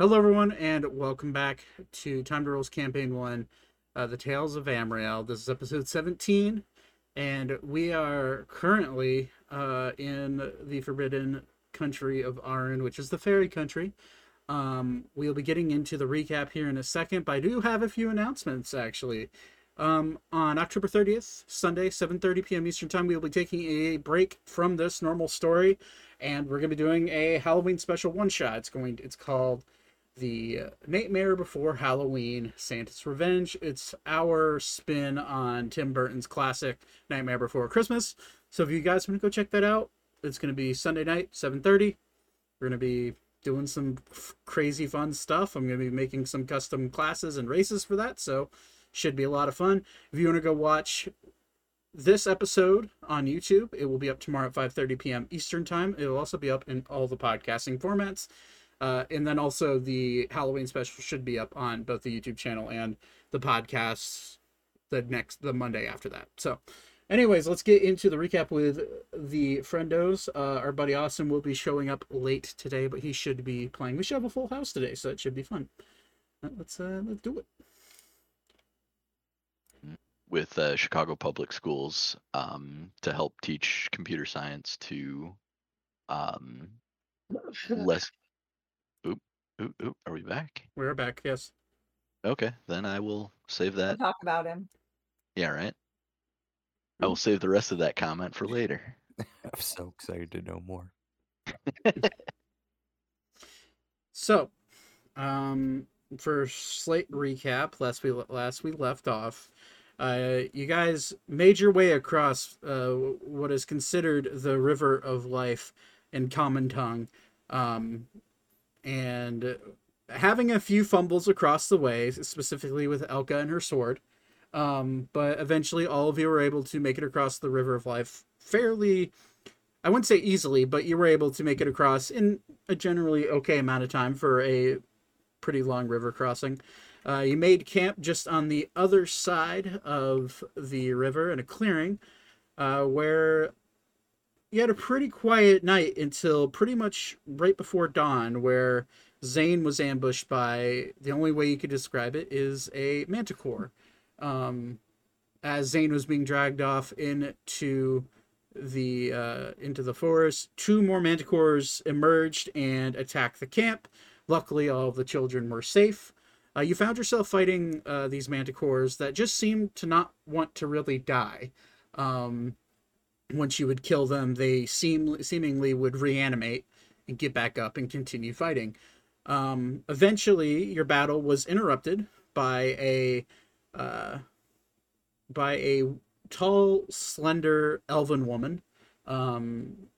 Hello, everyone, and welcome back to Time to Role's Campaign 1, uh, The Tales of Ammriel. This is episode 17, and we are currently uh, in the forbidden country of Arune, which is the fairy country. Um, we'll be getting into the recap here in a second, but I do have a few announcements, actually. Um, on October 30th, Sunday, 7.30 p.m. Eastern Time, we will be taking a break from this normal story, and we're going to be doing a Halloween special one-shot. It's going. It's called the Nightmare Before Halloween, Santa's Revenge. It's our spin on Tim Burton's classic Nightmare Before Christmas. So if you guys want to go check that out, it's going to be Sunday night, 7:30. We're going to be doing some crazy fun stuff. I'm going to be making some custom classes and races for that, so should be a lot of fun. If you want to go watch this episode on YouTube, it will be up tomorrow at 5:30 p.m. Eastern Time. It will also be up in all the podcasting formats. Uh, and then also the Halloween special should be up on both the YouTube channel and the podcasts the next the Monday after that. So, anyways, let's get into the recap with the friendos. Uh, our buddy Austin will be showing up late today, but he should be playing. We should have a full house today, so it should be fun. Uh, Let's uh, let's do it. with uh, Chicago Public Schools um, to help teach computer science to um, less. Oop, oop, oop. Are we back? We're back. Yes. Okay, then I will save We'll that. talk about him. Yeah, right. I will save the rest of that comment for later. I'm so excited to know more. So, um, for slate recap, last we last we left off, uh, you guys made your way across uh, what is considered the River of Life in common tongue, um, and having a few fumbles across the way, specifically with Elka and her sword. Um, but eventually, all of you were able to make it across the River of Life fairly. I wouldn't say easily, but you were able to make it across in a generally okay amount of time for a pretty long river crossing. Uh, you made camp just on the other side of the river in a clearing uh, where you had a pretty quiet night until pretty much right before dawn, where Zane was ambushed by the only way you could describe it is a manticore. Um, as Zane was being dragged off into the uh, into the forest. Two more manticores emerged and attacked the camp. Luckily, all of the children were safe. Uh, you found yourself fighting uh, these manticores that just seemed to not want to really die. Um, once you would kill them, they seem seemingly would reanimate and get back up and continue fighting. Um, eventually, your battle was interrupted by a uh, by a tall, slender elven woman. Um,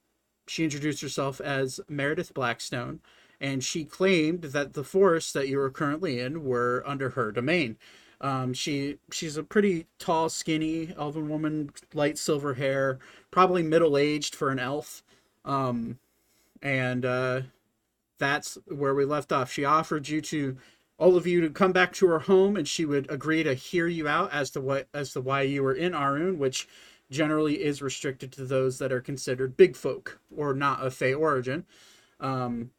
she introduced herself as Meredith Blackstone, and she claimed that the forests that you were currently in were under her domain. Um, she she's a pretty tall, skinny elven woman, light silver hair, probably middle aged for an elf. Um, and uh, that's where we left off. She offered you to all of you to come back to her home and she would agree to hear you out as to what as to why you were in Arune, which generally is restricted to those that are considered big folk or not of Fey origin. Um,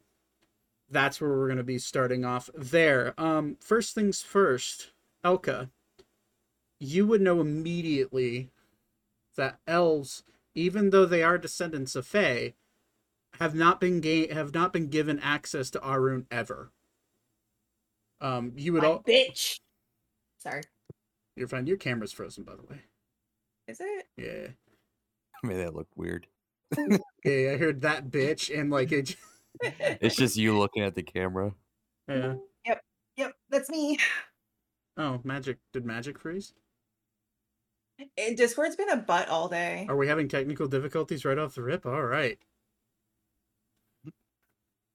that's where we're going to be starting off there. Um, first things first, Elka, you would know immediately that elves, even though they are descendants of Fey, have not been ga- have not been given access to Arune ever. Um, you would My all. bitch. Sorry. You're fine. Your camera's frozen, by the way. Is it? Yeah. Made that look weird. Yeah, I heard that bitch, and like it. It's just you looking at the camera. Yeah. Yep, that's me. Oh, magic! Did magic freeze? And Discord's been a butt all day. Are we having technical difficulties right off the rip? All right.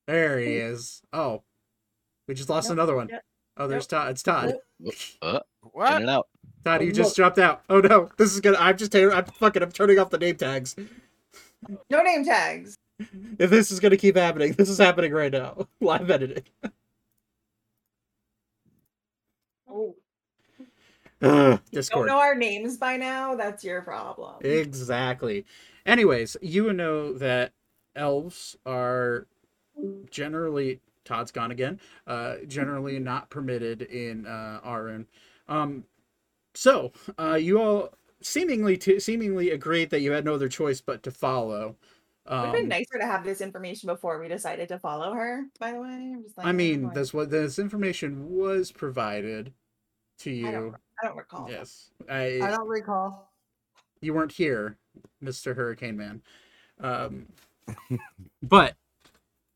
There he is. Oh, we just lost Nope, another one. yep, Oh, there's Todd. It's Todd. Nope. Uh, in What? and out. Todd, you Oh, just dropped out. Oh no, this is gonna. I'm just. I'm fucking. I'm turning off the name tags. No name tags. If this is gonna keep happening, this is happening right now. Live editing. Oh, Ugh, don't know our names by now. That's your problem. Exactly. Anyways, you know that elves are generally Todd's gone again. Uh, generally not permitted in uh, Arune. Um, so uh, you all seemingly to, seemingly agreed that you had no other choice but to follow. It would have been Um, nicer to have this information before we decided to follow her. By the way, I'm just like, I oh, mean, boy. this what this information was provided to I don't, you. I don't recall. Yes, I I, don't recall. you weren't here, Mister Hurricane Man. Um, but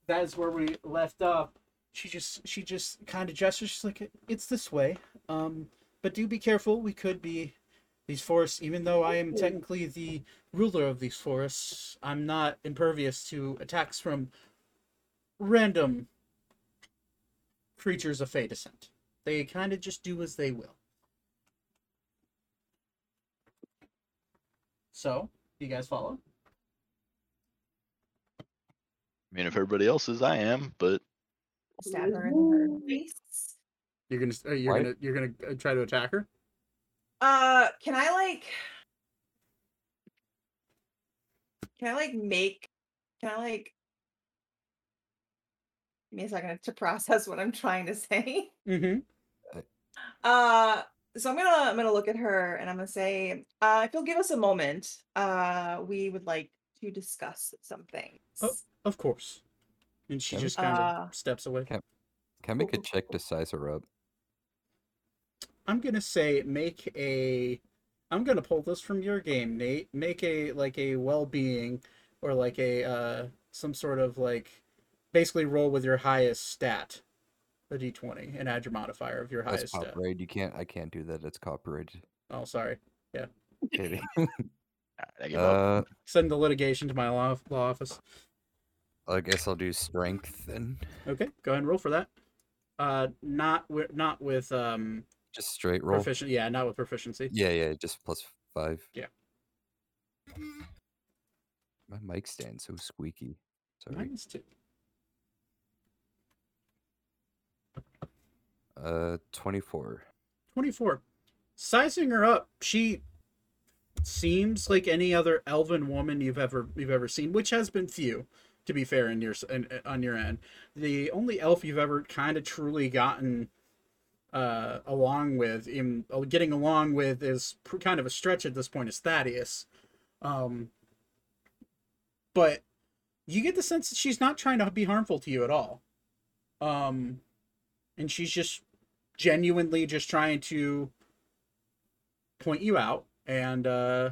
that's where we left off. She just she just kind of gestures. She's like, "It's this way." Um, but do be careful. We could be these forests. Even though I am technically the ruler of these forests, I'm not impervious to attacks from random creatures of Fey descent. They kind of just do as they will. So, you guys follow? I mean, if everybody else is, I am, but Stab her in her face. You're gonna uh, you're Right. gonna you're gonna uh, try to attack her. Uh, can I like? Can I like make? Can I like? Give me a second to process what I'm trying to say. Mm-hmm. Uh, so I'm gonna I'm gonna look at her and I'm gonna say, uh, if you'll give us a moment, uh, we would like to discuss some things. Of course. And she Okay. just kind of Uh, steps away. Can I make a check to size her up? I'm gonna say make a. I'm gonna pull this from your game, Nate. Make a like a well-being or like a uh some sort of like basically roll with your highest stat, a d20, and add your modifier of your That's highest stat. copyright. You can't. I can't do that. It's copyrighted. Oh, sorry. Kidding. I give up. uh, Send the litigation to my law, law office. I guess I'll do strength then. Okay, go ahead and roll for that. Uh, not with not with um Just straight roll. proficient. Yeah, not with proficiency. Yeah, yeah. Just plus five. Yeah. My mic stand's so squeaky. Sorry. Minus two. Uh, twenty-four. 24. Sizing her up, she seems like any other elven woman you've ever you've ever seen, which has been few, to be fair, in your in, on your end. The only elf you've ever kind of truly gotten uh, along with, in uh, getting along with, is kind of a stretch at this point. Is Thaddeus, um, but you get the sense that she's not trying to be harmful to you at all, um, and she's just genuinely just trying to point you out and uh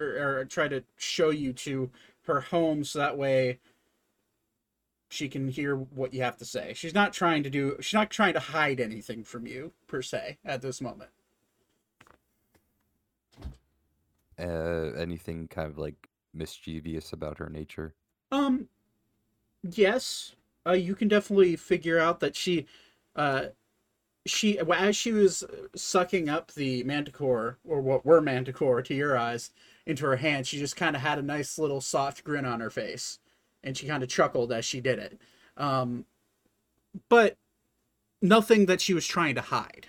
or, or try to show you to her home so that way she can hear what you have to say. She's not trying to do she's not trying to hide anything from you per se at this moment. Uh, anything kind of like mischievous about her nature? Um yes, uh you can definitely figure out that she uh she as she was sucking up the manticore or what were manticore to your eyes into her hand she just kind of had a nice little soft grin on her face and she kind of chuckled as she did it um but nothing that she was trying to hide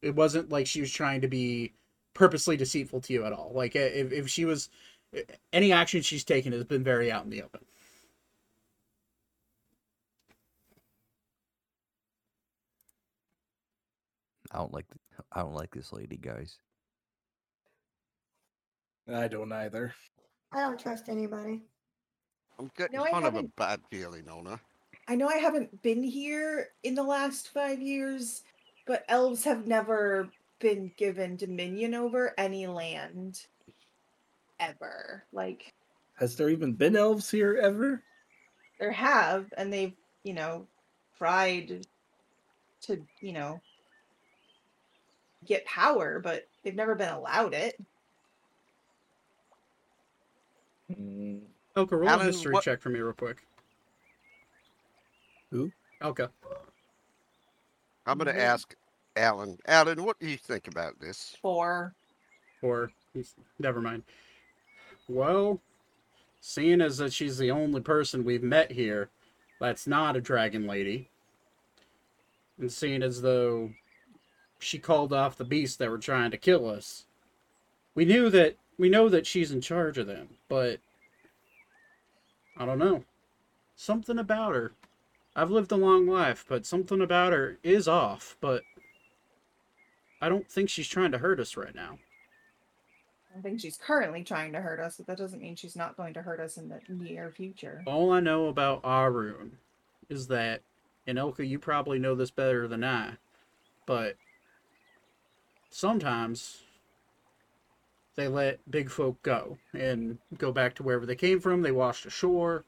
it wasn't like she was trying to be purposely deceitful to you at all like if, if she was any action she's taken has been very out in the open I don't like. I don't like this lady, guys. I don't either. I don't trust anybody. I'm getting No, I kind of a haven't- bad feeling on her. I know I haven't been here in the last five years, but elves have never been given dominion over any land ever. Like Has there even been elves here ever? there have, and they've, you know, tried to, you know, get power, but they've never been allowed it. Hmm, Elka, roll a history what- check for me real quick. Who? Elka. I'm going to Mhm. ask Alan. Alan, what do you think about this? For Or he's never mind. Well, seeing as that she's the only person we've met here that's not a dragon lady, and seeing as though she called off the beasts that were trying to kill us, we knew that we know that she's in charge of them, but I don't know. Something about her I've lived a long life, but something about her is off. But I don't think she's trying to hurt us right now. I don't think she's currently trying to hurt us, but that doesn't mean she's not going to hurt us in the near future. All I know about Arune is that, and Elka, you probably know this better than I, but sometimes they let big folk go and go back to wherever they came from. They washed ashore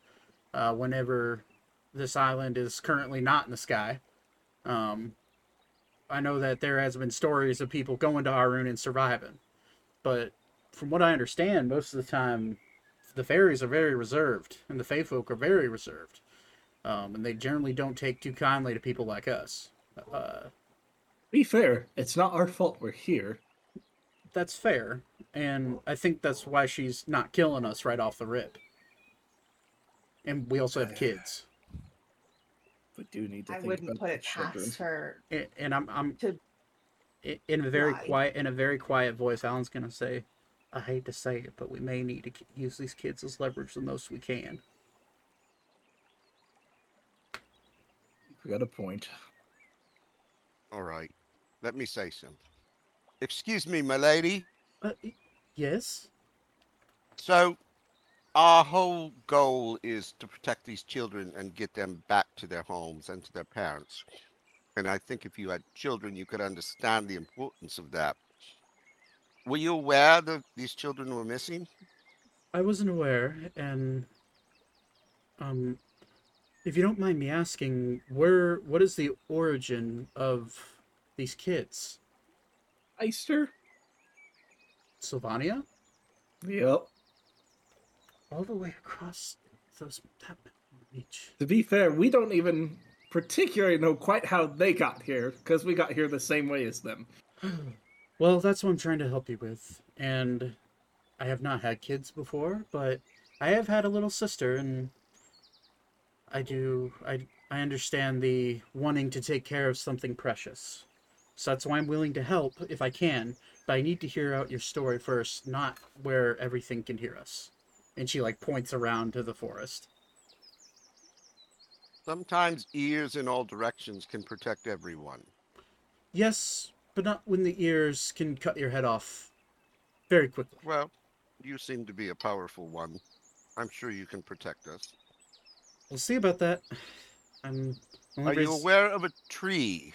uh, whenever this island is currently not in the sky. Um, I know that there has been stories of people going to Arune and surviving, but from what I understand, most of the time the fairies are very reserved and the fae folk are very reserved, um, and they generally don't take too kindly to people like us. Uh, Be fair, it's not our fault we're here. That's fair, and I think that's why she's not killing us right off the rip. And we also have kids, We do need to I think wouldn't about put it children. past her and, and I'm I'm to in a very Why? quiet in a very quiet voice. Alan's gonna say, "I hate to say it, but we may need to use these kids as leverage the most we can." We got a point. All right. Let me say something. Excuse me, my lady. Uh, yes. So, our whole goal is to protect these children and get them back to their homes and to their parents. And I think if you had children, you could understand the importance of that. Were you aware that these children were missing? I wasn't aware, and um, if you don't mind me asking, where what is the origin of these kids? Eister? Sylvania, Yep. all the way across those that reach. To be fair, we don't even particularly know quite how they got here, because we got here the same way as them. Well, that's what I'm trying to help you with, and I have not had kids before, but I have had a little sister, and I do I I understand the wanting to take care of something precious. So that's why I'm willing to help if I can, but I need to hear out your story first, not where everything can hear us. And she like points around to the forest. Sometimes ears in all directions can protect everyone. Yes, but not when the ears can cut your head off very quickly. Well, you seem to be a powerful one. I'm sure you can protect us. We'll see about that. I'm Are you aware of a tree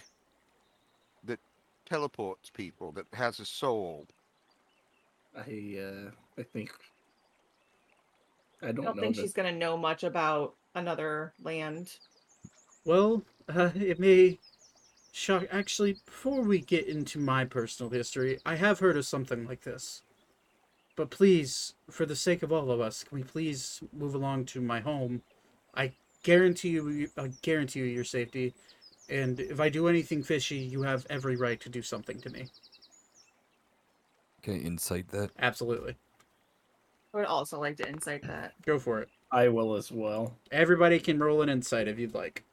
teleports people, that has a soul? I uh I think I I don't, don't know think that she's gonna know much about another land. Well, uh, it may shock. Actually, before we get into my personal history, I have heard of something like this. But please, for the sake of all of us, can we please move along to my home? I guarantee you, I guarantee you your safety. And if I do anything fishy, you have every right to do something to me. Can I insight that? Absolutely. I would also like to insight that. Go for it. I will as well. Everybody can roll an insight if you'd like.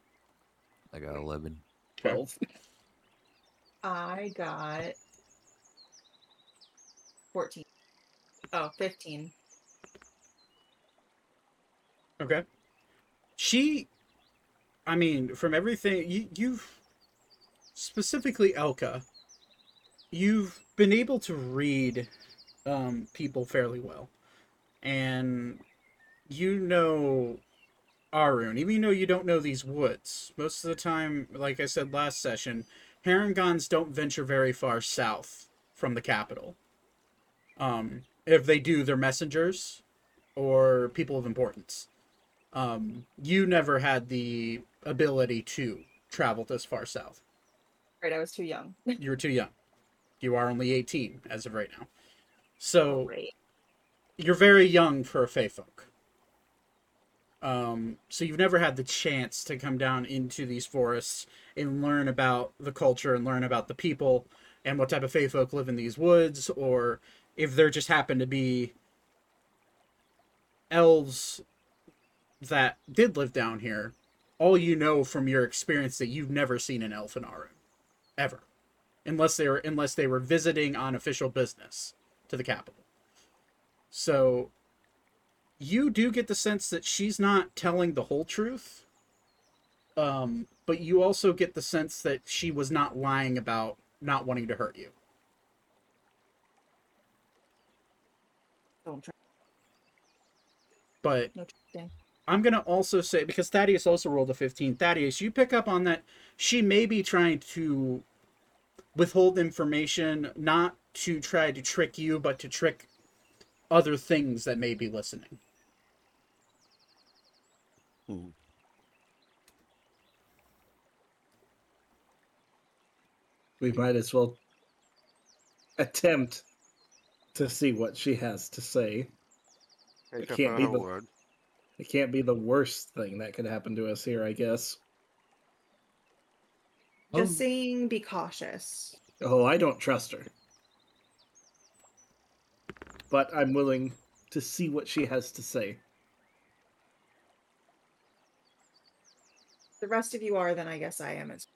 I got 11. Twelve. I got 14. Oh, 15. Okay. She, I mean, from everything you you've specifically Elka, you've been able to read um, people fairly well, and you know Arune, even though you don't know these woods. Most of the time, like I said last session, Harangons don't venture very far south from the capital. Um, if they do, they're messengers or people of importance um, you never had the ability to travel this far south. Right, I was too young. You were too young. You are only 18 as of right now. So Great. you're very young for a Fey folk. Um, so you've never had the chance to come down into these forests and learn about the culture and learn about the people and what type of Fey folk live in these woods, or if there just happen to be elves that did live down here. All you know from your experience that you've never seen an elf in Aru, ever, unless they were unless they were visiting on official business to the capital. So you do get the sense that she's not telling the whole truth. Um, but you also get the sense that she was not lying about not wanting to hurt you. Don't try. But No trusting. I'm gonna also say because Thaddeus also rolled a 15. Thaddeus, you pick up on that she may be trying to withhold information, not to try to trick you, but to trick other things that may be listening. Hmm. We might as well attempt to see what she has to say. Take It can't be the- word. It can't be the worst thing that could happen to us here, I guess. Just Um, saying, be cautious. Oh, I don't trust her. But I'm willing to see what she has to say. The rest of you are, then I guess I am as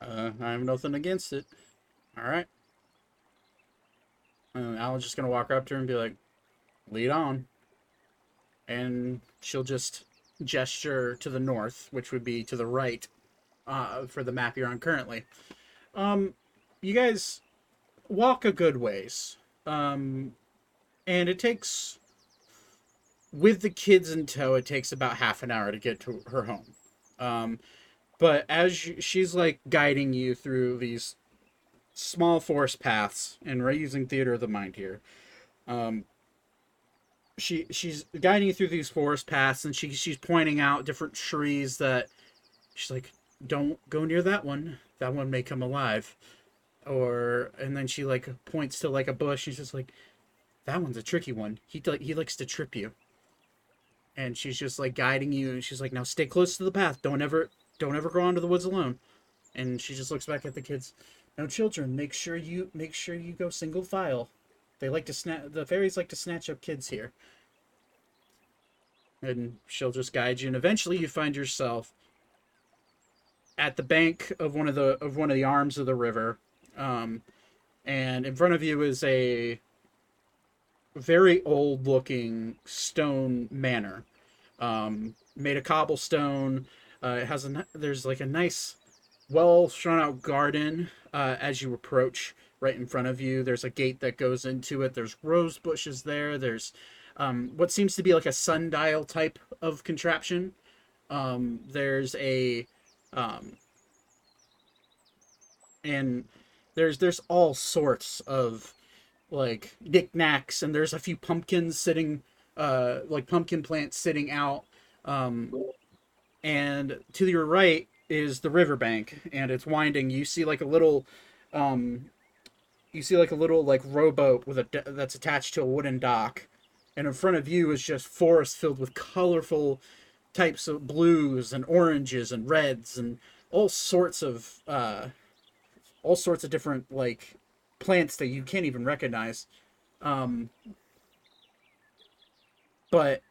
Uh, I have nothing against it. All right. And Alan's just gonna walk up to her and be like, "Lead on," and she'll just gesture to the north, which would be to the right, uh, for the map you're on currently. Um, you guys walk a good ways, um, and it takes, with the kids in tow, it takes about half an hour to get to her home. Um, but as she's like guiding you through these small forest paths and we're using theater of the mind here um she she's guiding you through these forest paths and she she's pointing out different trees that she's like don't go near that one. That one may come alive. Or and then she like points to like a bush she's just like that one's a tricky one. He like he likes to trip you. And she's just like guiding you and she's like now stay close to the path. Don't ever don't ever go onto the woods alone. And she just looks back at the kids. Now children make sure you make sure you go single file they like to snatch the fairies like to snatch up kids here. And she'll just guide you and eventually you find yourself at the bank of one of the of one of the arms of the river um and in front of you is a very old looking stone manor um made of cobblestone. Uh, it has a there's like a nice well shown out garden uh, as you approach right in front of you. There's a gate that goes into it. There's rose bushes there. There's um, what seems to be like a sundial type of contraption. Um, there's a um, and there's there's all sorts of like knickknacks and there's a few pumpkins sitting uh like pumpkin plants sitting out. Um and to your right is the riverbank and it's winding. You see like a little um you see like a little like rowboat with a that's attached to a wooden dock and in front of you is just forest filled with colorful types of blues and oranges and reds and all sorts of uh all sorts of different like plants that you can't even recognize. Um but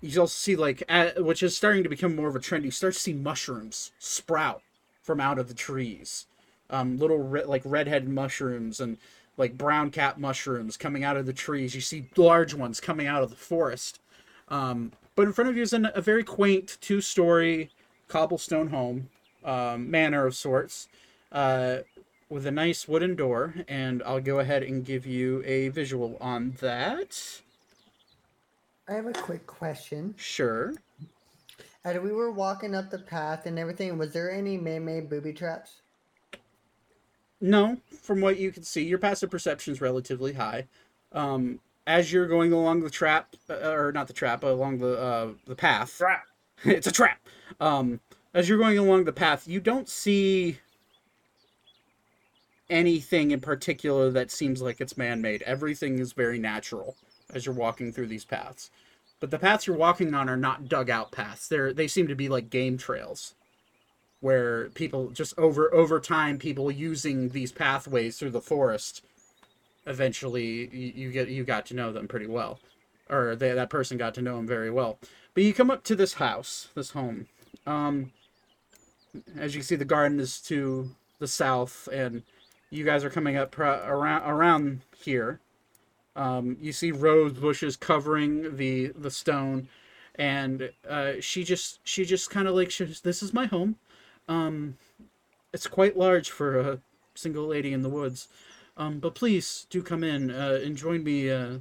you also see like at, which is starting to become more of a trend you start to see mushrooms sprout from out of the trees um little re- like redhead mushrooms and like brown cap mushrooms coming out of the trees. You see large ones coming out of the forest. Um but in front of you is an, a very quaint two-story cobblestone home um, manor of sorts uh, with a nice wooden door. And i'll go ahead and give you a visual on that. I have a quick question. sure. As we were walking up the path and everything, was there any man-made booby traps? No, from what you can see, your passive perception is relatively high. Um, as you're going along the trap, uh, or not the trap, but along the uh, the path, Trap. it's a trap. Um, as you're going along the path, you don't see anything in particular that seems like it's man-made. Everything is very natural as you're walking through these paths. But the paths you're walking on are not dug out paths. They're they seem to be like game trails where people just over over time people using these pathways through the forest eventually you, you get you got to know them pretty well. Or they, that person got to know them very well. But you come up to this house this home. Um as you can see the garden is to the south and you guys are coming up around around here. Um you see rose bushes covering the the stone. And uh, she just she just kind of like this is my home. Um, it's quite large for a single lady in the woods. Um, but please do come in uh, and join me. Uh,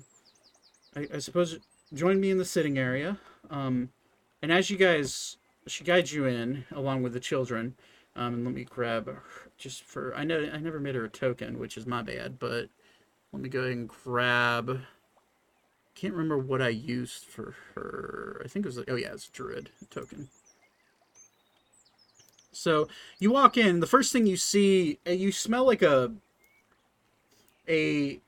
I, I suppose join me in the sitting area. Um, and as you guys, she guides you in along with the children. Um, and let me grab her just for I know I never made her a token, which is my bad. But let me go ahead and grab. Can't remember what I used for her. I think it was like, oh yeah, it's druid token. So you walk in. The first thing you see, uh, you smell like a a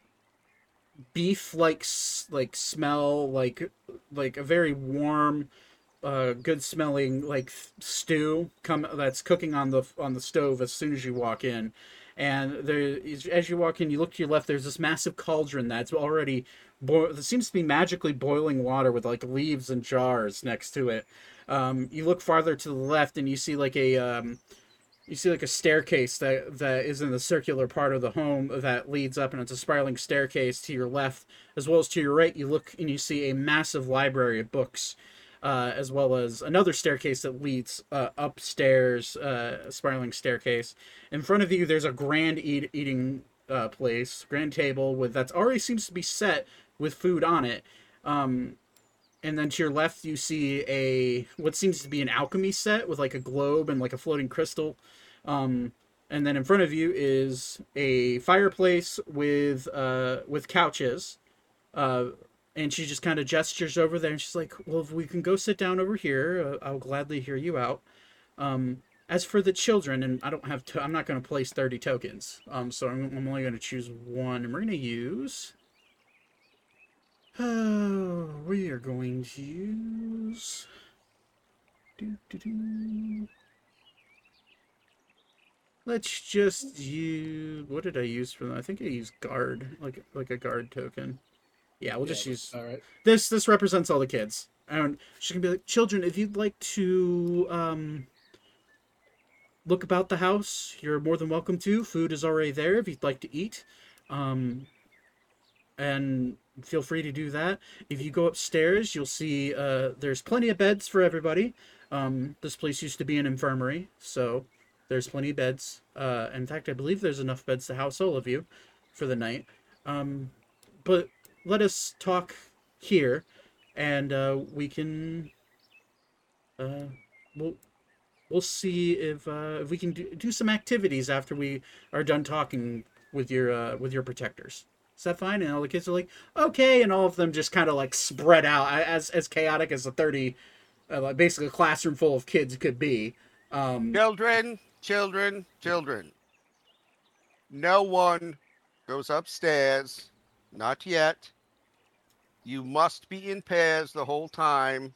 beef like like smell like like a very warm uh good smelling like stew come that's cooking on the on the stove as soon as you walk in and there as you walk in you look to your left there's this massive cauldron that's already boil it seems to be magically boiling water with like leaves and jars next to it um you look farther to the left and you see like a um you see like a staircase that that is in the circular part of the home that leads up and it's a spiraling staircase to your left as well as to your right. You look and you see a massive library of books uh, as well as another staircase that leads uh, upstairs uh, spiraling staircase. In front of you there's a grand eat- eating uh, place grand table with that's already seems to be set with food on it. Um, and then to your left you see a what seems to be an alchemy set with like a globe and like a floating crystal. Um, and then in front of you is a fireplace with uh with couches. Uh and she just kind of gestures over there and she's like well if we can go sit down over here uh, i'll gladly hear you out. Um as for the children and i don't have to i'm not going to place 30 tokens. Um so i'm, I'm only going to choose one. And we're going to use we are going to use. Do, do, do. Let's just use. What did I use for them? I think I used guard, like like a guard token. Yeah, we'll just use All right. this. This represents all the kids, and she can be like, children, if you'd like to um look about the house, you're more than welcome to. Food is already there if you'd like to eat. Um, and feel free to do that. If you go upstairs, you'll see uh, there's plenty of beds for everybody. Um, this place used to be an infirmary, so there's plenty of beds. Uh, in fact, I believe there's enough beds to house all of you for the night. Um, but let us talk here, and uh, we can. Uh, we'll we'll see if uh, if we can do, do some activities after we are done talking with your uh, with your protectors. Is that fine? And all the kids are like, okay, and all of them just kind of like spread out as as chaotic as a thirty, uh, basically a classroom full of kids could be. Um, Children, children, children. No one goes upstairs. Not yet. You must be in pairs the whole time.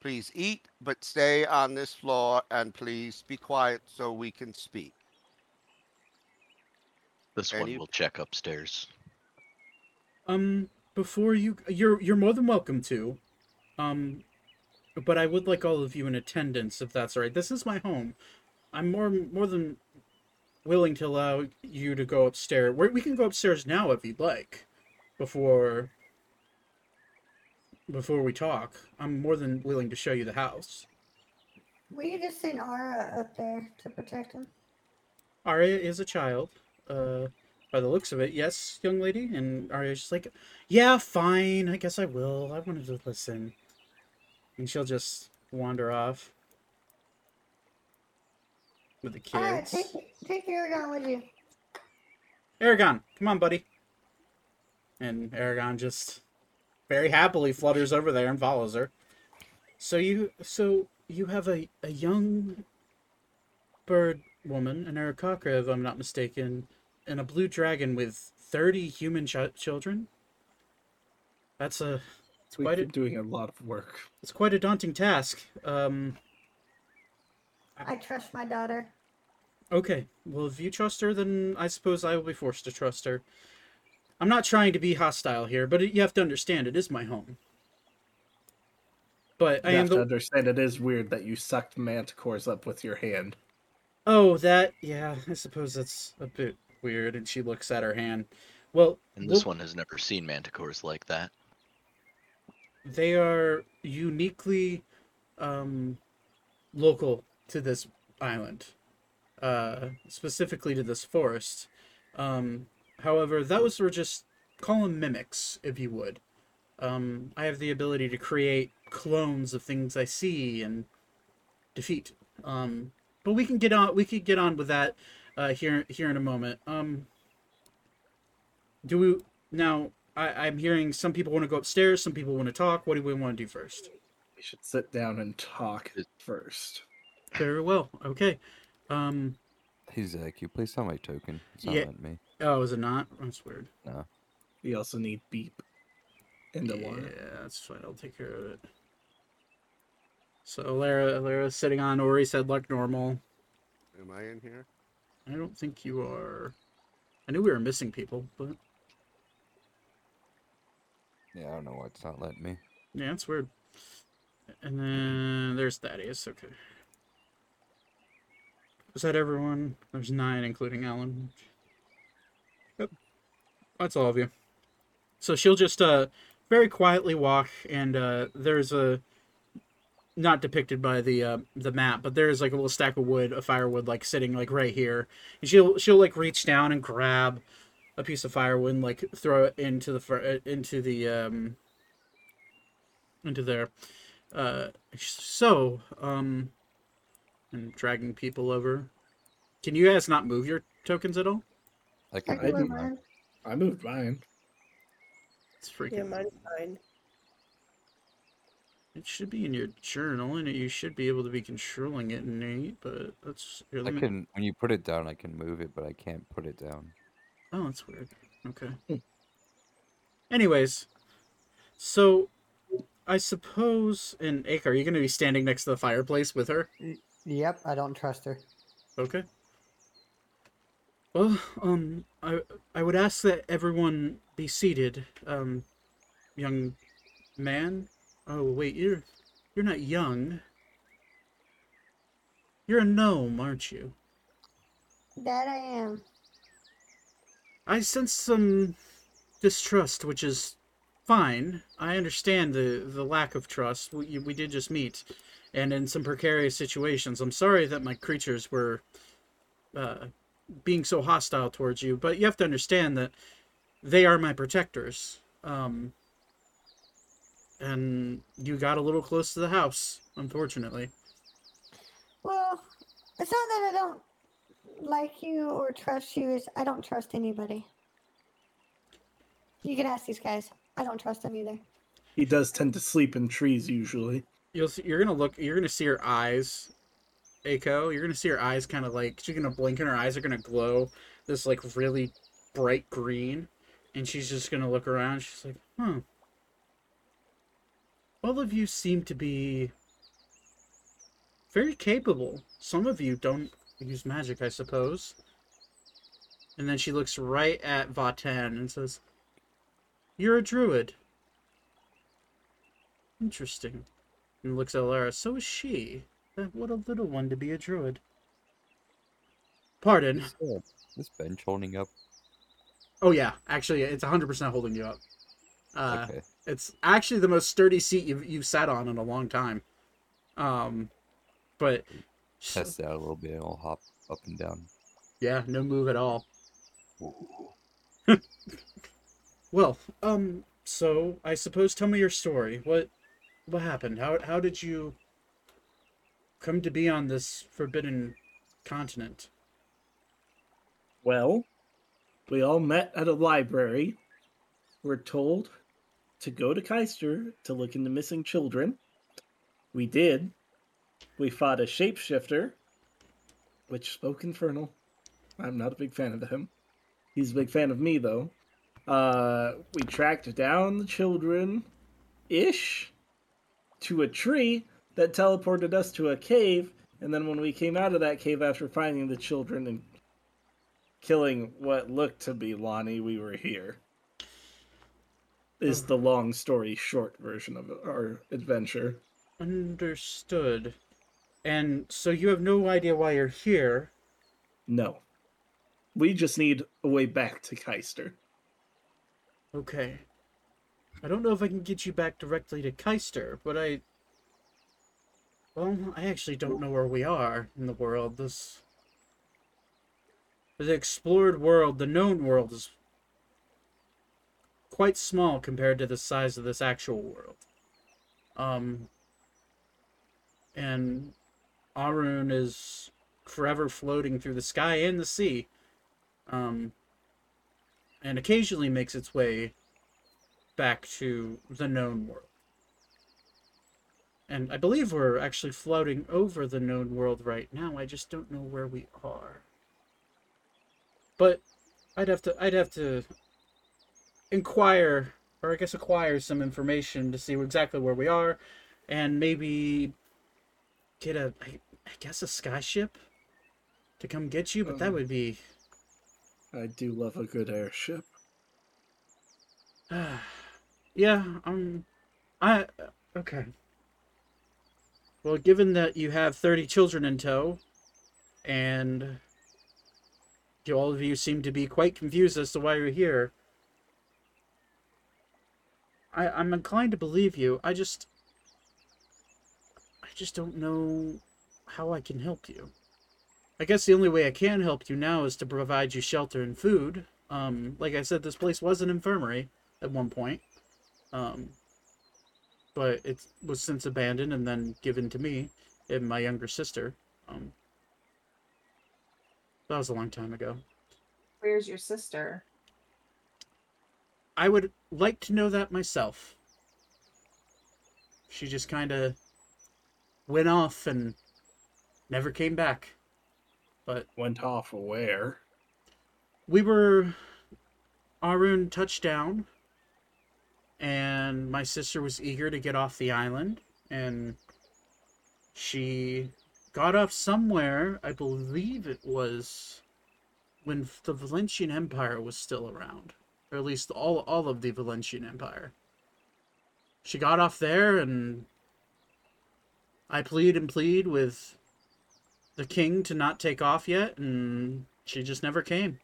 Please eat, but stay on this floor and please be quiet so we can speak. This And one will check upstairs. Um, before you, you're you're more than welcome to. Um, but I would like all of you in attendance if that's all right. This is my home. I'm more more than willing to allow you to go upstairs. We we can go upstairs now if you'd like, before before we talk. I'm more than willing to show you the house. We just send Ara up there to protect him. Aria is a child. Uh, by the looks of it, yes, young lady. And Arya's just like, yeah, fine. I guess I will. I wanted to listen. And she'll just wander off with the kids. take take Aragon with you. Aragon, come on, buddy. And Aragon just very happily flutters over there and follows her. So you, so you have a a young bird woman, an Aarakocra, if I'm not mistaken, and a blue dragon with thirty human ch- children. That's a We've quite a- been doing a lot of work. it's quite a daunting task. Um, I trust my daughter. Okay, well, if you trust her, then I suppose I will be forced to trust her. I'm not trying to be hostile here, but you have to understand it is my home. But I You am have to the. understand it is weird that you sucked manticores up with your hand. Oh, that. Yeah, I suppose that's a bit weird. And she looks at her hand. Well, And this one has never seen manticores like that. they are uniquely um, local to this island, uh, specifically to this forest. Um, however, those were just call them mimics, if you would. Um, I have the ability to create clones of things I see and defeat. Um, but we can get on. We could get on with that uh, here here in a moment. Um, do we now? I, I'm hearing some people want to go upstairs. Some people want to talk. What do we want to do first? We should sit down and talk first. Very well. Okay. Um. Hey Zach, you please sign my token? It's not Yeah. letting me. Oh, is it not? That's weird. No. We also need beep and the yeah, water. Yeah, that's fine. I'll take care of it. So Lara, Lara's sitting on Ori's head like normal. Am I in here? I don't think you are. I knew we were missing people, but Yeah, I don't know why it's not letting me. yeah, it's weird. And then there's Thaddeus. Okay. Is that everyone? There's nine, including Alan. Yep. That's all of you. So she'll just uh very quietly walk, and uh there's a not depicted by the uh, the map, but there's like a little stack of wood, a firewood, like sitting like right here. And she'll she'll like reach down and grab a piece of firewood, and, like throw it into the fir- uh, into the um into there. Uh, so um, and dragging people over. Can you guys not move your tokens at all? I I can I can do move not. mine. I moved mine. It's freaking. Yeah, mine's fine. It should be in your journal, and you should be able to be controlling it, Nate. But that's here, I me- can when you put it down I can move it, but I can't put it down. Oh, that's weird. Okay. Anyways, so I suppose, and Ake, are you going to be standing next to the fireplace with her? Yep, I don't trust her. Okay. Well, um, I I would ask that everyone be seated. Um, young man. Oh wait, you're you're not young. You're a gnome, aren't you? That I am. I sense some distrust, which is fine. I understand the the lack of trust. We we did just meet, and in some precarious situations. I'm sorry that my creatures were uh, being so hostile towards you, but you have to understand that they are my protectors. Um, and you got a little close to the house, unfortunately. Well, it's not that I don't like you or trust you. Is I don't trust anybody. You can ask these guys. I don't trust them either. He does tend to sleep in trees usually. You'll see, you're gonna look. You're gonna see her eyes, Aiko. You're gonna see her eyes kind of like she's gonna blink and her eyes are gonna glow this like really bright green, and she's just gonna look around. She's like, "Hmm. All of you seem to be very capable. Some of you don't use magic, I suppose." And then she looks right at Vatan and says, "You're a druid." Interesting and looks at Lara. So is she. What a little one to be a druid. Pardon. Is this bench holding up? Oh yeah, actually, it's 100% holding you up. Uh, okay. It's actually the most sturdy seat you've you've sat on in a long time. Um, but Test it out a little bit and I'll hop up and down. yeah, no move at all. Well, um, so I suppose tell me your story. What what happened? How how did you come to be on this forbidden continent? Well, we all met at a library. We're told to go to Keister to look into missing children. We did. We fought a shapeshifter, which spoke infernal. I'm not a big fan of him. He's a big fan of me, though. Uh, we tracked down the children ish to a tree that teleported us to a cave. And then when we came out of that cave after finding the children and killing what looked to be Lonnie, we were here. Is the long story short version of our adventure. Understood. And so you have no idea why you're here. No. We just need a way back to Keister. Okay. I don't know if I can get you back directly to Keister, but I. Well, I actually don't know where we are in the world. This. The explored world, the known world, is quite small compared to the size of this actual world. Um. And Arune is forever floating through the sky and the sea. Um. And occasionally makes its way back to the known world. And I believe we're actually floating over the known world right now. I just don't know where we are. But I'd have to I'd have to inquire or I guess acquire some information to see exactly where we are and maybe get a I, I guess a skyship to come get you, but that Um, would be I do love a good airship. yeah, um, I okay. Well, given that you have thirty children in tow, and all of you seem to be quite confused as to why you're here, I I'm inclined to believe you. I just I just don't know how I can help you. I guess the only way I can help you now is to provide you shelter and food. Um, like I said, this place was an infirmary at one point. Um, but it was since abandoned and then given to me and my younger sister. Um, that was a long time ago. Where's your sister? I would like to know that myself. She just kind of went off and never came back. But Went off where? we were Arune touched down and my sister was eager to get off the island and she got off somewhere i believe it was when the valencian empire was still around or at least all all of the valencian empire she got off there and i plead and plead with the king to not take off yet and she just never came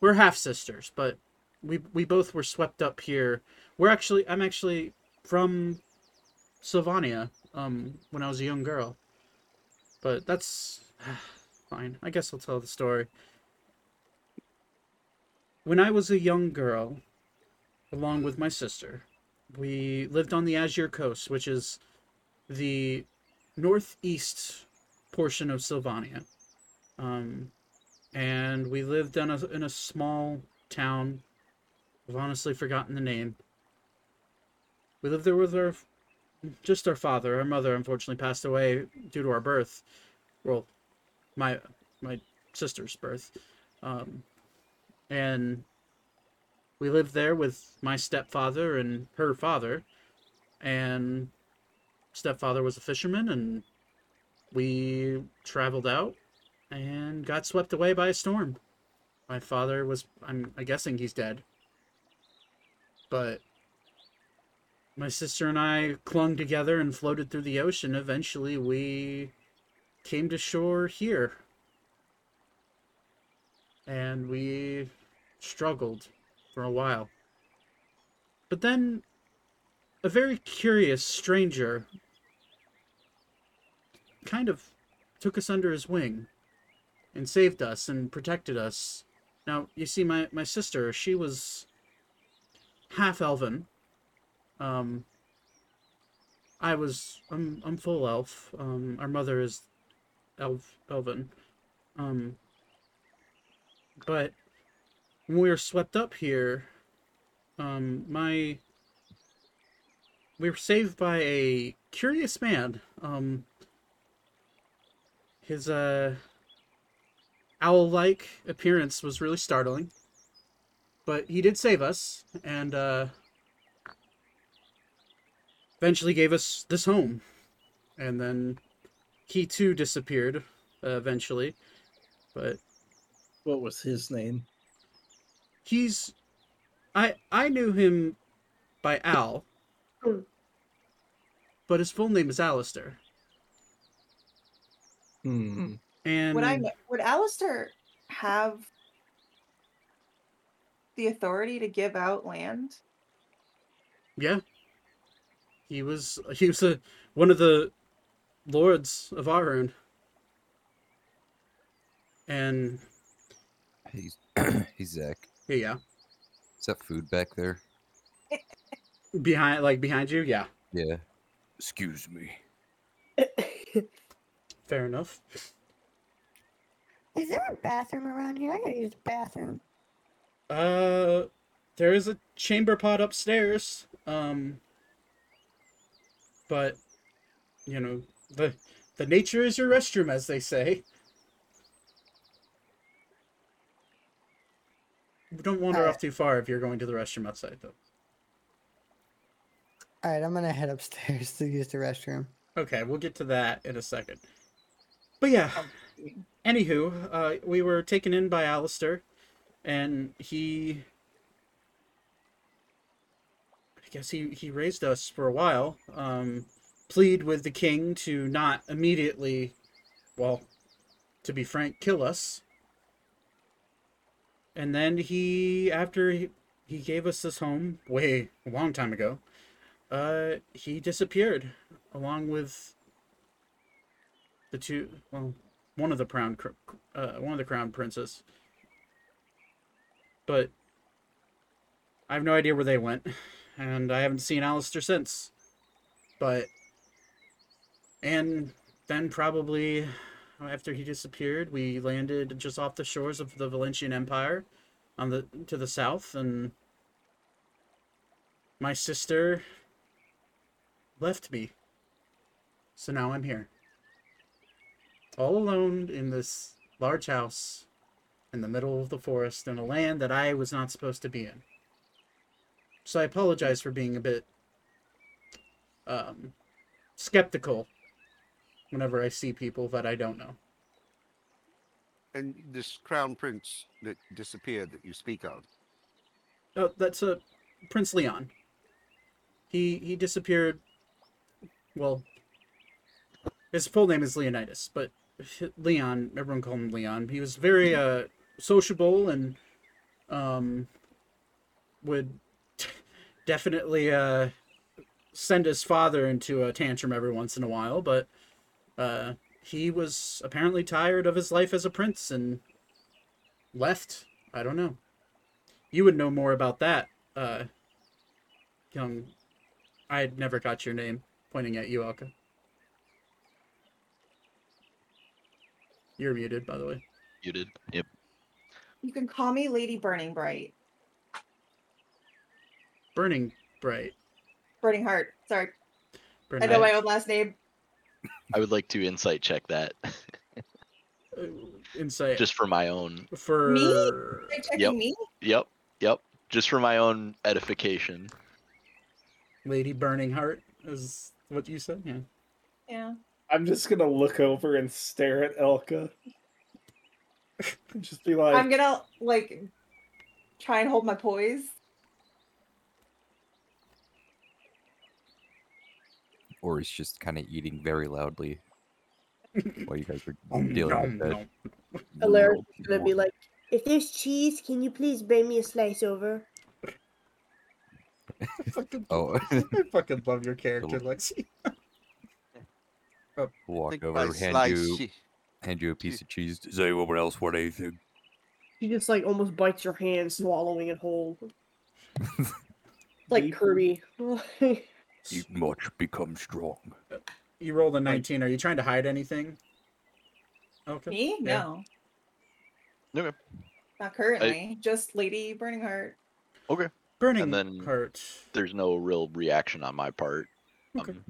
we're half sisters, but we we both were swept up here. We're actually I'm actually from Sylvania. Um, when I was a young girl, but that's fine. I guess I'll tell the story. When I was a young girl, along with my sister, we lived on the Azure Coast, which is the northeast portion of Sylvania. Um, and we lived in a in a small town. I've honestly forgotten the name. We lived there with our just our father. Our mother unfortunately passed away due to our birth. Well, my my sister's birth. Um, and we lived there with my stepfather and her father. And stepfather was a fisherman and we traveled out and got swept away by a storm. My father was I'm I guessing he's dead. But my sister and I clung together and floated through the ocean. Eventually we came to shore here. And we struggled for a while. But then a very curious stranger kind of took us under his wing and saved us and protected us. Now, you see, my, my sister, she was half elven. Um, I was, I'm, I'm full elf. Um, our mother is elf, elven. Um, but when we were swept up here, um, my, we were saved by a curious man. Um, his, uh, owl-like appearance was really startling. But he did save us, and uh, eventually gave us this home. And then he too disappeared uh, eventually. But What was his name? He's, I I knew him by Al, Hmm. but his full name is Alistair. Hmm. And Would I would Alistair have the authority to give out land? Yeah. He was he was a, one of the lords of Arune. And he's he's hey Zach. yeah, yeah. Is that food back there? Behind like behind you, yeah. Yeah. Excuse me. Fair enough. Is there a bathroom around here? I gotta use the bathroom. Uh there is a chamber pot upstairs. Um but you know, the the nature is your restroom as they say. Don't wander Alright. off too far if you're going to the restroom outside though. All right, I'm gonna head upstairs to use the restroom. Okay, we'll get to that in a second. But yeah, anywho, uh, we were taken in by Alistair, and he. I guess he, he raised us for a while. Um, plead with the king to not immediately, well, to be frank, kill us. And then he, after he, he gave us this home, way a long time ago, uh, he disappeared along with the two well one of the crown uh, one of the crown princes. But i have no idea where they went and i haven't seen Alistair since. But and then probably after he disappeared we landed just off the shores of the Valentian Empire on the to the south and my sister left me so now I'm here. All alone in this large house in the middle of the forest in a land that I was not supposed to be in. So I apologize for being a bit um, skeptical whenever I see people that I don't know. And this crown prince that disappeared that you speak of, Oh, that's a Prince Leon. He he disappeared. Well, his full name is Leonidas, but Leon, everyone called him Leon. He was very uh sociable and um would definitely uh send his father into a tantrum every once in a while, but uh he was apparently tired of his life as a prince and left. I don't know. You would know more about that, uh, young. I had never got your name. Pointing at you, Alka. You're muted, by the way. Muted. Yep. You can call me Lady Burning Bright. Burning bright. Burning Heart. Sorry. I Burning know my own last name. I would like to insight check that insight just for my own. for Are checking Yep. me? Yep. Yep. Just for my own edification. Lady Burning Heart is what you said. Yeah. Yeah. I'm just gonna look over and stare at Elka. And just be like, I'm gonna like try and hold my poise. Or he's just kind of eating very loudly while you guys are dealing nom, with nom. that. Alaric is gonna be like, if there's cheese, can you please bring me a slice over? I fucking, Oh, I fucking love your character, Lexi. walk over, hand you, she- hand you a piece of cheese. Does anyone else want anything? She just like almost bites your hand, swallowing it whole. like Kirby. Eat much, become strong. You rolled a 19. Are you trying to hide anything? Okay. Me? Yeah. No. Okay. Not currently. Just Lady Burning Heart. Okay. Burning and then- Heart. There's no real reaction on my part. Okay. Um,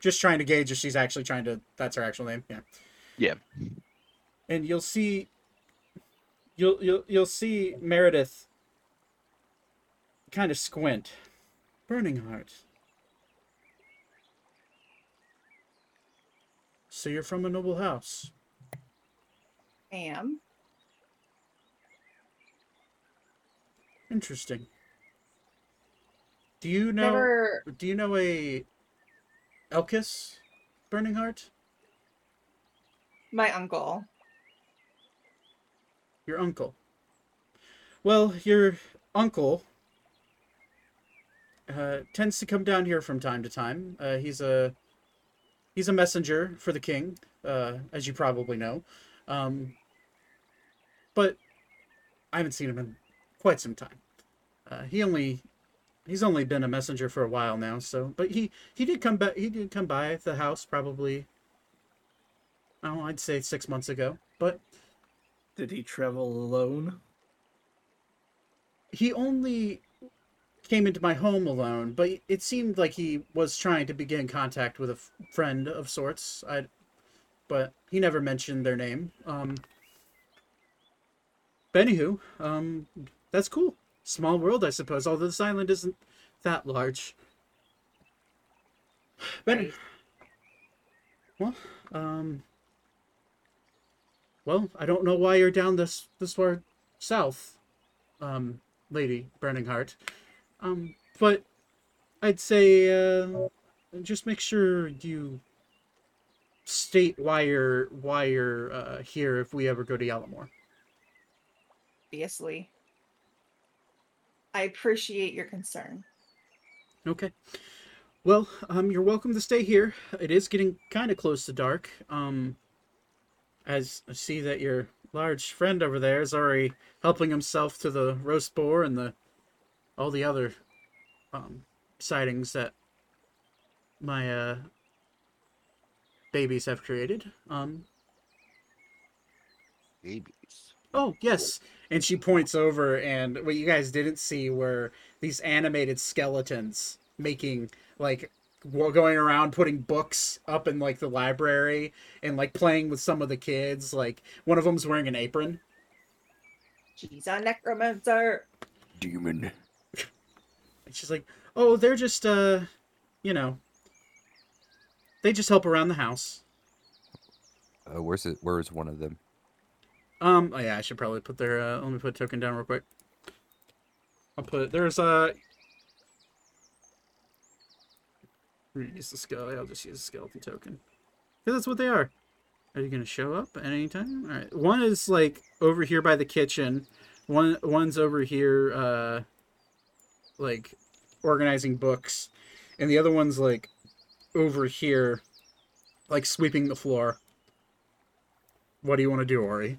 just trying to gauge if she's actually trying to that's her actual name yeah Yeah. and you'll see you'll you'll you'll see meredith kind of squint burning heart so you're from a noble house I am. interesting do you know Never do you know a elkis burning heart my uncle. Your uncle. Well, your uncle uh, tends to come down here from time to time. Uh, he's a he's a messenger for the king, uh, as you probably know. Um, but I haven't seen him in quite some time. Uh, he only he's only been a messenger for a while now. So, but he he did come back. He did come by the house probably. Oh, I'd say six months ago. But Did he travel alone? he only came into my home alone, but it seemed like he was trying to begin contact with a f- friend of sorts. I, but he never mentioned their name. Um. But anywho, um, that's cool. Small world, I suppose. Although this island isn't that large. But Right. well, um, well, I don't know why you're down this this far south, um, lady Burning Heart. Um, but I'd say uh, just make sure you state why you're why you're uh, here if we ever go to Yalamore. Obviously. I appreciate your concern. Okay. Well, um, you're welcome to stay here. It is getting kind of close to dark. Um, as I see that your large friend over there is already helping himself to the roast boar and the all the other um sightings that my uh babies have created. Um, Babies. Oh, yes. And she points over, and what you guys didn't see were these animated skeletons making, like, going around putting books up in, like, the library and, like, playing with some of the kids. Like, one of them's wearing an apron. She's a necromancer. Demon. And she's like, oh, they're just, uh, you know, they just help around the house. Uh, where's it? Where's one of them? Um, oh yeah, I should probably put their, uh, let me put token down real quick. I'll put, there's, uh, use the skull, I'll just use a skeleton token. Because that's what they are. Are you gonna show up at any time? Alright, one is, like, over here by the kitchen. One, one's over here, uh, like, organizing books. And the other one's, like, over here, like, sweeping the floor. What do you want to do, Ori?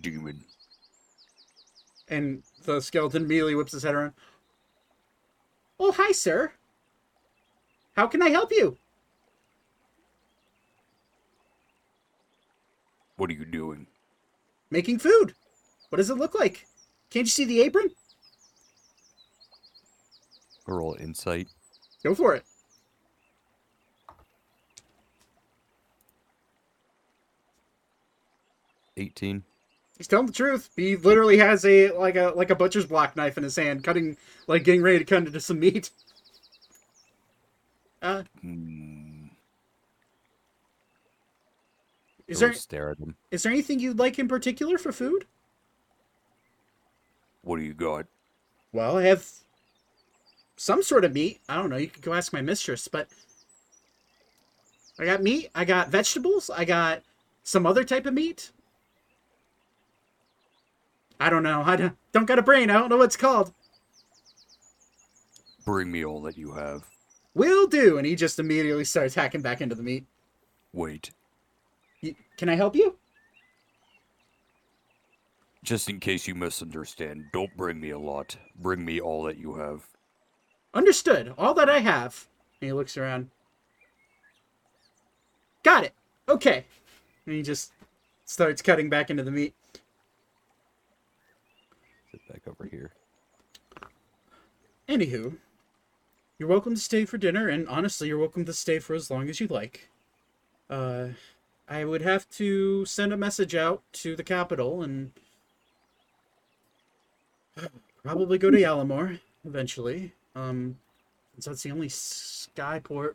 Demon. And the skeleton immediately whips his head around. Oh, hi, sir. How can I help you? What are you doing? Making food. What does it look like? Can't you see the apron? Roll insight. Go for it. Eighteen. He's telling the truth. He literally has a like a like a butcher's block knife in his hand, cutting like getting ready to cut into some meat. Uh, Hmm. Is Go there stare at him. is there anything you'd like in particular for food? What do you got? Well, I have some sort of meat. I don't know. You could go ask my mistress, but I got meat. I got vegetables. I got some other type of meat. I don't know. I don't, don't got a brain. I don't know what it's called. Bring me all that you have. Will do. And he just immediately starts hacking back into the meat. Wait. Can I help you? Just in case you misunderstand, don't bring me a lot. Bring me all that you have. Understood. All that I have. And he looks around. Got it. Okay. And he just starts cutting back into the meat. Sit back over here. Anywho, you're welcome to stay for dinner, and honestly, you're welcome to stay for as long as you like. Uh, I would have to send a message out to the capital and probably go to Yalamore eventually. Um, since that's the only skyport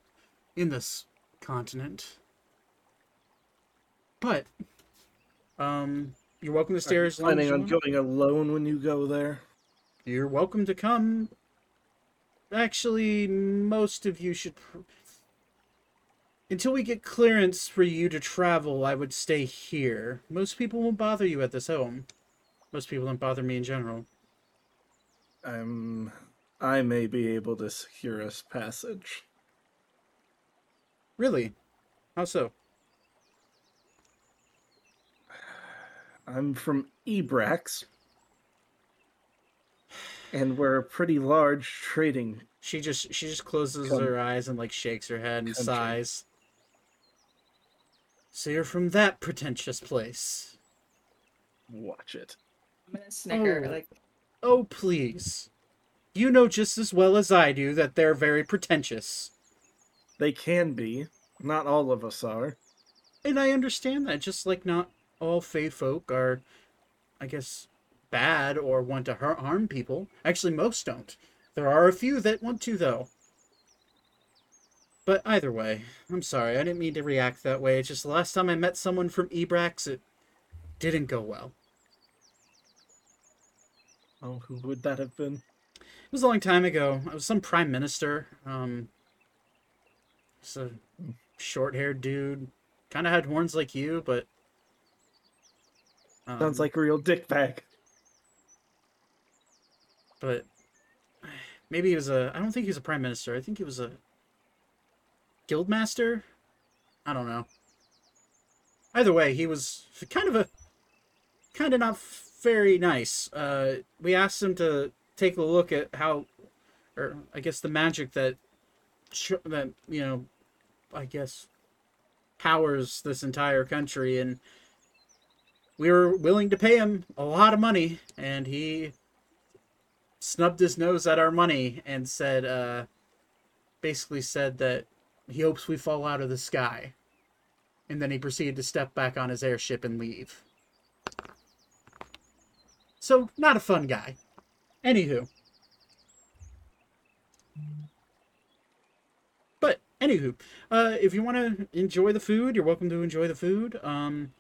in this continent. But, um, you're welcome to stay Are as long as planning you on going alone when you go there? You're welcome to come. Actually, most of you should. pr- until we get clearance for you to travel, I would stay here. Most people won't bother you at this home. Most people don't bother me in general. Um, I may be able to secure us passage. Really? How so? I'm from Ebrax, and we're a pretty large trading. She just she just closes Come. her eyes and like shakes her head and Country. sighs. So you're from that pretentious place. Watch it. I'm gonna snicker. Oh. Like, Oh please. You know just as well as I do that they're very pretentious. They can be. Not all of us are. And I understand that, just like not all Fey folk are, I guess, bad or want to har- harm people. Actually, most don't. There are a few that want to, though. But either way, I'm sorry, I didn't mean to react that way. It's just the last time I met someone from Ebrax, it didn't go well. Oh, who would that have been? It was a long time ago. I was some prime minister. Um, just a short-haired dude. Kind of had horns like you, but Sounds um, like a real dickbag. but maybe he was a I don't think he was a prime minister. I think he was a guildmaster. I don't know. Either way, he was kind of a kind of not very nice. Uh, we asked him to take a look at how, or I guess the magic that that you know, I guess powers this entire country, and we were willing to pay him a lot of money, and he snubbed his nose at our money and said, uh, basically said that he hopes we fall out of the sky. And then he proceeded to step back on his airship and leave. So, not a fun guy. Anywho. But, anywho, uh, if you want to enjoy the food, you're welcome to enjoy the food. Um,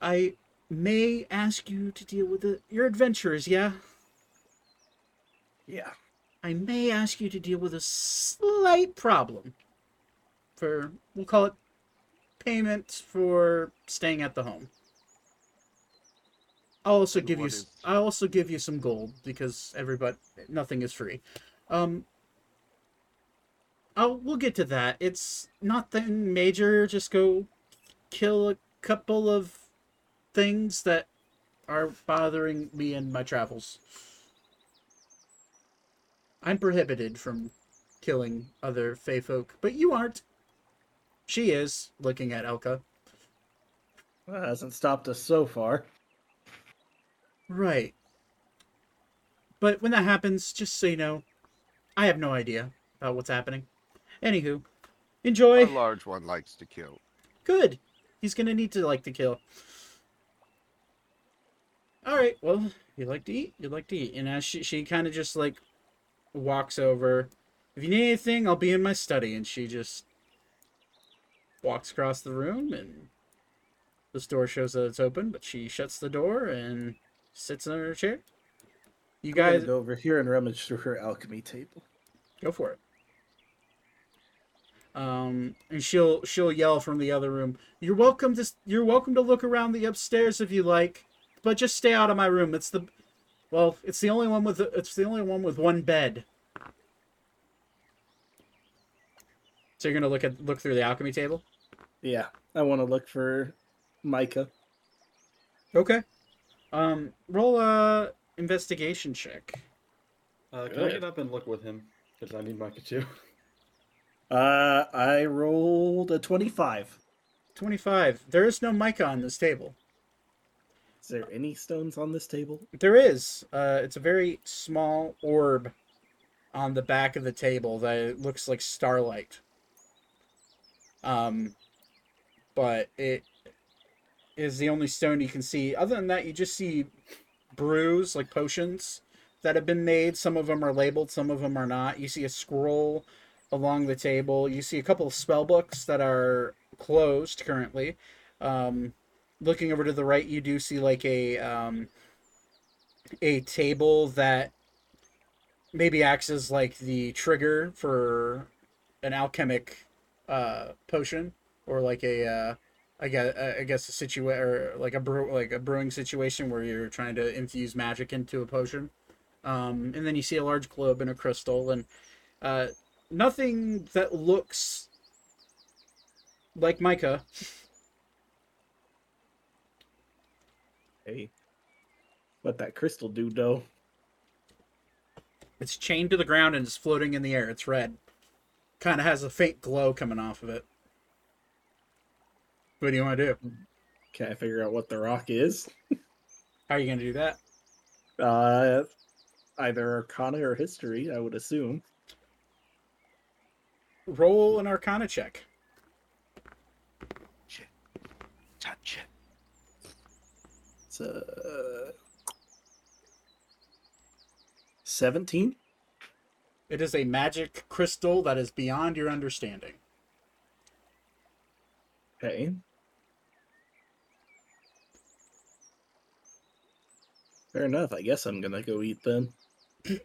I may ask you to deal with the, your adventures, yeah? Yeah. I may ask you to deal with a slight problem for we'll call it payment for staying at the home. I'll also give you is- I'll also give you some gold because everybody nothing is free. Um I'll we'll get to that. It's nothing major, just go kill a couple of things that are bothering me in my travels. I'm prohibited from killing other Fey folk, but you aren't. She is, looking at Elka. That hasn't stopped us so far. Right. But when that happens, just so you know, I have no idea about what's happening. Anywho, enjoy. A large one likes to kill. Good. He's gonna need to like to kill. All right. Well, you like to eat. You like to eat. And as she she kind of just like walks over. If you need anything, I'll be in my study. And she just walks across the room, and the door shows that it's open. But she shuts the door and sits in her chair. You I'm guys go over here and rummage through her alchemy table. Go for it. Um, and she'll she'll yell from the other room. You're welcome to you're welcome to look around the upstairs if you like, but just stay out of my room. It's the well, it's the only one with it's the only one with one bed. So you're gonna look at look through the alchemy table. Yeah, I want to look for mica. Okay. Um, roll a investigation check. Uh, can I get up and look with him? Because I need mica too. Uh, I rolled a twenty-five. Twenty-five. There is no mica on this table. Is there any stones on this table? There is. Uh, it's a very small orb on the back of the table that looks like starlight. Um, but it is the only stone you can see. Other than that, you just see brews like potions that have been made. Some of them are labeled, some of them are not. You see a scroll along the table. You see a couple of spell books that are closed currently. Um, looking over to the right, you do see like a um, a table that maybe acts as like the trigger for an alchemic uh, potion or like a uh, I guess I guess a situa or like a brew like a brewing situation where you're trying to infuse magic into a potion. Um, and then you see a large globe and a crystal and uh, nothing that looks like mica. Hey, what that crystal do, though? It's chained to the ground and it's floating in the air. It's red. Kind of has a faint glow coming off of it. What do you want to do? Can I figure out what the rock is? How are you going to do that? Uh, either Arcana or History, I would assume. Roll an Arcana check. Touch it. It's uh, seventeen. It is a magic crystal that is beyond your understanding. Okay. Fair enough. I guess I'm gonna go eat then.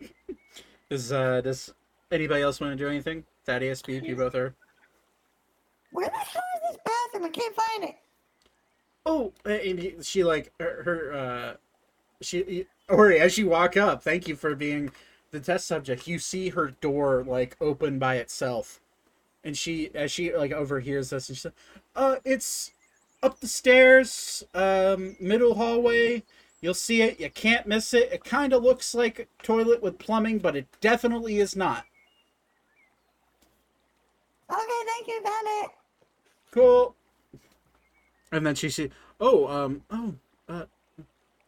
Does uh does anybody else want to do anything? Thaddeus, Beep, you both are. Where the hell is this bathroom? I can't find it. Oh, and she like her, her uh she Ori as you walk up. Thank you for being the test subject. You see her door like open by itself, and she as she like overhears this and she said, "Uh, it's up the stairs, um, middle hallway. You'll see it. You can't miss it. It kind of looks like a toilet with plumbing, but it definitely is not. Okay, thank you, it. Cool." And then she said, "Oh, um, oh, uh,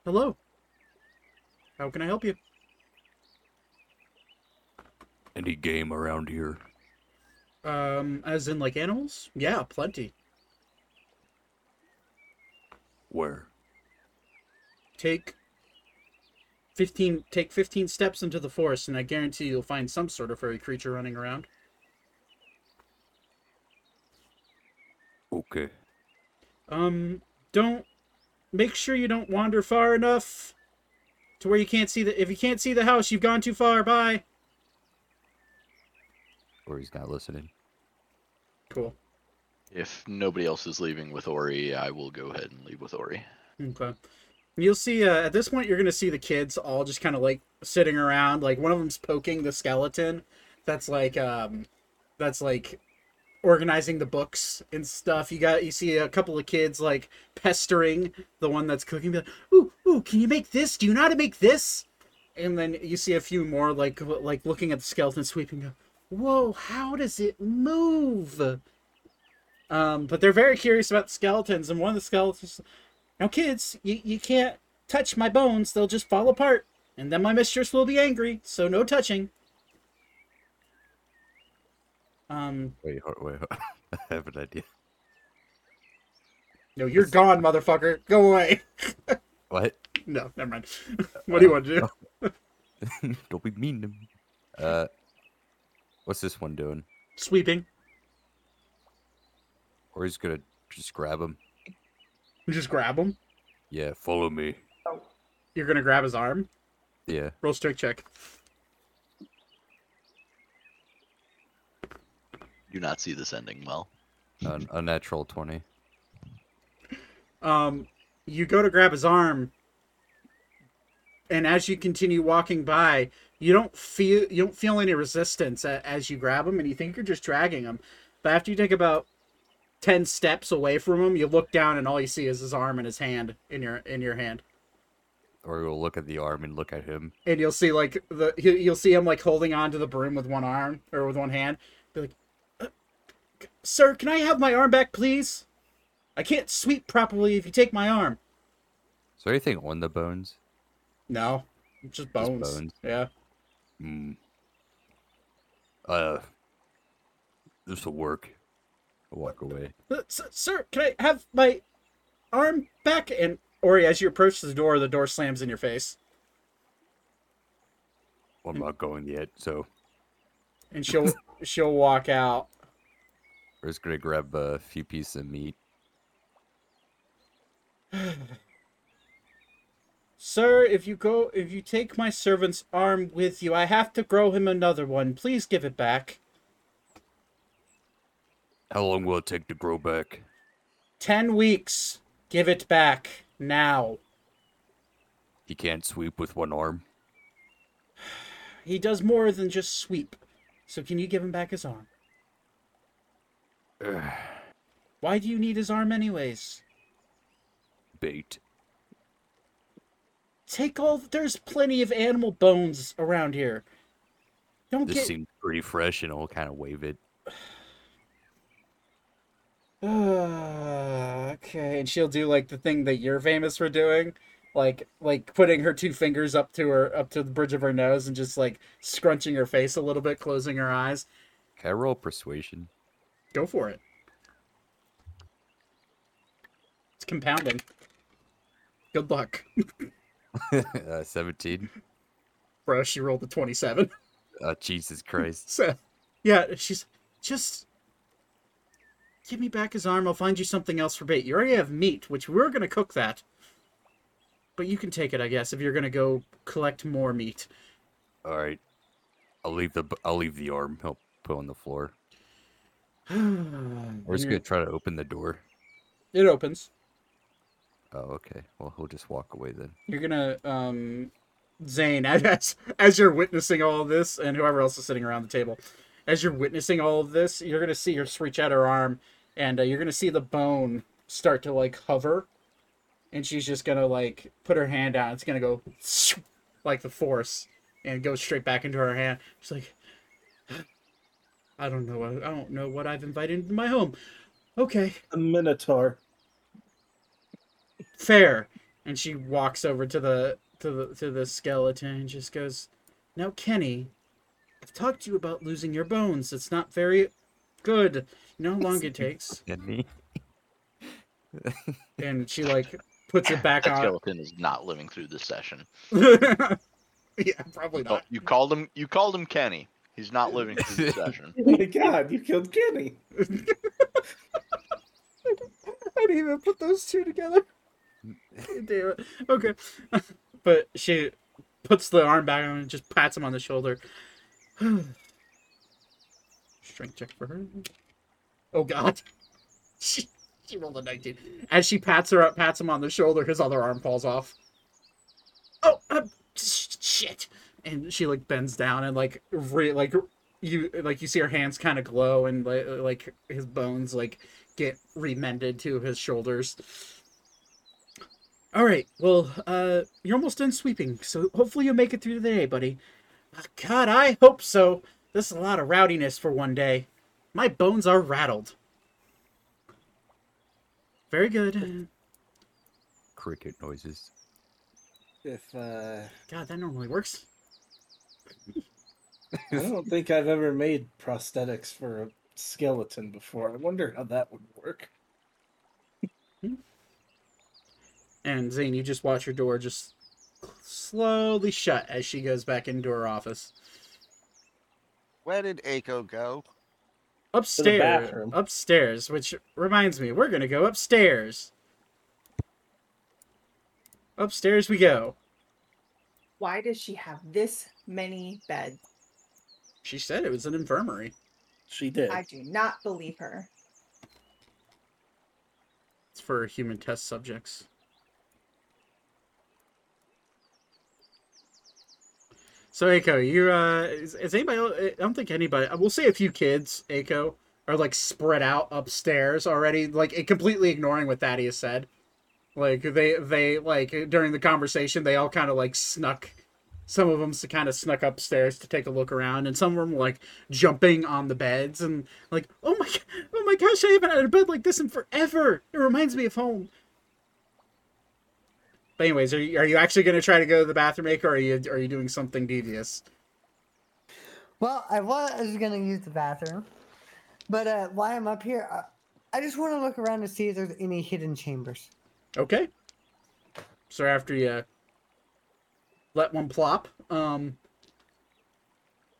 hello. How can I help you?" Any game around here? Um, as in like animals? Yeah, plenty. Where? Take 15 take 15 steps into the forest and I guarantee you'll find some sort of furry creature running around. Okay. Um, don't make sure you don't wander far enough to where you can't see the if you can't see the house, you've gone too far. Bye. Or he's not listening. Cool. If nobody else is leaving with Ori, I will go ahead and leave with Ori. Okay. You'll see uh, at this point you're gonna see the kids all just kind of like sitting around. Like one of them's poking the skeleton. That's like um, that's like organizing the books and stuff. You got you see a couple of kids like pestering the one that's cooking. Be like, ooh, ooh, can you make this? Do you know how to make this? And then you see a few more like like looking at the skeleton sweeping. Go, Whoa, how does it move? Um, but they're very curious about skeletons, and one of the skeletons. Now, kids, you, you can't touch my bones; they'll just fall apart, and then my mistress will be angry. So no touching. Um, Wait, ho- wait. ho- I have an idea. no, you're gone, motherfucker. Go away. What? No, never mind. what do you want to do? Don't be mean to me. Uh, what's this one doing? Sweeping. Or he's gonna just grab him. You just grab him. Yeah, follow me. You're gonna grab his arm. Yeah. Roll strength check. Do not see this ending well. A natural twenty. um, you go to grab his arm, and as you continue walking by, you don't feel you don't feel any resistance a- as you grab him, and you think you're just dragging him. But after you take about ten steps away from him, you look down, and all you see is his arm and his hand in your in your hand, Or you'll look at the arm and look at him. and you'll see like the you- you'll see him like holding on to the broom with one arm or with one hand. Be like, "Uh, c- "Sir, can I have my arm back, please? I can't sweep properly if you take my arm." Is there anything on the bones? No, just bones. bones. Yeah. Hmm. Uh, this will work. I'll walk away. Uh, Sir, can I have my arm back? And Ori, as you approach the door, the door slams in your face, Well, I'm not going yet, so and she'll she'll walk out. We're just gonna grab a few pieces of meat. Sir, if you go, if you take my servant's arm with you, I have to grow him another one. Please give it back. How long will it take to grow back? Ten weeks. Give it back now. He can't sweep with one arm. He does more than just sweep. So can you give him back his arm? Ugh, Why do you need his arm anyways? Bait. Take all there's plenty of animal bones around here. Don't This get seems pretty fresh, and I'll kind of wave it. Uh, okay, and she'll do like the thing that you're famous for doing, like like putting her two fingers up to her up to the bridge of her nose and just like scrunching her face a little bit, closing her eyes. Can I roll persuasion? Go for it. It's compounding. Good luck, uh, 17. bro. She rolled a twenty-seven. Oh, Jesus Christ. So, yeah, she's just give me back his arm. I'll find you something else for bait. You already have meat, which we are gonna cook that, but you can take it, I guess, if you're gonna go collect more meat. All right. I'll leave the I'll leave the arm. He'll put on the floor. We're just gonna try to open the door. It opens. Oh, okay. Well, he'll just walk away then. You're gonna um, Zane, as as you're witnessing all this, and whoever else is sitting around the table, as you're witnessing all of this, you're gonna see her reach out her arm, and uh, you're gonna see the bone start to like hover, and she's just gonna like put her hand out. It's gonna go like the force, and go straight back into her hand. She's like, I don't know. what- I don't know what I've invited into my home. Okay, A minotaur. fair. And she walks over to the to the to the skeleton and just goes, "Now, Kenny, I've talked to you about losing your bones. It's not very good. You know how long it takes." And me? And she like puts it back That on. skeleton is not living through this session. yeah, probably Oh, not. you called him. You called him Kenny. He's not living through the session. Oh my god, you killed Kenny. I didn't even put those two together. Damn it. Okay. but she puts the arm back on and just pats him on the shoulder. Strength check for her. Oh god. She, she rolled a 19. As she pats her up, pats him on the shoulder, his other arm falls off. Oh, uh, sh- shit. And she like bends down and like re- like you like you see her hands kind of glow and like, like his bones like get remended to his shoulders. All right. Well, uh, you're almost done sweeping, so hopefully you'll make it through the day, buddy. Uh, God, I hope so. This is a lot of rowdiness for one day. My bones are rattled. Very good. Cricket noises. If uh God, that normally works. I don't think I've ever made prosthetics for a skeleton before. I wonder how that would work. And Zane, you just watch her door just slowly shut as she goes back into her office. Where did Aiko go? Upstairs. Upstairs, which reminds me, we're gonna go upstairs. Upstairs we go. Why does she have this many beds? She said it was an infirmary. She did. I do not believe her. It's for human test subjects. So Aiko, you uh, is, is anybody? el- I don't think anybody. We'll say a few kids, Aiko, are like spread out upstairs already, like completely ignoring what Thaddeus said. Like they they like during the conversation, they all kind of like snuck. Some of them kind of snuck upstairs to take a look around, and some of them were like jumping on the beds and like, oh my, oh my gosh, I haven't had a bed like this in forever. It reminds me of home. But anyways, are you, are you actually going to try to go to the bathroom, Aiko, or are you are you doing something devious? Well, I was gonna use the bathroom, but uh, while I'm up here, uh, I just want to look around to see if there's any hidden chambers. Okay. So after you let one plop, um,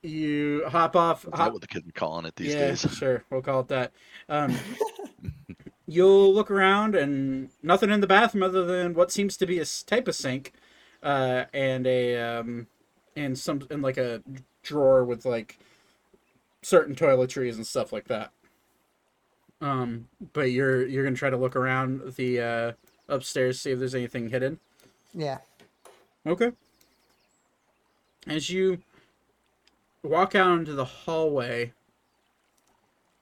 you hop off. Is that Hop, what the kids are calling it these yeah, days? sure, we'll call it that. Um, you'll look around and nothing in the bathroom other than what seems to be a type of sink, uh, and a um, and some and like a drawer with like certain toiletries and stuff like that. Um, but you're you're gonna try to look around the uh, upstairs, see if there's anything hidden. Yeah. Okay. As you walk out into the hallway,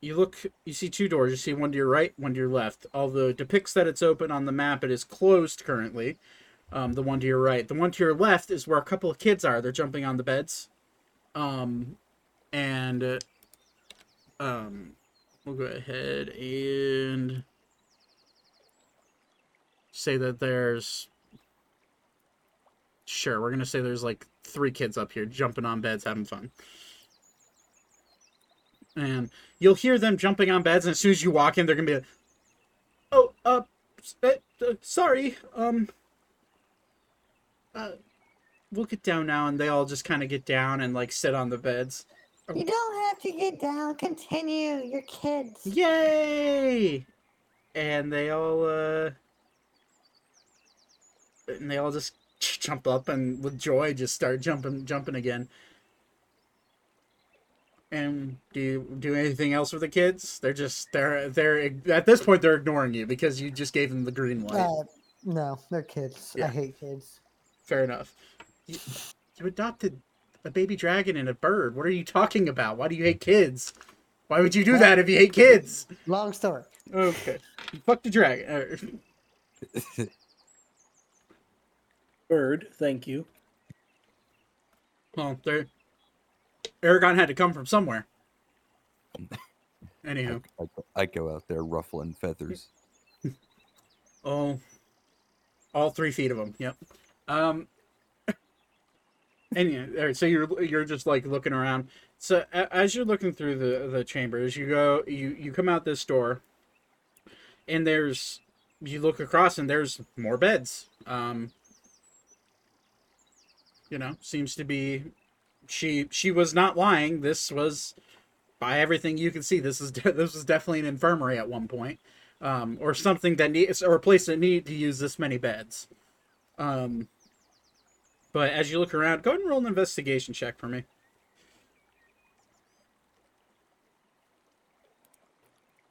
you look, you see two doors. You see one to your right, one to your left. Although it depicts that it's open on the map, it is closed currently. Um, the one to your right. The one to your left is where a couple of kids are. They're jumping on the beds. Um, and uh, um, we'll go ahead and say that there's Sure, we're gonna say there's like three kids up here jumping on beds, having fun. And you'll hear them jumping on beds, and as soon as you walk in, they're gonna be like, "Oh, uh, uh, uh, sorry, um, uh, we'll get down now." And they all just kind of get down and like sit on the beds. You don't have to get down. Continue. You're kids. Yay! And they all, uh, and they all just jump up and with joy just start jumping, jumping again. And do you do anything else with the kids? They're just they're they're at this point they're ignoring you because you just gave them the green light. Uh, no, they're kids. Yeah. I hate kids. Fair enough. You, you adopted a baby dragon and a bird. What are you talking about? Why do you hate kids? Why would you do that if you hate kids? Long story. Okay. Fuck the dragon. Bird, thank you. Well, there. Aragon had to come from somewhere. Anywho, I, go- I go out there ruffling feathers. oh, all three feet of them. Yep. Um. And yeah, all right, so you're you're just like looking around. So as you're looking through the the chambers, you go you you come out this door, and there's you look across and there's more beds. Um. You know, seems to be she she was not lying. This was by everything you can see. This is de- this was definitely an infirmary at one point, um, or something that needs or a place that needed to use this many beds. Um, but as you look around, go ahead and roll an investigation check for me.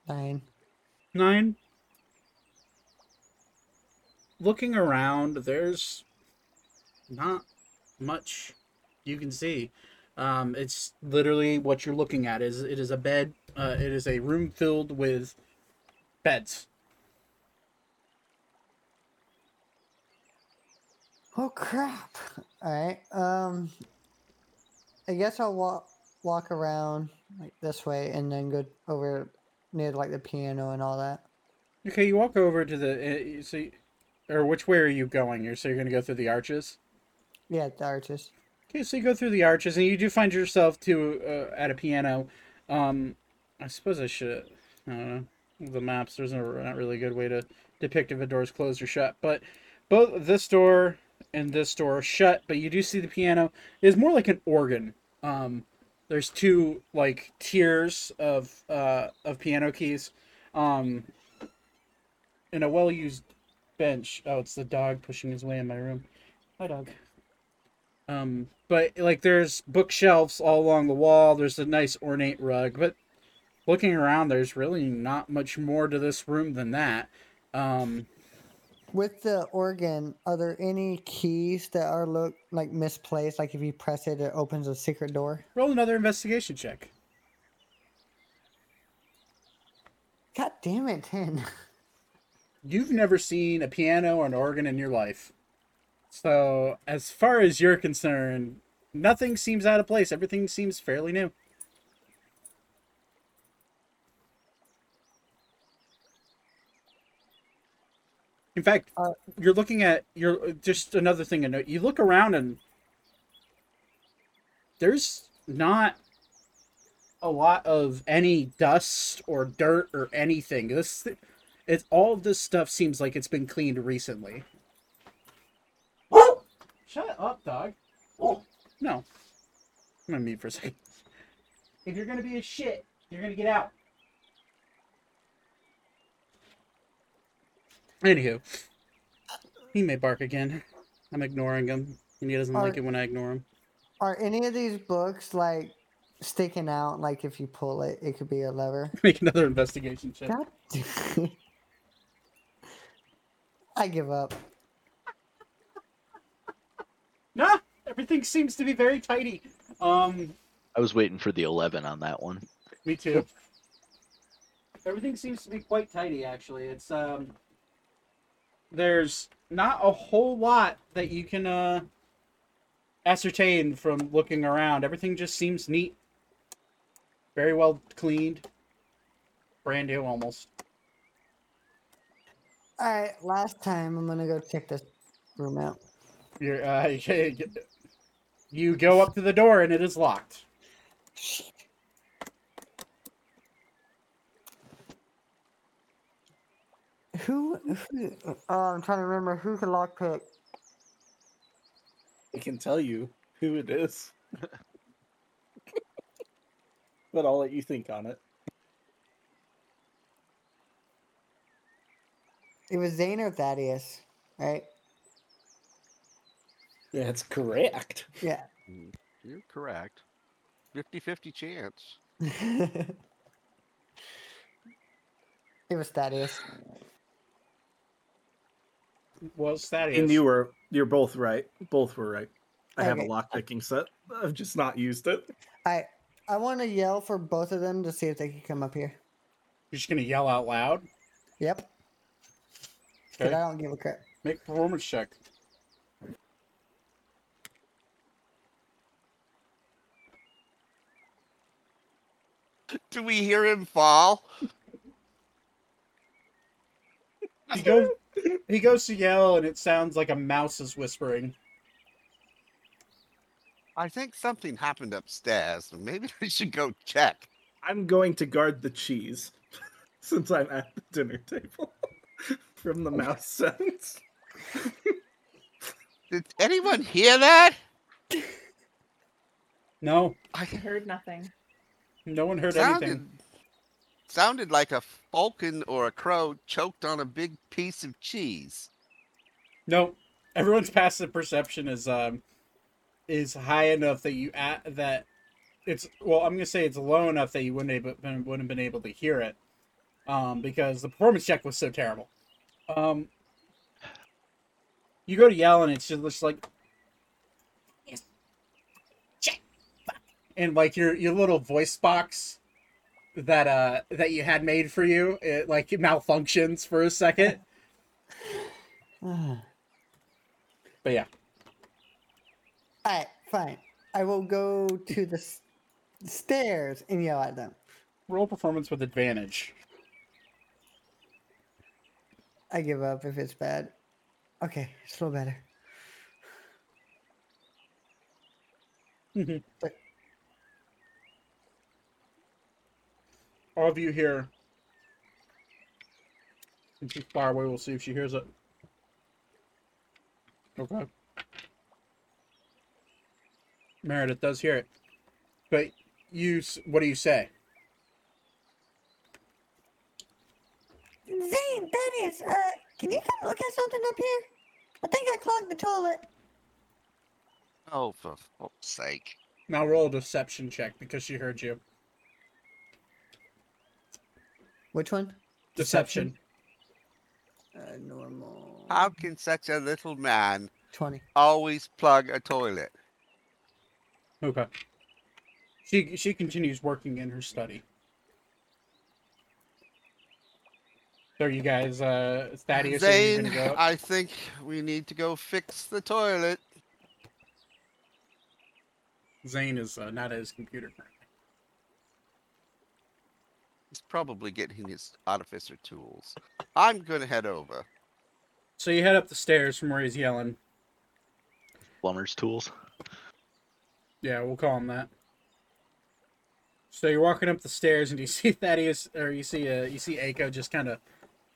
Nine. Nine. Looking around, there's not much you can see. Um, it's literally what you're looking at. is It is a bed. Uh, it is a room filled with beds. Oh crap! All right. Um, I guess I'll walk walk around like this way and then go over near like the piano and all that. Okay, you walk over to the. Uh, you see, or which way are you going? You're so you're gonna go through the arches. Yeah, the arches. Okay, so you go through the arches, and you do find yourself to uh, at a piano. Um, I suppose I should. I don't know the maps. There's no, not really a good way to depict if a door's closed or shut. But both this door and this door are shut. But you do see the piano is more like an organ. Um, there's two like tiers of uh of piano keys. Um, and a well-used bench. Oh, it's the dog pushing his way in my room. Hi, dog. Um, but like there's bookshelves all along the wall. There's a nice ornate rug, but looking around, there's really not much more to this room than that. Um, With the organ, are there any keys that are look like misplaced? Like if you press it, it opens a secret door. roll another investigation check. God damn it, ten. You've never seen a piano or an organ in your life. So, as far as you're concerned, nothing seems out of place. Everything seems fairly new. In fact, Uh, you're looking at you're just another thing to note. You look around and there's not a lot of any dust or dirt or anything. This it's all of this stuff seems like it's been cleaned recently. Shut up, dog. Oh. No. I'm gonna mute for a second. If you're gonna be a shit, you're gonna get out. Anywho, he may bark again. I'm ignoring him, and he doesn't like it when I ignore him. Are any of these books like sticking out. Like if you pull it, it could be a lever. Make another investigation check. God. I give up. Nah, everything seems to be very tidy. Um, I was waiting for the 11 on that one. me too. Everything seems to be quite tidy, actually. It's um, there's not a whole lot that you can uh ascertain from looking around. Everything just seems neat, very well cleaned, brand new almost. All right, last time I'm gonna go check this room out. You're uh, you go up to the door and it is locked. Shit. Who? who oh, I'm trying to remember who can lockpick. I can tell you who it is. but I'll let you think on it. It was Zane or Thaddeus, right? That's correct. Yeah. You're correct. 50 50 chance. it was Thaddeus. Was that And you were you're both right. Both were right. I have a Okay. lock picking set. I've just not used it. I I want to yell for both of them to see if they can come up here. You're just gonna yell out loud. Yep. Because Okay. I don't give a crap. Make performance check. Do we hear him fall? He goes. he goes to yell, and it sounds like a mouse is whispering. I think something happened upstairs. and Maybe we should go check. I'm going to guard the cheese since I'm at the dinner table from the mouse sounds. Did anyone hear that? No, I heard nothing. No one heard sounded, anything. sounded like a falcon or a crow choked on a big piece of cheese. No, everyone's passive perception is um is high enough that you at that it's well. I'm gonna say it's low enough that you wouldn't able, been- wouldn't have been able to hear it, um, because the performance check was so terrible. Um, you go to yell and it's just, just like. And like your your little voice box that uh that you had made for you, it like malfunctions for a second. But yeah. all right fine. I will go to the s- stairs and yell at them. Roll performance with advantage. I give up if it's bad. Okay, it's a little better. All of you here. Since she's far away, we'll see if she hears it. Okay. Meredith does hear it. But you, what do you say? Zane, Thaddeus, uh, can you come look at something up here? I think I clogged the toilet. Oh, for fuck's sake. Now roll a deception check because she heard you. Which one? Deception. Uh, normal. How can such a little man 20. always plug a toilet? Okay. She she continues working in her study. So you guys, uh, Thaddeus, Zane, go? I think we need to go fix the toilet. Zane is uh, not at his computer currently. He's probably getting his artificer tools. I'm gonna head over. So you head up the stairs from where he's yelling. Plumber's tools. Yeah, we'll call him that. So you're walking up the stairs and you see Thaddeus, or you see uh, you see Aiko just kind of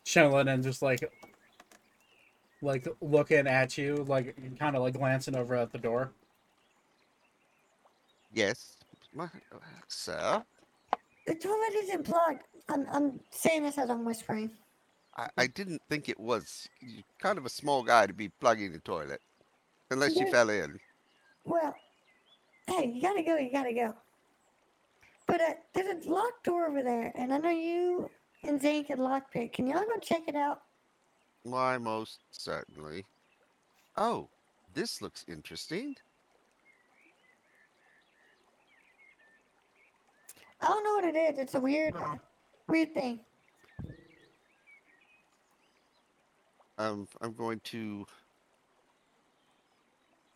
chilling and just like, like looking at you, like kind of like glancing over at the door. Yes, my, sir. The toilet isn't plugged. I'm, I'm saying this as I'm whispering. I, I didn't think it was. You're kind of a small guy to be plugging the toilet, unless you fell in. Well, hey, you gotta go, you gotta go. But uh, there's a locked door over there, and I know you and Zane can lockpick. Can y'all go check it out? Why, most certainly. Oh, this looks interesting. I don't know what it is. It's a weird, weird thing. Um, I'm going to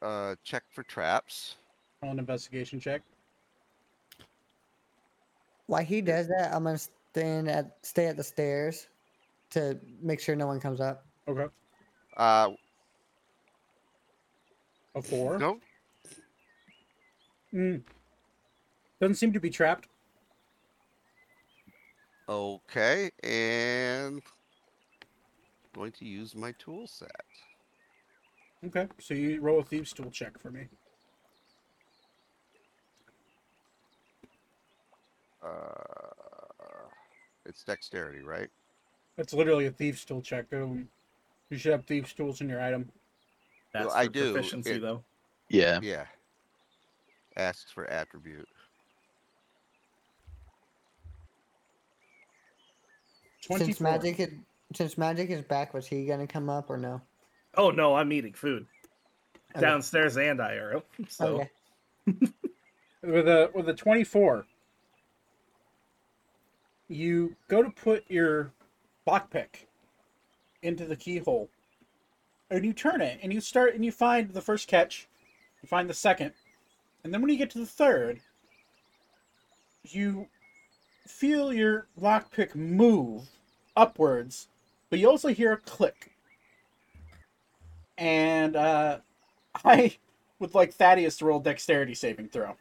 uh, check for traps. Roll an investigation check. While he does that, I'm gonna stand at stay at the stairs to make sure no one comes up. Okay. Uh, A four. no, Mm. Doesn't seem to be trapped. Okay, and I'm going to use my tool set. Okay. So you roll a thieves tool check for me. Uh, it's dexterity, right? That's literally a thieves tool check. You should have thieves tools in your item. That's Well, I do, proficiency, it- though. Yeah. Yeah. Asks for attribute. Since magic is since magic is back, was he gonna come up or no? Oh no, I'm eating food Okay. downstairs and IRO. So Okay. with a with a 24 you go to put your lockpick into the keyhole and you turn it and you start and you find the first catch you find the second and then when you get to the third you feel your lockpick move upwards but you also hear a click and uh i would like thaddeus to roll dexterity saving throw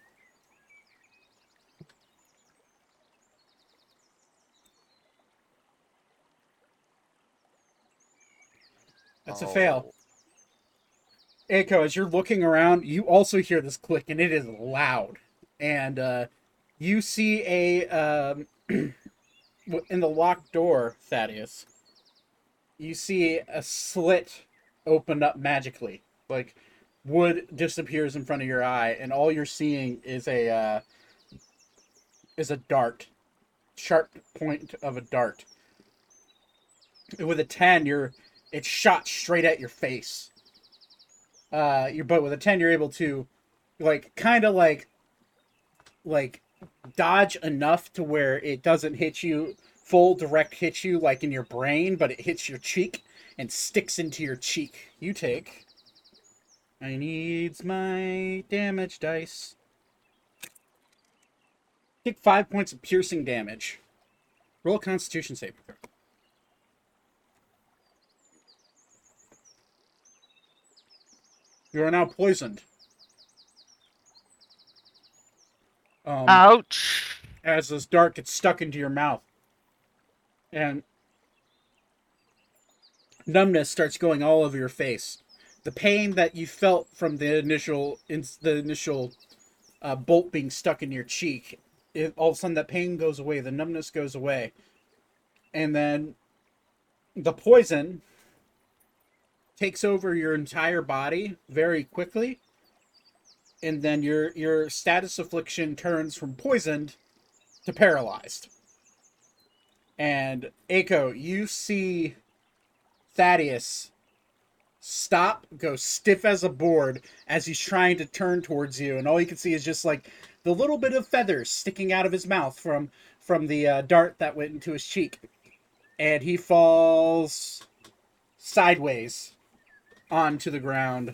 That's a fail. Oh, Echo, as you're looking around, you also hear this click, and it is loud. And uh, you see a um, in the locked door, Thaddeus. You see a slit open up magically, like wood disappears in front of your eye, and all you're seeing is a uh, is a dart, sharp point of a dart. And with a ten, you're it's shot straight at your face uh your but with a 10 you're able to like kind of like like dodge enough to where it doesn't hit you full direct hit you like in your brain but it hits your cheek and sticks into your cheek. You take. I needs my damage dice. Take five points of piercing damage. Roll constitution save. You are now poisoned. Um, Ouch! as this dart gets stuck into your mouth. And numbness starts going all over your face. The pain that you felt from the initial in, the initial uh, bolt being stuck in your cheek, it, all of a sudden that pain goes away, the numbness goes away, and then the poison takes over your entire body very quickly, and then your your status affliction turns from poisoned to paralyzed. And Aiko, you see Thaddeus stop, go stiff as a board as he's trying to turn towards you, and all you can see is just like the little bit of feathers sticking out of his mouth from from the uh, dart that went into his cheek, and he falls sideways onto the ground,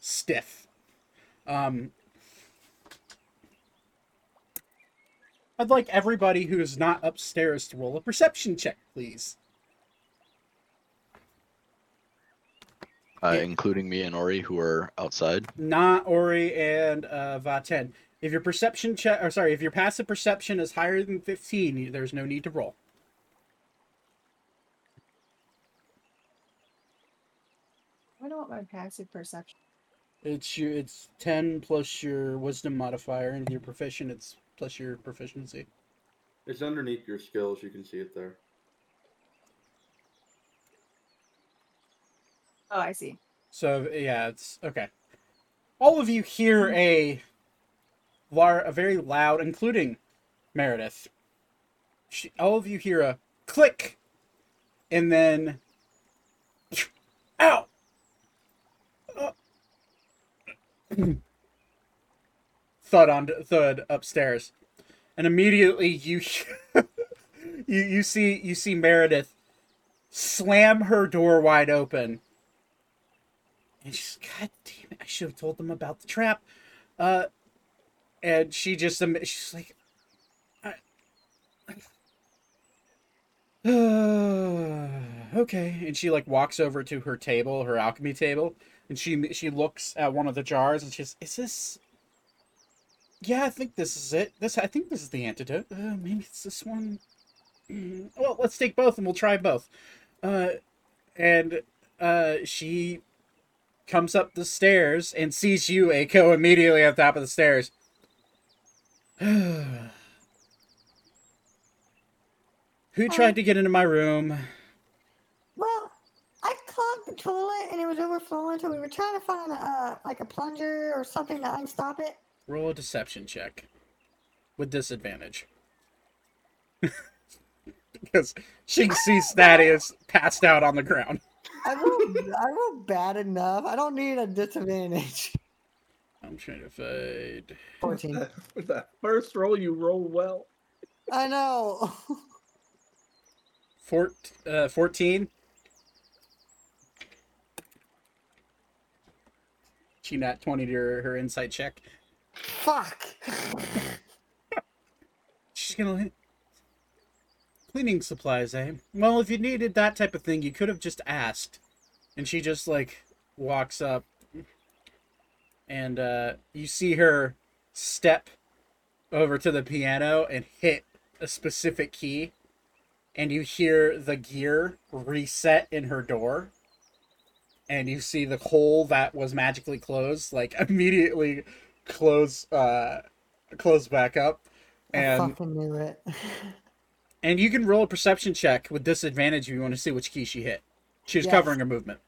stiff. Um, I'd like everybody who is not upstairs to roll a perception check, please. Uh, Yeah. including me and Ori, who are outside. Not Ori and uh, Vaten. If your perception check, or sorry, if your passive perception is higher than fifteen, there's no need to roll. I don't want my passive perception. It's your it's ten plus your wisdom modifier, and your proficient it's plus your proficiency. It's underneath your skills. You can see it there. Oh, I see. So yeah, it's okay. All of you hear hmm. a lar- a very loud, including Meredith. She, all of you hear a click, and then, ow! Uh, thud on thud upstairs, and immediately you you you see you see Meredith slam her door wide open, and she's God damn it! I should have told them about the trap. Uh, and she just um, she's like, okay, and she like walks over to her table, her alchemy table, and she she looks at one of the jars and she's, is this? Yeah, I think this is it. This I think this is the antidote. Uh, maybe it's this one. Mm, Well, let's take both and we'll try both. Uh, and uh, she comes up the stairs and sees you, Aiko, immediately at the top of the stairs. Who tried to get into my room? Well, I clogged the toilet and it was overflowing, so we were trying to find uh like a plunger or something to unstop it. Roll a deception check with disadvantage. because she sees Thaddeus passed out on the ground. I rolled, I rolled bad enough. I don't need a disadvantage. I'm trying to find. 14. With that first roll, you roll well. I know. Four, uh, 14. She nat 20 to her, her insight check. Fuck. She's gonna. Cleaning supplies, eh? Well, if you needed that type of thing, you could have just asked. And she just, like, walks up. And, uh, you see her step over to the piano and hit a specific key. And you hear the gear reset in her door. And you see the hole that was magically closed, like, immediately close, uh, close back up. I And fucking knew it. and you can roll a perception check with disadvantage if you want to see which key she hit. She was Yes. covering her movement.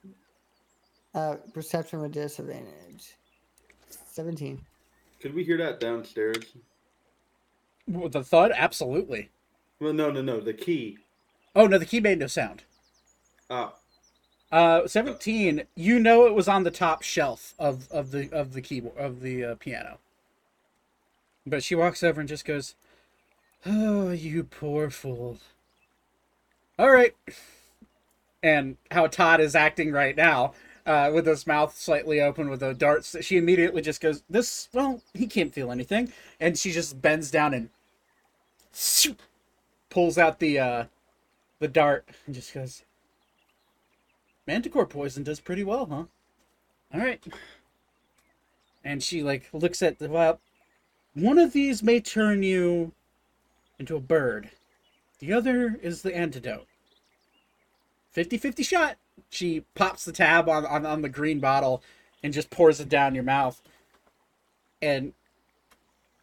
Uh, perception with disadvantage. 17. Could we hear that downstairs? With the thud, absolutely. Well, no, no, no. The key. Oh no, the key made no sound. Ah, Uh, seventeen. You know it was on the top shelf of of the of the keyboard of the uh, piano. But she walks over and just goes, "Oh, you poor fool." All right. And how Todd is acting right now, uh, with his mouth slightly open with the darts, she immediately just goes, "This, well, he can't feel anything," and she just bends down and pulls out the uh, the dart and just goes, Manticore poison does pretty well, huh? All right. And she like looks at the well. One of these may turn you into a bird. The other is the antidote. 50-50 shot. She pops the tab on, on, on the green bottle and just pours it down your mouth. And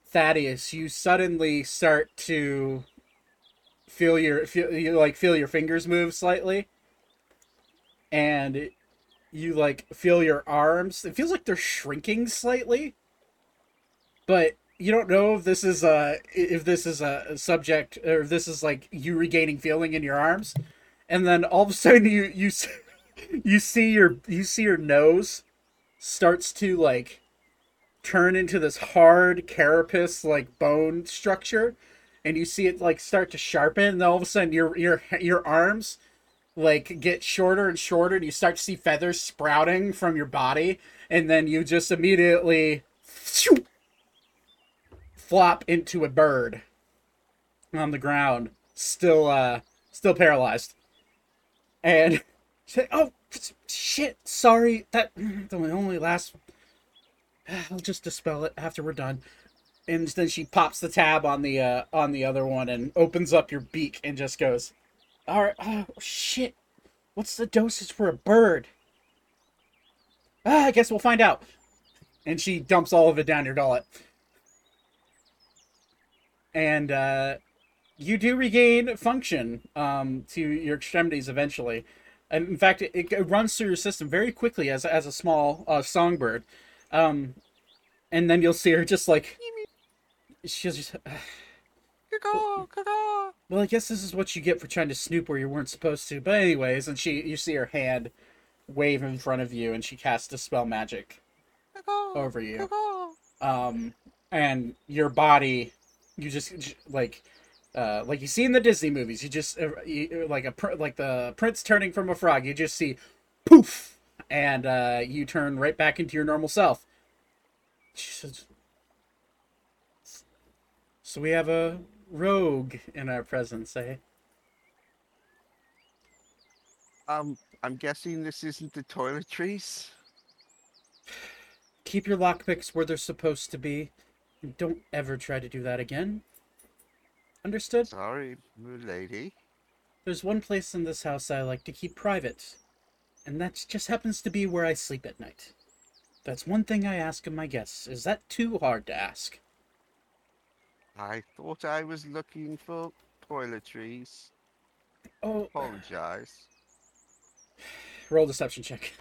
Thaddeus, you suddenly start to feel your feel you like feel your fingers move slightly and you like feel your arms. It feels like they're shrinking slightly but you don't know if this is a if this is a subject or if this is like you regaining feeling in your arms. And then all of a sudden you you you see your you see your nose starts to like turn into this hard carapace like bone structure and you see it like start to sharpen. And all of a sudden your your your arms like get shorter and shorter and you start to see feathers sprouting from your body and then you just immediately phew, flop into a bird on the ground still uh still paralyzed. And like oh shit sorry that that only lasts i'll just dispel it after we're done. And then she pops the tab on the uh on the other one and opens up your beak and just goes all right. Oh shit. What's the dosage for a bird? Ah, i guess we'll find out. And she dumps all of it down your gullet. And uh you do regain function um to your extremities eventually. And in fact it, it runs through your system very quickly as, as a small uh, songbird. Um and then you'll see her just like she's just Well, I guess this is what you get for trying to snoop where you weren't supposed to. But anyways, and she, you see her hand wave in front of you, and she casts a spell magic over you. Um, and your body, you just like, uh, like you see in the Disney movies, you just uh, you, like a like the prince turning from a frog. You just see, poof, and uh, you turn right back into your normal self. She says, So we have a rogue in our presence, eh? Um, I'm guessing this isn't the toiletries. Keep your lockpicks where they're supposed to be. And don't ever try to do that again. Understood? Sorry, my lady. There's one place in this house I like to keep private, and that just happens to be where I sleep at night. That's one thing I ask of my guests. Is that too hard to ask? I thought I was looking for toiletries. Oh, Apologize. roll deception check.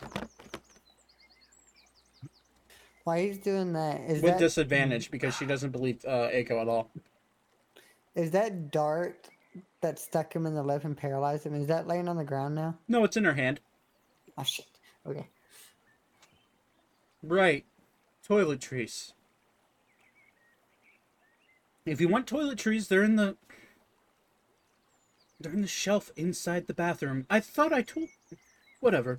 While he's doing that, is With that disadvantage because she doesn't believe uh, Aiko at all. is that dart that stuck him in the lip and paralyzed him? Is that laying on the ground now? No, it's in her hand. Oh shit. Okay. Right. Toiletries. If you want toiletries, they're in the they're in the shelf inside the bathroom. I thought I told whatever.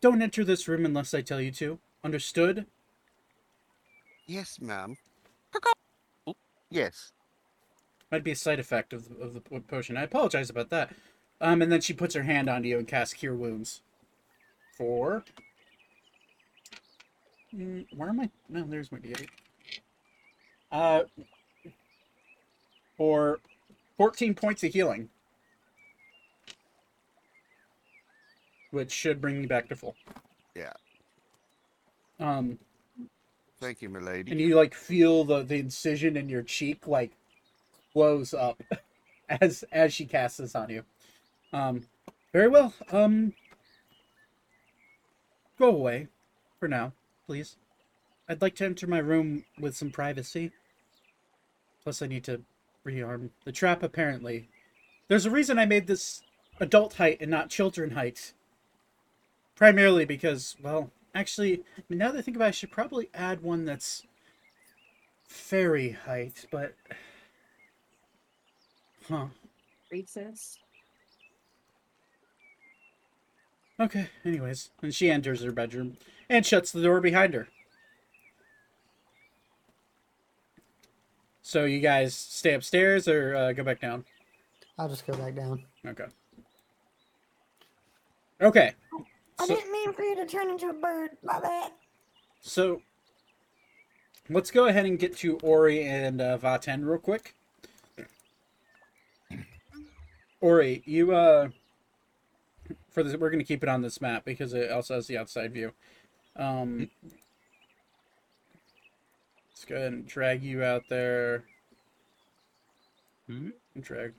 Don't enter this room unless I tell you to. Understood? Yes, ma'am. Oh, yes. Might be a side effect of, of the potion. I apologize about that. Um, and then she puts her hand onto you and casts Cure Wounds. Four. Mm, where am I? No, there's my D8. Uh, for 14 points of healing. Which should bring you back to full. Yeah. Um, Thank you, milady. and you like feel the, the incision in your cheek like blows up as as she casts this on you. Um, very well. Um, go away for now, please. I'd like to enter my room with some privacy. Plus, I need to rearm the trap. Apparently, there's a reason I made this adult height and not children height. Primarily because, well, actually, I mean, now that I think about it, I should probably add one that's fairy height, but. Huh. Racist. Okay, anyways. And she enters her bedroom and shuts the door behind her. So you guys stay upstairs or uh, go back down? I'll just go back down. Okay. Okay. I So- didn't mean for you to turn into a bird. My bad. So let's go ahead and get to Ori and uh, Vaten real quick. Ori, you uh, for this, we're gonna keep it on this map because it also has the outside view. Um, let's go ahead and drag you out there. Hmm? Drag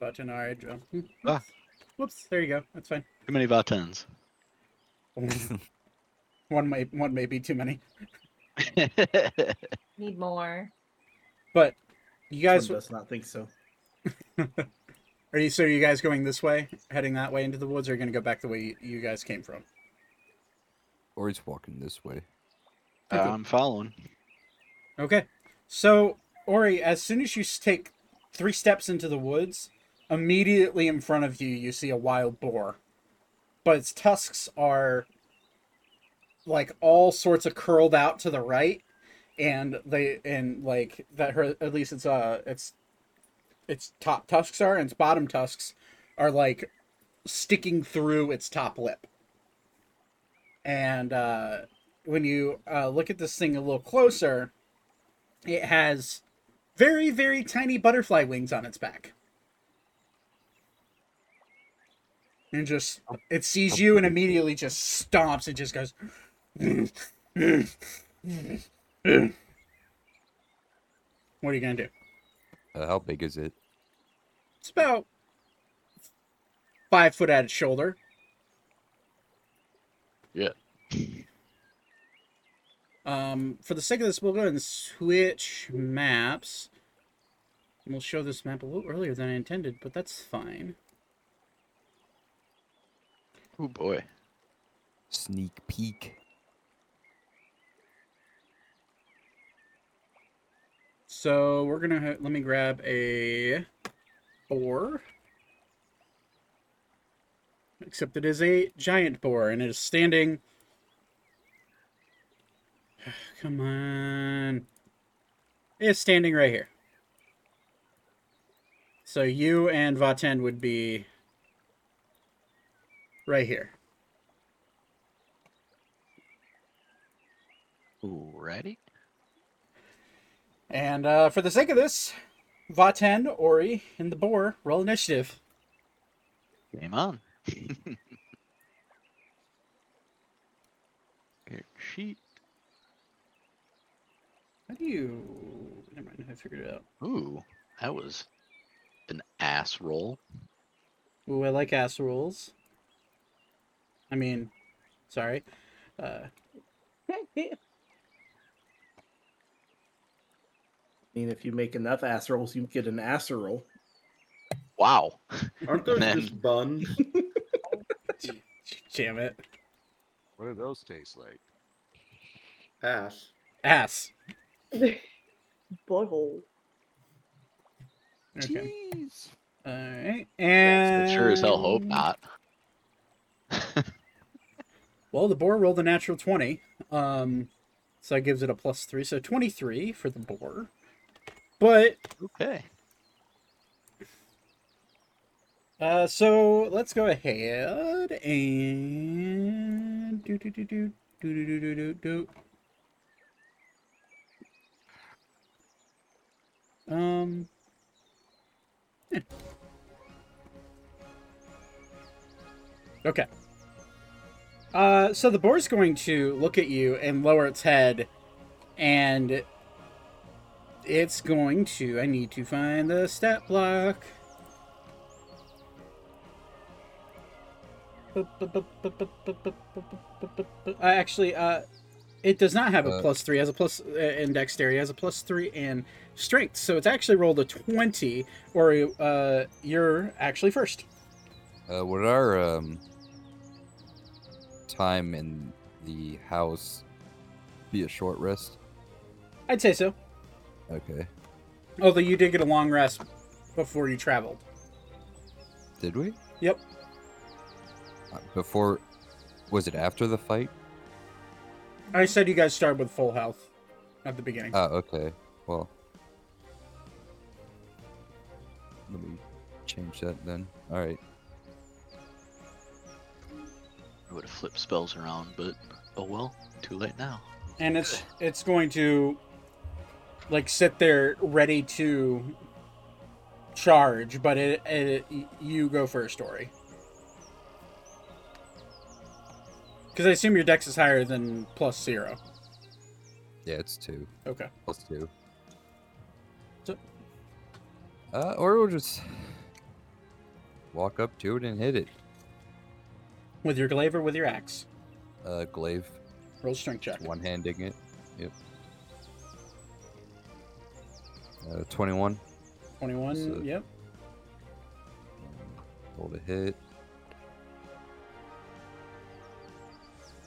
Vaten. All right, Joe. Ah. Whoops. There you go. That's fine. Too many Vatens. one may one may be too many, Need more. but you guys One does not think so. Are you so? Are you guys going this way, heading that way into the woods, or are you gonna go back the way you, you guys came from? Or he's walking this way. I'm following. Okay. So Ori, as soon as you take three steps into the woods, immediately in front of you, you see a wild boar, but its tusks are like all sorts of curled out to the right, and they and like that. Her at least it's uh its its top tusks are, and its bottom tusks are like sticking through its top lip. And uh, when you uh, look at this thing a little closer, it has very, very tiny butterfly wings on its back. And just, it sees you and immediately just stomps and just goes. What are you going to do? Uh, how big is it? It's about five foot at its shoulder. Yeah. Um, for the sake of this, we'll go ahead and switch maps. We'll show this map a little earlier than I intended, but that's fine. Oh boy. Sneak peek. So we're gonna ha- let me grab a boar. Except it is a giant boar and it is standing. Come on. It is standing right here. So you and Vaten would be right here. Ready? And uh, for the sake of this, Vaten, Ori, and the boar roll initiative. Game on. Here, sheet. How do you? Never mind, I figured it out. Ooh, that was an ass roll. Ooh, I like ass rolls. I mean, sorry. Uh, I mean, if you make enough ass rolls, you get an asserole. Wow. Aren't those Man. just buns? damn it, What do those taste like? Ass. ass. Butthole. Okay. Jeez. All right, and sure as hell hope not. Well, the boar rolled a natural twenty, um, so that gives it a plus three, so twenty-three for the boar. But okay. Uh, so let's go ahead and do do do do do do do do do. Um. Okay. Uh, so the boar's going to look at you and lower its head, and it's going to. I need to find the stat block. Actually, uh, it does not have a Uh, plus three. It has a plus uh, in dexterity. It has a plus three in strength. So it's actually rolled a twenty. Or uh, you're actually first. Uh, would our um, time in the house be a short rest? I'd say so. Okay. Although you did get a long rest before you traveled. Did we? Yep. Uh, Before, was it after the fight? I said you guys start with full health at the beginning. Oh, okay. Well, let me change that then. All right. I would have flipped spells around, but oh well, too late now. and it's it's going to like sit there ready to charge but it, it you go first Ori. Because i assume your dex is higher than plus zero Yeah, it's two okay plus two. So- Uh, or we'll just walk up to it and hit it. with your glaive or with your axe Uh, glaive, roll strength check one handing it. Yep. Uh, 21. 21 So- yep Roll to hit.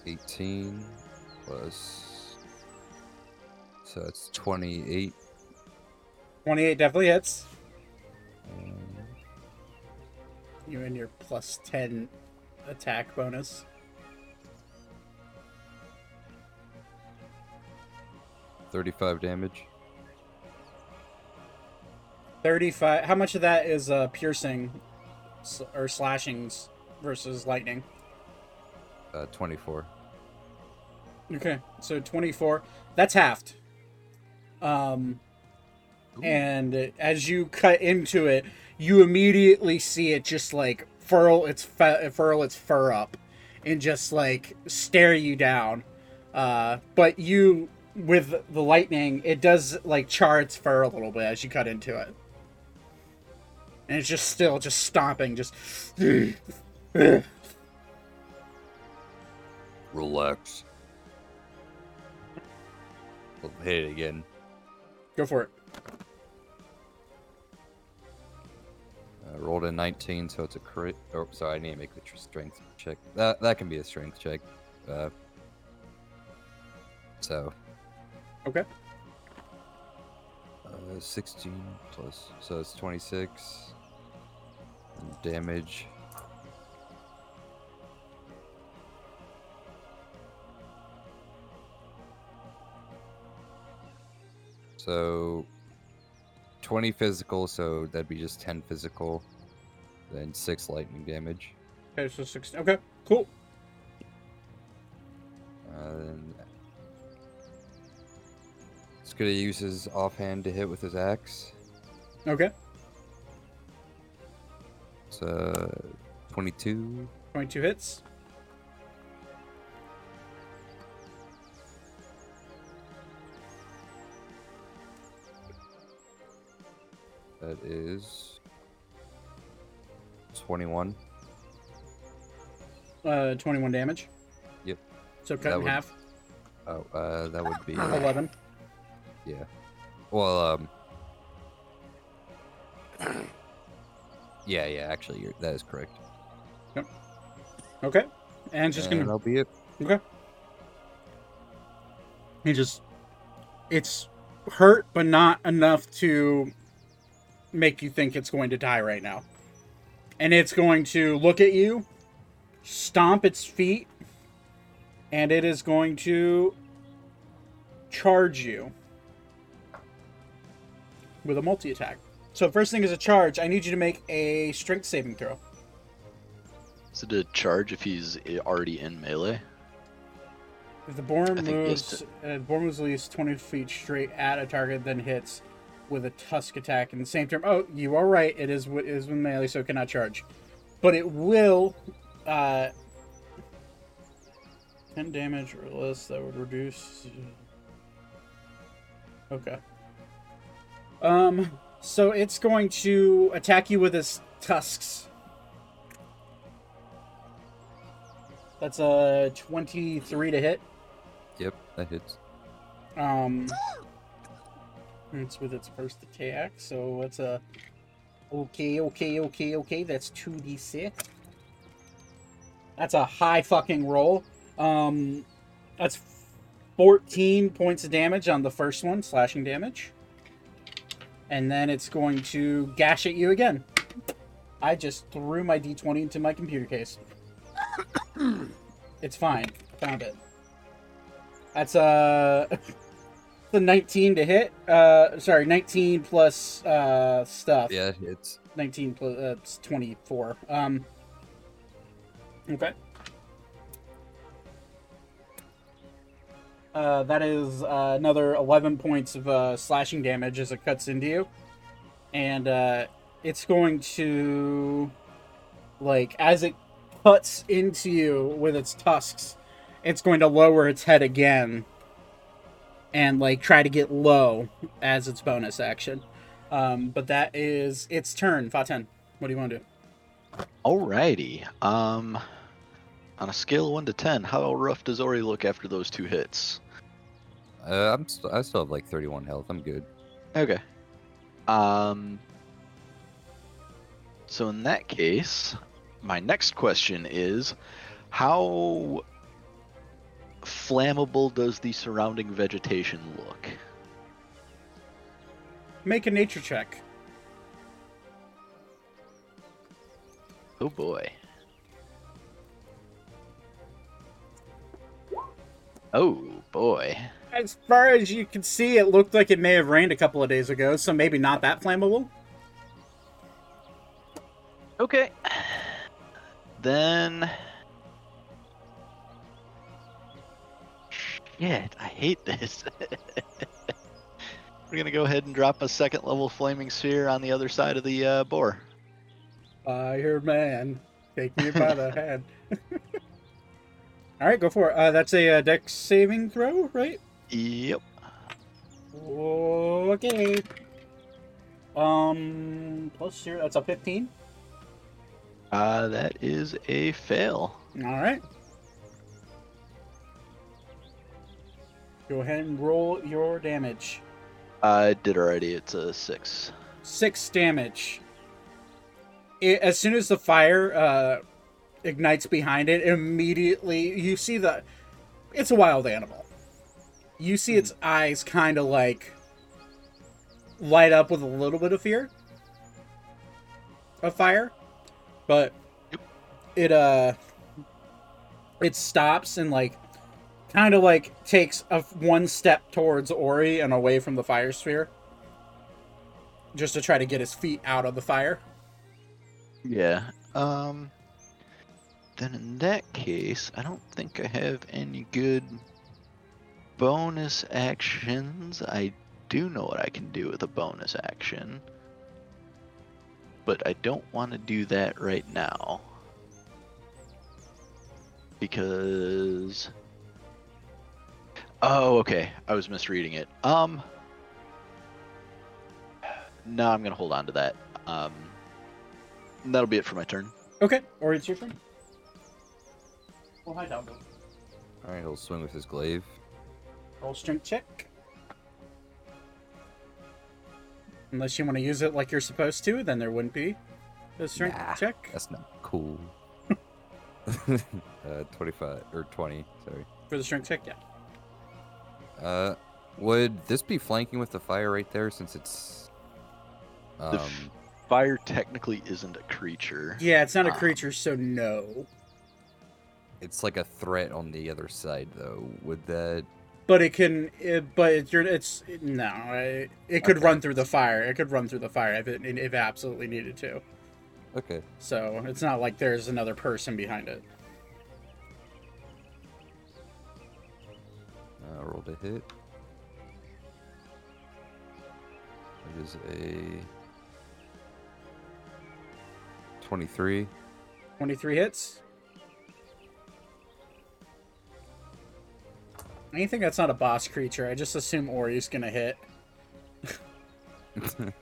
18 plus. So that's 28. 28 definitely hits Um, you and your plus 10 attack bonus 35 damage. 35 how much of that is uh piercing or slashings versus lightning Uh, 24. Okay, so 24. That's halved. Um, and as you cut into it, you immediately see it just like furl its fe- furl its fur up and just like stare you down. Uh, but you, with the lightning, it does like char its fur a little bit as you cut into it. And it's just still just stomping, just. Relax. Hit it again. Go for it. Uh, rolled a 19, so it's a crit. Oh, sorry, I need to make the tr- strength check. That that can be a strength check. Uh, so. Okay. Uh, 16 plus, so it's 26. And damage. So 20 physical, so that'd be just 10 physical, then 6 lightning damage. Okay, so six. Okay, cool. Uh, then it's gonna use his offhand to hit with his axe. Okay, It's uh, 22. 22 hits. That is 21. Uh, 21 damage. Yep. So cut That in would- half. Oh, uh, that would be 11. Yeah. Well, um. Yeah, yeah. Actually, you're, that is correct. Yep. Okay. And just and gonna. that'll be it. Okay. He just. It's hurt, but not enough to make you think it's going to die right now. And it's going to look at you, stomp its feet, and it is going to charge you with a multi attack. So, first thing is a charge. I need you to make a strength saving throw. Is it a charge if he's already in melee? If the boar I think he has moves, uh, boar moves at least 20 feet straight at a target, then hits with a tusk attack in the same turn. Oh, you are right. It is it is with melee, so it cannot charge, but it will. Uh, 10 damage or less. That would reduce. Okay. Um. So it's going to attack you with its tusks. That's a 23 to hit. Yep, that hits. Um, it's with its first attack, so it's a okay, okay, okay, okay. That's two d six. That's a high fucking roll. Um, that's fourteen points of damage on the first one, slashing damage, and then it's going to gash at you again. I just threw my d twenty into my computer case. it's fine. Found it. That's uh the 19 to hit. Uh sorry, 19 plus uh stuff. Yeah, it hits. 19 plus uh, it's 24. Um Okay. Uh, that is uh, another 11 points of uh, slashing damage as it cuts into you. And uh, it's going to, like, as it cuts into you with its tusks, it's going to lower its head again and like try to get low as its bonus action. Um, but that is its turn. Vaten, what do you want to do? Alrighty. Um, on a scale of one to ten, how rough does Ori look after those two hits? Uh, I'm st- I still have like 31 health. I'm good. Okay. Um. So in that case, my next question is, how flammable does the surrounding vegetation look? Make a nature check. Oh boy. Oh boy. As far as you can see, it looked like it may have rained a couple of days ago, so maybe not that flammable. Okay. Then. Shit, I hate this. We're gonna go ahead and drop a second level flaming sphere on the other side of the uh, boar. Fireman, take me by the hand. All right, go for it. Uh, that's a uh, dex saving throw, right? Yep. Okay. Um, plus zero. That's a fifteen. Uh, that is a fail. All right. Go ahead and roll your damage. I did already. It's a six. Six damage. it, as soon as the fire uh, ignites behind it, immediately you see the. It's a wild animal. You see its eyes kind of like light up with a little bit of fear of fire, but it uh it stops and like kind of like takes a one step towards Ori and away from the fire sphere just to try to get his feet out of the fire. Yeah. Um. Then in that case, I don't think I have any good bonus actions. I do know what I can do with a bonus action, but I don't want to do that right now because. Oh, okay. I was misreading it. Um. No, I'm gonna hold on to that. Um. That'll be it for my turn. Okay, or it's your turn. Well, hi, Dumbo. All right, he'll swing with his glaive. Roll strength check. Unless you want to use it like you're supposed to, then there wouldn't be a strength Nah, check That's not cool. uh, 25 or 20, sorry. for the strength check. Yeah. Uh, would this be flanking with the fire right there since it's The um f- fire technically isn't a creature. Yeah, it's not a Um, creature, so no. it's like a threat on the other side though. Would that But it can. It, but it's, you're, it's no. It, it could Okay. run through the fire. It could run through the fire if it if it absolutely needed to. Okay. So it's not like there's another person behind it. Uh, roll to hit. It is a 23. Twenty three hits. Anything that's not a boss creature, I just assume Ori's gonna hit.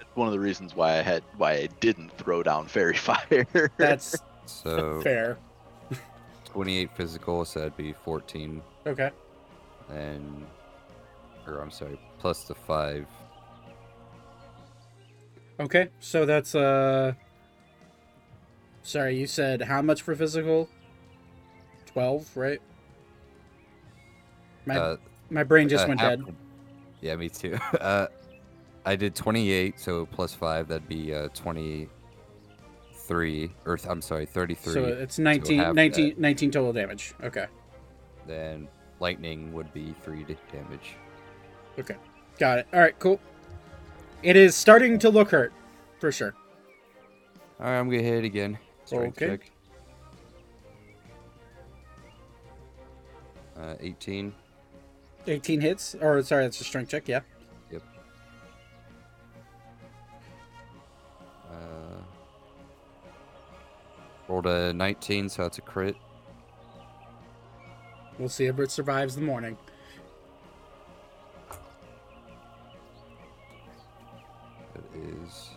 It's one of the reasons why I had why I didn't throw down faerie fire. That's So fair. 28 physical, so that'd be 14. Okay. And, or I'm sorry, plus the 5. Okay, so that's uh. Sorry, you said how much for physical? Twelve, right? My uh, my brain just uh, went half- dead. Yeah, me too. Uh, I did 28, so plus 5, that'd be uh, 23. Or, th- I'm sorry, 33. So it's So 19, half 19, 19 total damage. Okay. Then lightning would be 3 damage. Okay. Got it. All right, cool. It is starting to look hurt, for sure. Alright, I'm gonna hit it again. Strength Okay. check. Uh, 18. 18 hits, or sorry, that's a strength check, yeah. Yep. Uh, rolled a 19, so that's a crit. We'll see if it survives the morning. It is.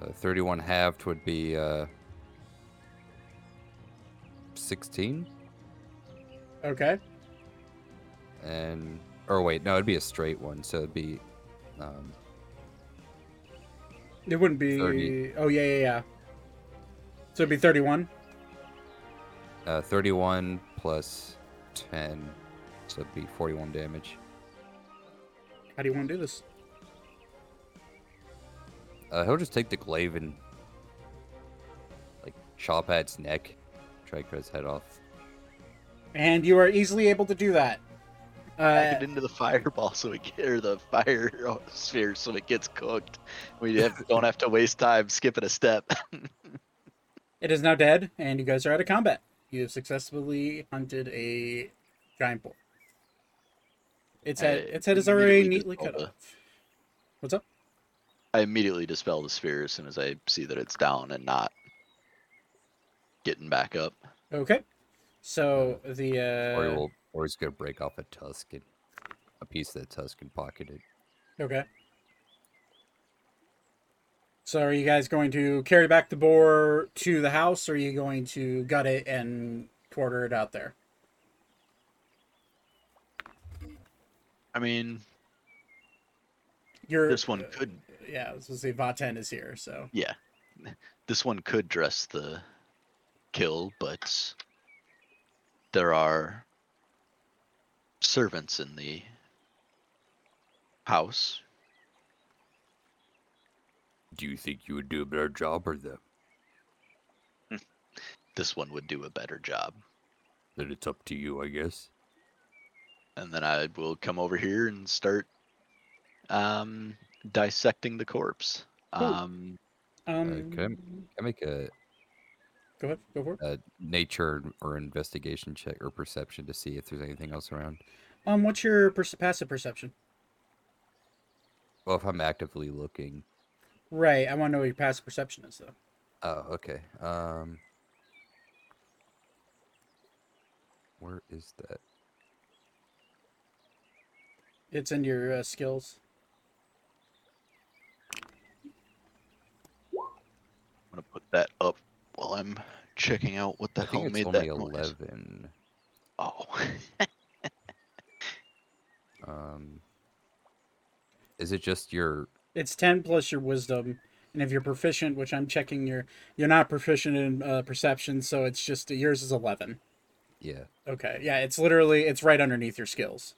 Uh, 31 halved would be uh, 16. Okay. And. Or wait, no, it'd be a straight one, so it'd be. Um, It wouldn't be. 30. Oh, yeah, yeah, yeah. So it'd be 31. uh, 31 plus 10, so it'd be 41 damage. How do you want to do this? Uh, he'll just take the glaive and like chop at its neck, try to cut its head off. And you are easily able to do that. Pack Uh, it into the fireball so it get, or the fire sphere so it gets cooked. We have, don't have to waste time skipping a step. it is now dead, and you guys are out of combat. You have successfully hunted a giant boar. Its head, I its head is already neatly cut dispelled off. What's up? I immediately dispel the sphere as soon as I see that it's down and not getting back up. Okay. So the uh, he will, or he's gonna break off a tusk and a piece of the tusk and pocket it. Okay. So are you guys going to carry back the boar to the house, or are you going to gut it and quarter it out there? I mean, You're, this one could. Uh, yeah, I was gonna say Vaten is here, so Yeah, this one could dress the kill, but there are servants in the house. Do you think you would do a better job or them? This one would do a better job. Then it's up to you, I guess. and then I will come over here and start um, dissecting the corpse. Cool. Um, um can I- Can I make a, go ahead, go for it. a nature or investigation check or perception to see if there's anything else around? Um what's your perce- passive perception? Well, if I'm actively looking. Right, I want to know what your passive perception is though. Oh, okay. Um, where is that? It's in your uh, skills. I'm gonna put that up while I'm checking out what the I hell think made it's that only noise. eleven. Oh, Um, is it just your? It's 10 plus your wisdom. And if you're proficient, which I'm checking your you're not proficient in uh, perception, so it's just yours is 11. Yeah. Okay. Yeah, it's literally it's right underneath your skills.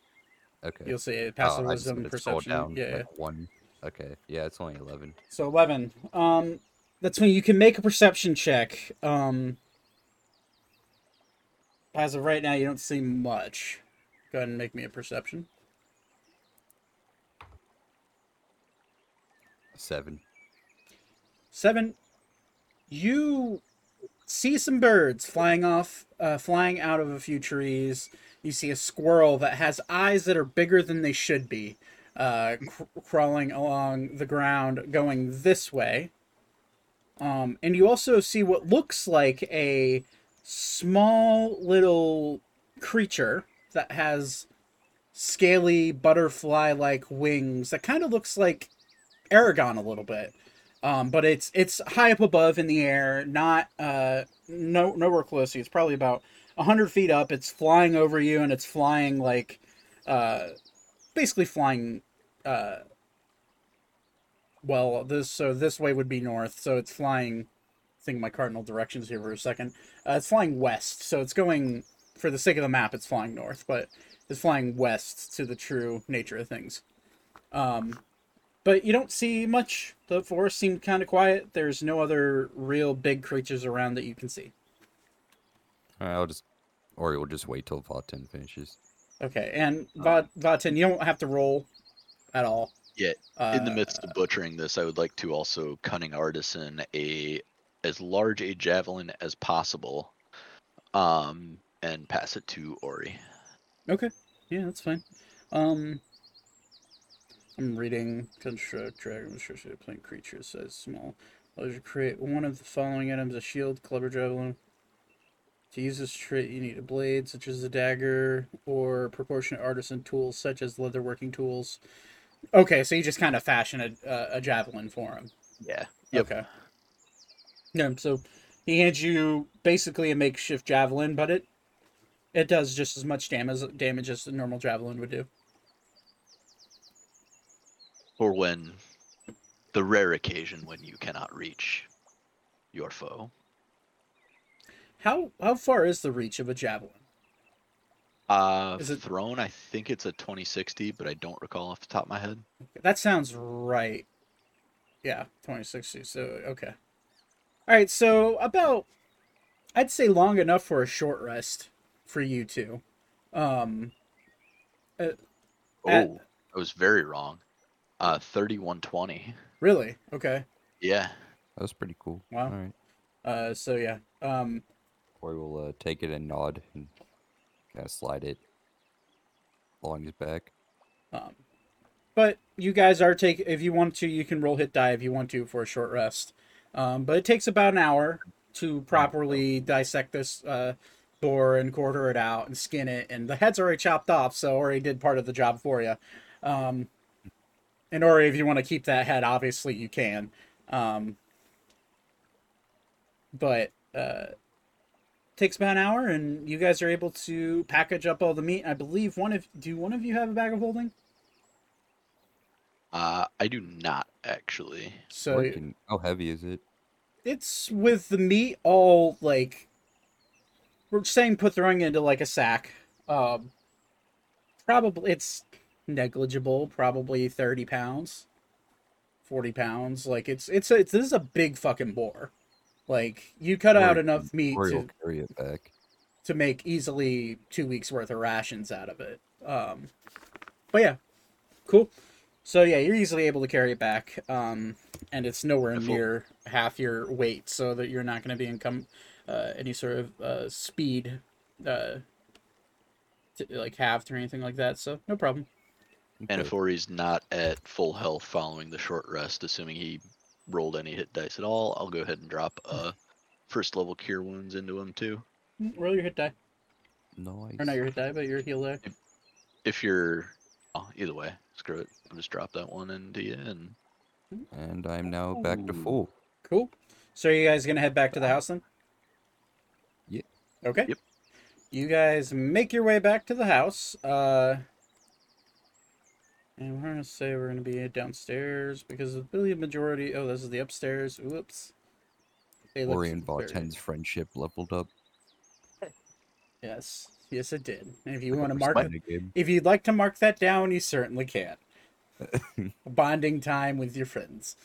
Okay. You'll see it Oh, passive I just wisdom had to perception. down yeah. yeah. like one. Okay. Yeah, it's only eleven. So 11. Um that's when you can make a perception check. Um as of right now you don't see much. Go ahead and make me a perception. Seven. Seven, you see some birds flying off, uh, flying out of a few trees. You see a squirrel that has eyes that are bigger than they should be, uh, cr- crawling along the ground, going this way. Um, and you also see what looks like a small little creature that has scaly butterfly like wings that kind of looks like Aragon a little bit. Um, but it's it's high up above in the air, not uh no nowhere close. to you. It's probably about hundred feet up. It's flying over you, and it's flying like uh basically flying uh well this so this way would be north, so it's flying I think my cardinal directions here for a second. Uh, it's flying west, so it's going for the sake of the map. It's flying north, but it's flying west to the true nature of things. Um, but you don't see much. The forest seemed kind of quiet. There's no other real big creatures around that you can see. All right, I'll just, or we'll just wait till Vaten finishes. Okay, and Va- Vaten, you don't have to roll at all. Yeah. In the Uh, midst of butchering this, I would like to also cunning artisan a as large a javelin as possible, um, and pass it to Ori. Okay, yeah, that's fine. Um, I'm reading construct dragon restricted playing creature size small. Allows create one of the following items: a shield, club, or javelin. To use this trait, you need a blade, such as a dagger, or proportionate artisan tools, such as leatherworking tools. Okay, so you just kind of fashion a, a, javelin for him. Yeah. Yep. Okay. Yeah, so he hands you basically a makeshift javelin, but it it does just as much damage damage as a normal javelin would do. Or when the rare occasion when you cannot reach your foe. How how far is the reach of a javelin? Uh, Is it- thrown, I think it's a 2060, but I don't recall off the top of my head. That sounds right. Yeah, 2060. So, okay. All right, so about I'd say long enough for a short rest for you two. Um Oh, At- I was very wrong. Uh, 3120. really? Okay. Yeah. That was pretty cool. Wow. All right. Uh so yeah. Um Or we'll uh, take it and nod and kind of slide it along his back. Um, but you guys are take if you want to, you can roll hit die if you want to for a short rest. Um, but it takes about an hour to properly dissect this uh, boar and quarter it out and skin it, and the head's already chopped off, so already did part of the job for you. Um, and or if you want to keep that head, obviously you can. Um, but uh, takes about an hour, and you guys are able to package up all the meat. I believe one of do one of you have a bag of holding? Uh, I do not actually. So Working. How heavy is it? it's with the meat all like we're saying put throwing into like a sack. Um, probably it's negligible. Probably thirty pounds, forty pounds. Like it's it's a, it's this is a big fucking boar. Like you cut out enough meat to carry it back. to make easily two weeks worth of rations out of it. Um, but yeah, cool. So yeah, you're easily able to carry it back, um, and it's nowhere Wonderful. near half your weight, so that you're not going to be income uh, any sort of uh, speed, uh, to, like halved or anything like that. So no problem. And Okay. if Ori's not at full health following the short rest, assuming he rolled any hit dice at all, I'll go ahead and drop uh first level cure wounds into him too. Roll your hit die, Nice. or not your hit die, but your heal die. If you're oh, either way, screw it. I'll just drop that one into you and And I'm now back to full. Cool. So are you guys gonna head back to the house then? Yeah. Okay. Yep. You guys make your way back to the house. Uh and we're gonna say we're gonna be downstairs because the really majority oh this is the upstairs. Whoops. They look Ori and very- Vaten's friendship leveled up. Yes. Yes it did. And if you want to mark it percentage if you'd like to mark that down, you certainly can. Bonding time with your friends.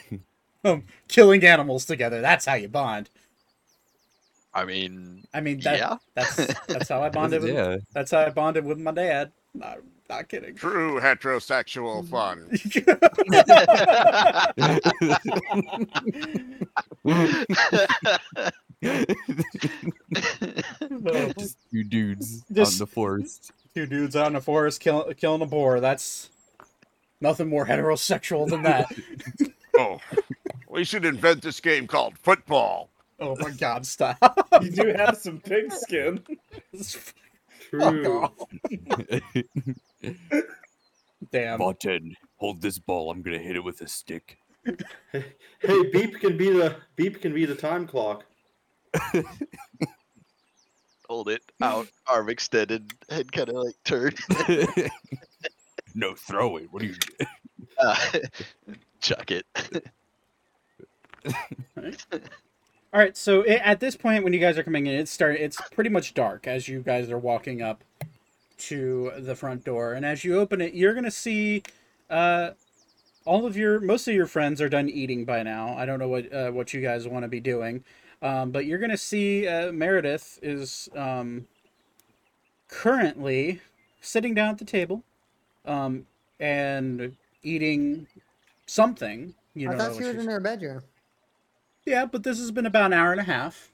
um, killing animals together. That's how you bond. I mean I mean, that, yeah. that's that's how I bonded. With, yeah. That's how I bonded with my dad. Not, not kidding. True heterosexual mm-hmm. fun. Just two dudes Just- on the forest. Two dudes out in the forest killing killing a boar. That's nothing more heterosexual than that. Oh, we should invent this game called football. oh my god! Stop. You do have some pig skin. True. Off. Damn. Vaten, hold this ball. I'm gonna hit it with a stick. Hey, beep can be the beep can be the time clock. Hold it out, arm extended, head kind of like turned. no, throw it. What are you? Uh, chuck it. All right. So i at this point, when you guys are coming in, it's start. It's pretty much dark as you guys are walking up to the front door, and as you open it, you're gonna see. Uh, all of your most of your friends are done eating by now. I don't know what uh, what you guys want to be doing, um, but you're gonna see uh, Meredith is um, currently sitting down at the table, um, and eating something. You know, I thought she was in her bedroom. yeah, but this has been about an hour and a half.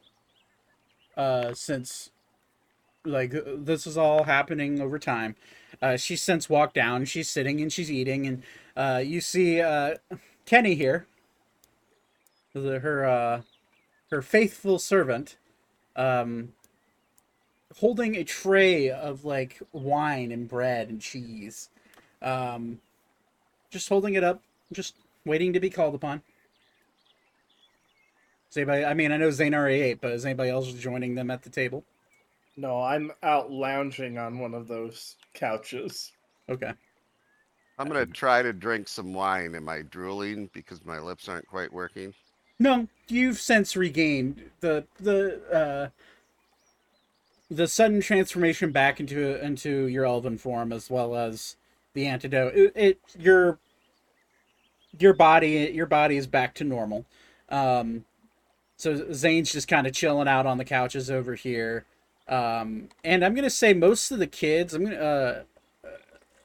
Uh, since, like, uh, this is all happening over time. Uh, she's since walked down. She's sitting and she's eating, and uh, you see uh, Kenny here, the, her uh, her faithful servant, um, holding a tray of like wine and bread and cheese, um, just holding it up, just waiting to be called upon. Is anybody? I mean, I know Zane already ate, but is anybody else joining them at the table? No, I'm out lounging on one of those couches. Okay. I'm gonna try to drink some wine. Am I drooling because my lips aren't quite working? No, you've since regained the the uh, the sudden transformation back into into your elven form, as well as the antidote. It, it your your body your body is back to normal. Um, so Zane's just kind of chilling out on the couches over here. Um, and I'm gonna say most of the kids. I'm gonna. Uh,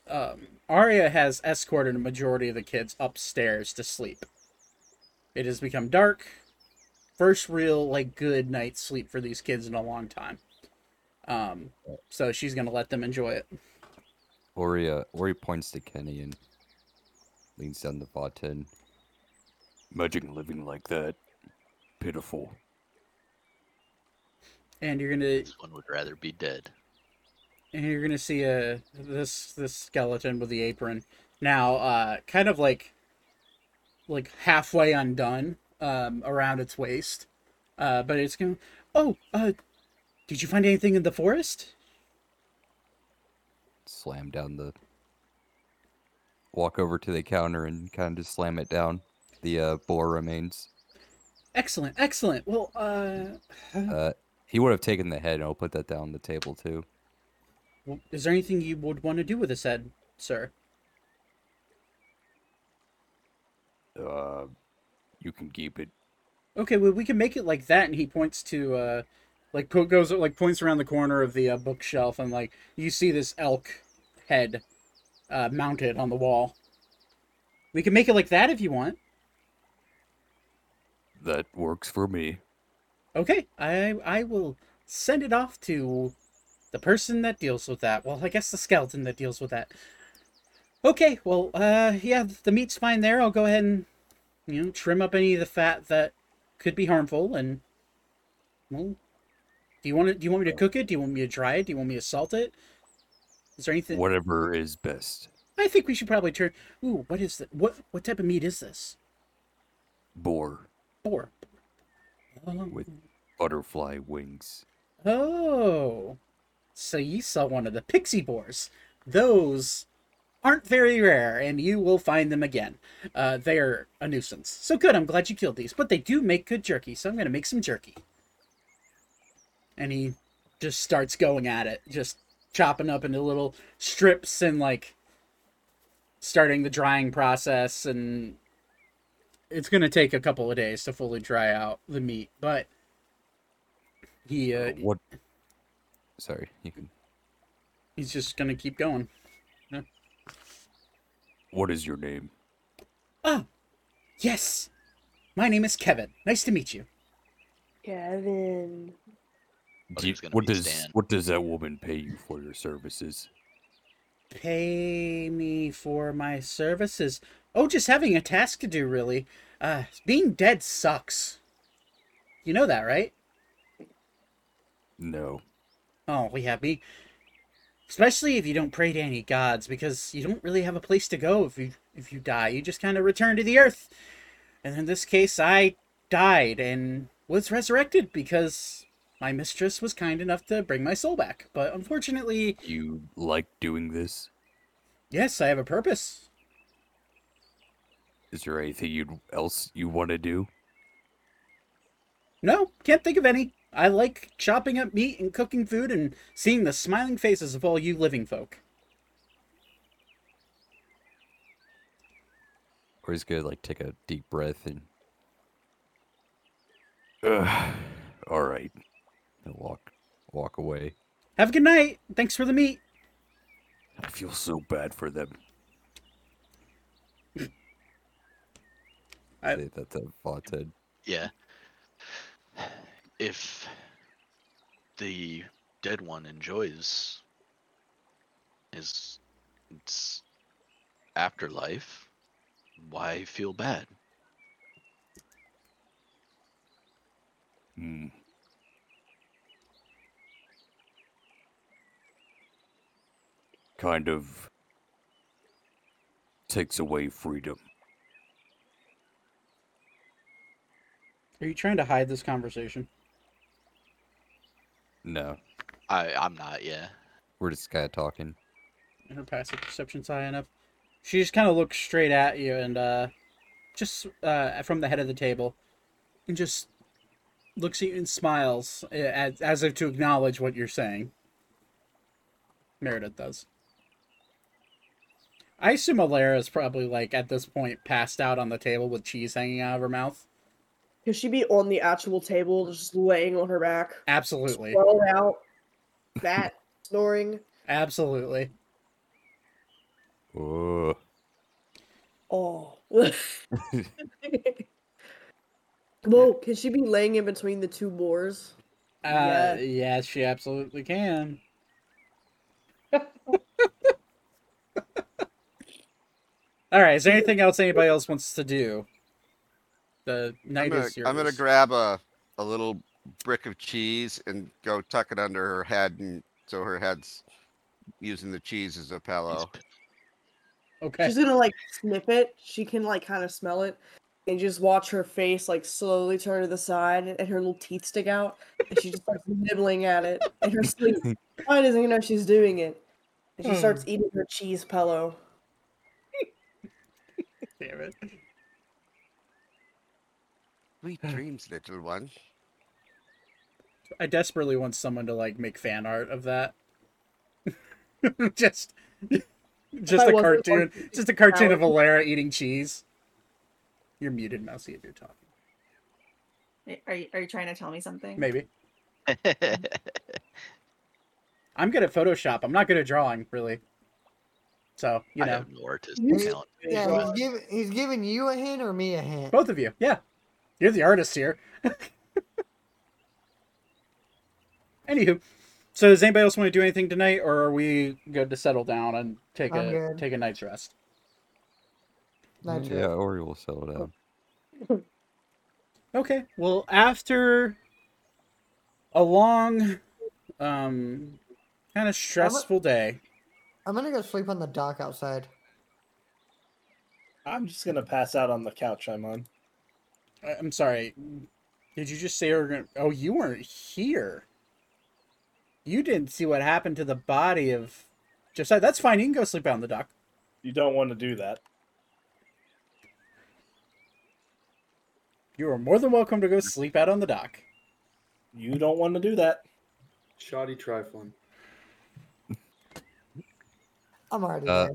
uh, um, Arya has escorted a majority of the kids upstairs to sleep. It has become dark. First real like good night's sleep for these kids in a long time. Um, so she's gonna let them enjoy it. Ori, uh, Ori points to Kenny and leans down to Vaten. Imagine living like that. Pitiful. And you're gonna This one would rather be dead. and you're gonna see a this this skeleton with the apron now, uh, kind of like like halfway undone um, around its waist. Uh, but it's gonna. Oh, uh, did you find anything in the forest? Slam down the walk over to the counter and kind of just slam it down. The uh, boar remains. Excellent, excellent. Well, uh, Uh, he would have taken the head, and I'll put that down on the table too. well, is there anything you would want to do with this head, sir? Uh, you can keep it. Okay, well, we can make it like that. And he points to, uh, like, po- goes like points around the corner of the uh, bookshelf, and like you see this elk head, uh, mounted on the wall. We can make it like that if you want. That works for me. Okay, I I will send it off to the person that deals with that. Well, I guess the skeleton that deals with that. Okay, well, uh, yeah, the meat's fine there. I'll go ahead and, you know, trim up any of the fat that could be harmful, and well, do you want to? Do you want me to cook it? Do you want me to dry it? Do you want me to salt it? Is there anything? Whatever is best. I think we should probably turn. Ooh, what is that? What what type of meat is this? Boar Boar. Um, with butterfly wings. Oh, so you saw one of the pixie boars. Those aren't very rare, and you will find them again. Uh, they are a nuisance. So good, I'm glad you killed these. But they do make good jerky, so I'm going to make some jerky. And he just starts going at it, just chopping up into little strips and like starting the drying process. And it's going to take a couple of days to fully dry out the meat, but he uh, Uh, what? Sorry, you can. he's just gonna keep going. What is your name? Ah, yes. My name is Kevin. Nice to meet you. Kevin. Do you- what does Stan. what does that woman pay you for your services? Pay me for my services. Oh, just having a task to do, really. Uh, being dead sucks. You know that, right? No. Oh, we have me. Especially if you don't pray to any gods, because you don't really have a place to go if you if you die. You just kind of return to the earth. And in this case, I died and was resurrected because my mistress was kind enough to bring my soul back. But unfortunately, You like doing this? yes, I have a purpose. Is there anything you else you want to do? No, can't think of any. I like chopping up meat and cooking food and seeing the smiling faces of all you living folk. Or he's gonna like take a deep breath and. Ugh, all right. And walk walk away. Have a good night. Thanks for the meat. I feel so bad for them. I- Say that to Vaten. Yeah. If the dead one enjoys his its afterlife, why feel bad? Hmm. Kind of takes away freedom. Are you trying to hide this conversation? No, I I'm not. Yeah. we're just kind of talking. And her passive perception's high enough. She just kind of looks straight at you and uh, just uh, from the head of the table, and just looks at you and smiles uh, as, as if to acknowledge what you're saying. Meredith does. I assume Alara is probably like at this point passed out on the table with cheese hanging out of her mouth. Could she be on the actual table, just laying on her back, Absolutely, sprawled out, fat, snoring? absolutely. Oh, Oh. Come on, can she be laying in between the two boars? Uh, Yeah. yes, she absolutely can. All right. Is there anything else anybody else wants to do? The I'm night gonna, is yours. I'm gonna grab a, a little brick of cheese and go tuck it under her head, and so her head's using the cheese as a pillow. Okay. She's gonna like sniff it. She can like kind of smell it, and just watch her face like slowly turn to the side, and her little teeth stick out, and she just starts nibbling at it in her sleep. Why doesn't even know she's doing it? And she hmm. starts eating her cheese pillow. Damn it. Sweet dreams, little one. I desperately want someone to like make fan art of that. just just a cartoon. Just a cartoon of out. Alara eating cheese. You're muted, Mousy, if you're talking. Are you, are you trying to tell me something? Maybe. I'm good at Photoshop. I'm not good at drawing, really. So, you I know, have no artistic He's- talent. Yeah, he's giving he's giving you a hint or me a hint. both of you. Yeah. You're the artist here. Anywho, so does anybody else want to do anything tonight, or are we good to settle down and take I'm a good. take a night's rest? Not yeah, Ori will settle down. Okay. Well, after a long, um, kind of stressful day, I'm gonna go sleep on the dock outside. I'm just gonna pass out on the couch I'm on. I- I'm sorry. Did you just say you were gonna? Oh, you weren't here. You didn't see what happened to the body of Josiah. That's fine. You can go sleep out on the dock. You don't want to do that. You are more than welcome to go sleep out on the dock. You don't want to do that. Shoddy trifling. I'm already Uh,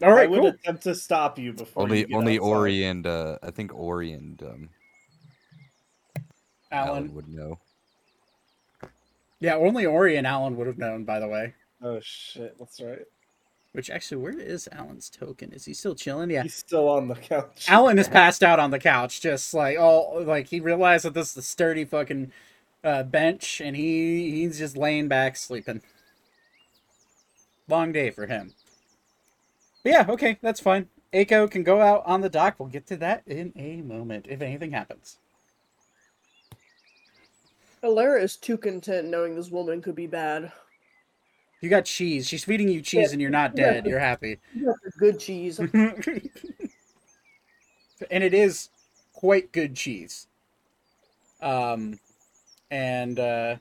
there. All right, I would attempt to stop you before. Only you get only outside. Ori and uh, I think Ori and um, Alan. Alan would know. Yeah, only Ori and Alan would have known, by the way. Oh shit, that's right. Which actually, where is Alan's token? Is he still chilling? Yeah. He's still on the couch. Alan is passed out on the couch, just like all like he realized that this is a sturdy fucking uh, bench, and he he's just laying back sleeping. Long day for him. But yeah, okay, that's fine. Aiko can go out on the dock. We'll get to that in a moment if anything happens. Alara is too content knowing this woman could be bad. You got cheese. She's feeding you cheese, Yeah, and you're not yeah. dead. You're happy. You good cheese. and it is quite good cheese. Um, and uh,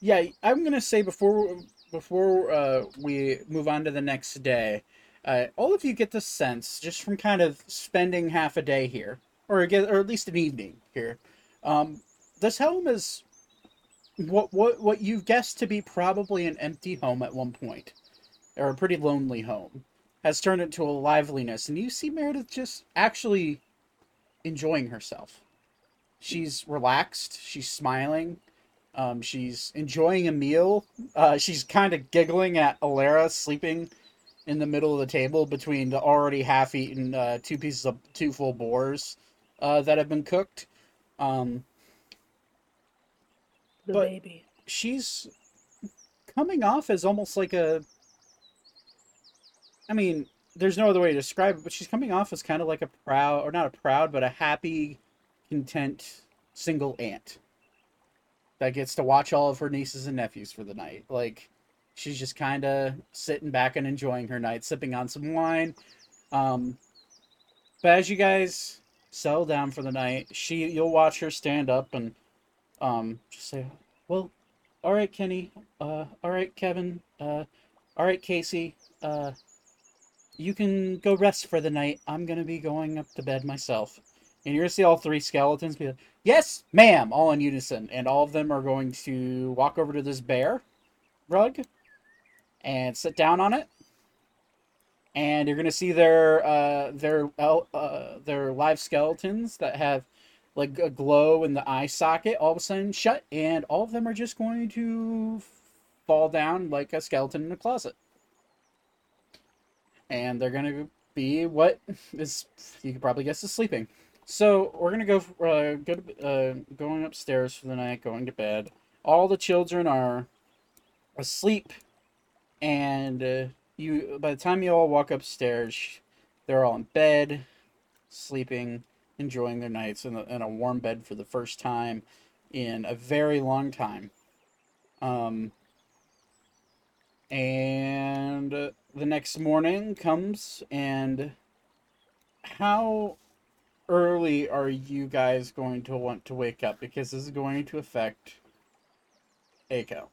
yeah, I'm gonna say before before uh, we move on to the next day, uh, all of you get the sense just from kind of spending half a day here, or or at least an evening here. Um, this home is what what what you've guessed to be probably an empty home at one point, or a pretty lonely home has turned into a liveliness, and you see Meredith just actually enjoying herself. She's relaxed. She's smiling. Um, she's enjoying a meal. Uh, she's kind of giggling at Alara sleeping in the middle of the table between the already half-eaten uh, two pieces of two full boars uh, that have been cooked. Um, The But- baby. she's coming off as almost like a I mean, there's no other way to describe it, but she's coming off as kind of like a proud or not a proud, but a happy, content single aunt that gets to watch all of her nieces and nephews for the night. Like she's just kind of sitting back and enjoying her night, sipping on some wine. Um but as you guys settle down for the night, she you'll watch her stand up and um just say, "Well, all right, Kenny. Uh, all right, Kevin. Uh, all right, Casey. Uh, you can go rest for the night. I'm gonna be going up to bed myself." And you're gonna see all three skeletons be like, "Yes, ma'am," all in unison, and all of them are going to walk over to this bear rug and sit down on it. And you're gonna see their uh, their uh, their live skeletons that have like a glow in the eye socket all of a sudden shut and all of them are just going to fall down like a skeleton in a closet. And they're going to be what is you could probably guess is sleeping. So we're going to go uh, go to, uh, going upstairs for the night going to bed. All the children are asleep and uh, you by the time you all walk upstairs they're all in bed sleeping enjoying their nights in a, in a warm bed for the first time in a very long time. Um, and uh, the next morning comes, and how early are you guys going to want to wake up? Because this is going to affect Aiko.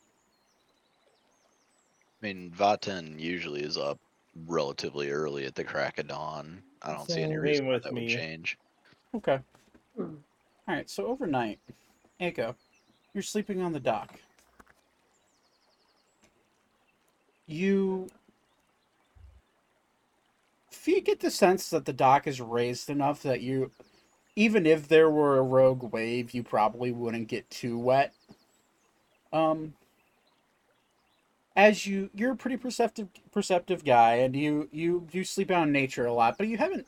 I mean, Vaten usually is up relatively early at the crack of dawn. I don't see any reason why with that me. would change. Okay. All right. So overnight, Echo, you're sleeping on the dock. You if you get the sense that the dock is raised enough that you, even if there were a rogue wave, you probably wouldn't get too wet. Um, as you you're a pretty perceptive perceptive guy, and you you you sleep out in nature a lot, but you haven't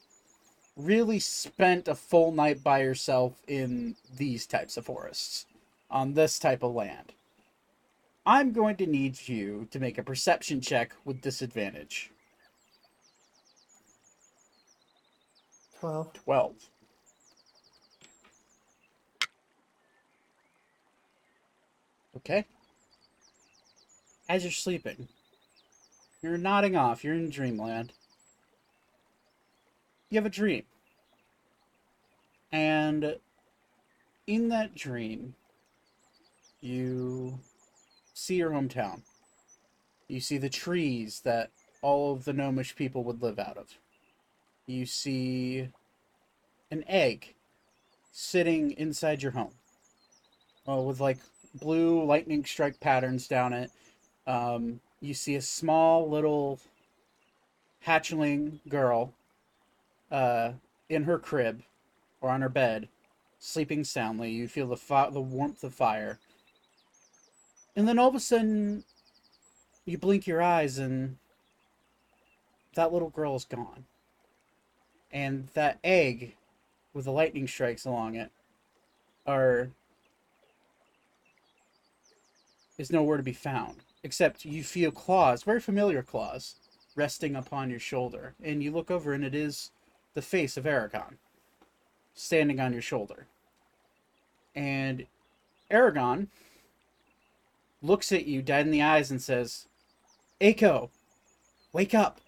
really spent a full night by yourself in these types of forests on this type of land. I'm going to need you to make a perception check with disadvantage. 12. 12. Okay. As you're sleeping, you're nodding off, you're in dreamland. You have a dream. And in that dream, you see your hometown. You see the trees that all of the gnomish people would live out of. You see an egg sitting inside your home uh, with like blue lightning strike patterns down it. Um, you see a small little hatchling girl uh, in her crib or on her bed, sleeping soundly. You feel the fi- the warmth of fire, and then all of a sudden, you blink your eyes and that little girl is gone, and that egg with the lightning strikes along it are is nowhere to be found except you feel claws very familiar claws resting upon your shoulder and you look over and it is the face of aragon standing on your shoulder. And aragon looks at you dead in the eyes and says Aiko, wake up.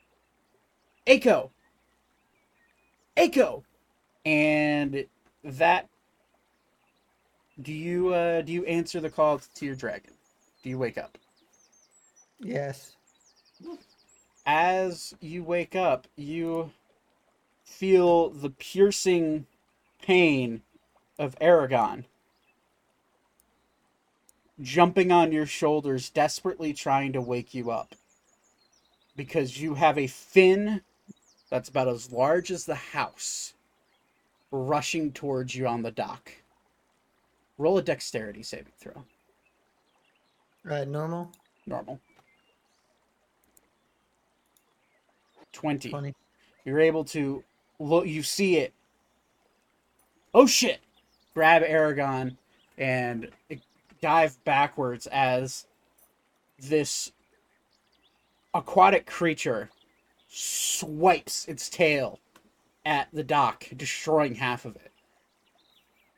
Aiko Aiko and that do you uh do you answer the call to your dragon? Do you wake up? Yes. as you wake up, you feel the piercing pain of Aragon jumping on your shoulders, desperately trying to wake you up. Because you have a fin that's about as large as the house rushing towards you on the dock. Roll a dexterity saving throw. Uh, normal? Normal. 20. 20. You're able to look, you see it. Oh shit! Grab Aragon and dive backwards as this aquatic creature swipes its tail at the dock, destroying half of it.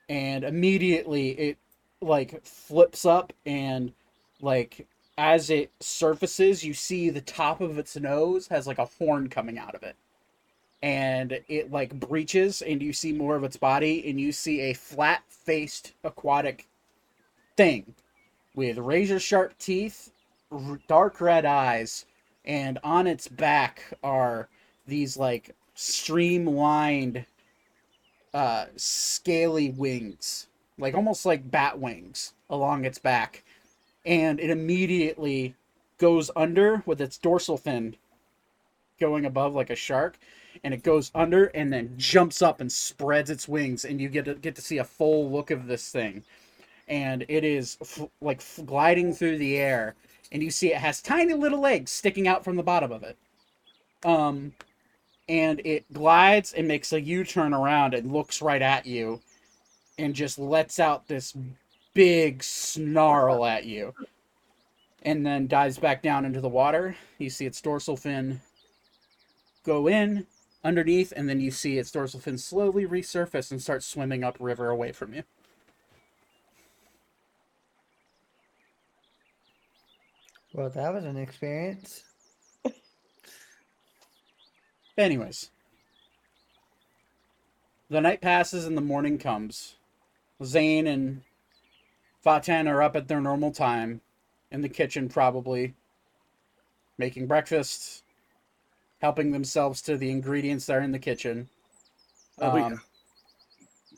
And immediately it like flips up and like as it surfaces, you see the top of its nose has like a horn coming out of it. And it like breaches, and you see more of its body, and you see a flat faced aquatic thing with razor sharp teeth, dark red eyes, and on its back are these like streamlined, uh, scaly wings, like almost like bat wings along its back and it immediately goes under with its dorsal fin going above like a shark and it goes under and then jumps up and spreads its wings and you get to get to see a full look of this thing and it is f- like f- gliding through the air and you see it has tiny little legs sticking out from the bottom of it um and it glides and makes a u-turn around and looks right at you and just lets out this big snarl at you and then dives back down into the water. You see its dorsal fin go in underneath, and then you see its dorsal fin slowly resurface and start swimming upriver away from you. Well, that was an experience. Anyways, the night passes and the morning comes. Zane and Vaten are up at their normal time in the kitchen, probably making breakfast, helping themselves to the ingredients that are in the kitchen. Oh, yeah. Um,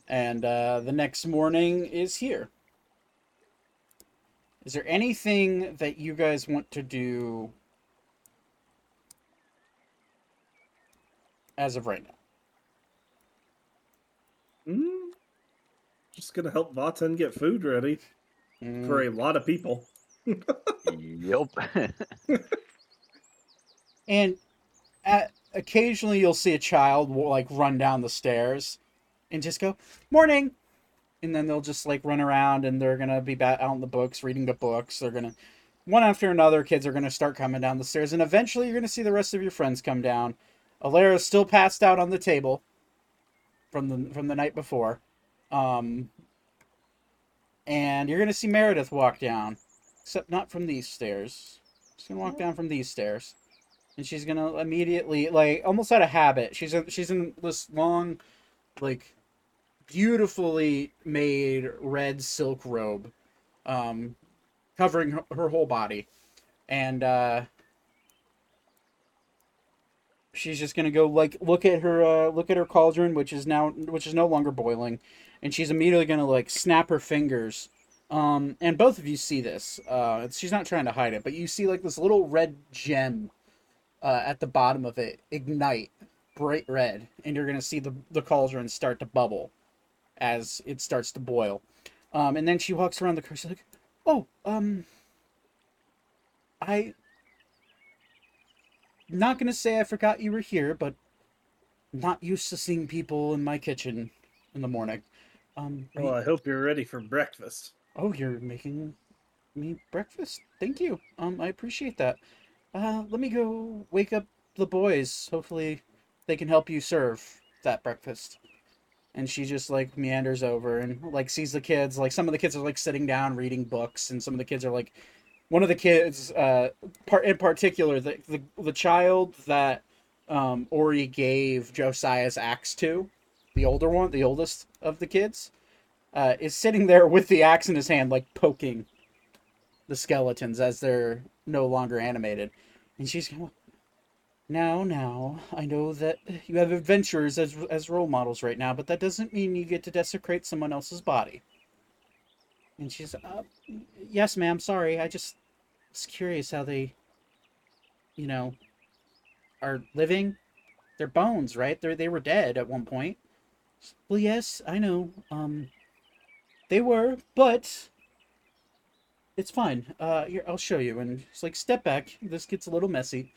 and uh, the next morning is here. Is there anything that you guys want to do as of right now? Mm, just gonna help Vaten get food ready for a lot of people. Yep. And at, occasionally you'll see a child will, like run down the stairs and just go, "Morning." And then they'll just like run around and they're going to be out in the books reading the books. They're to one after another kids are going to start coming down the stairs and eventually you're going to see the rest of your friends come down. Alara's still passed out on the table from the from the night before. Um and you're going to see Meredith walk down, except not from these stairs. She's going to walk down from these stairs and she's gonna immediately like almost out of habit. She's in, she's in this long like beautifully made red silk robe um covering her, her whole body. And uh she's just gonna go like look at her uh look at her cauldron which is now which is no longer boiling. And she's immediately gonna like snap her fingers. Um and both of you see this. Uh she's not trying to hide it but you see like this little red gem uh, at the bottom of it ignite bright red and you're going to see the, the cauldron start to bubble as it starts to boil um, and then she walks around the car she's like oh um i not going to say i forgot you were here but not used to seeing people in my kitchen in the morning um we- Well, I hope you're ready for breakfast. Oh, you're making me breakfast. Thank you. Um, I appreciate that. Uh, let me go wake up the boys. Hopefully, they can help you serve that breakfast. And she just like meanders over and like sees the kids. Like some of the kids are like sitting down reading books, and some of the kids are like, one of the kids, uh, part in particular, the the, the child that um Ori gave Josiah's axe to, the older one, the oldest of the kids uh, is sitting there with the axe in his hand, like poking the skeletons as they're no longer animated. And she's going, now, now, I know that you have adventurers as, as role models right now, but that doesn't mean you get to desecrate someone else's body. And she's, uh, yes, ma'am, sorry. I just was curious how they, you know, are living. They're bones, right? They they were dead at one point. Well, yes, I know. Um, they were, but it's fine. Uh, here, I'll show you. And she's like, step back. This gets a little messy.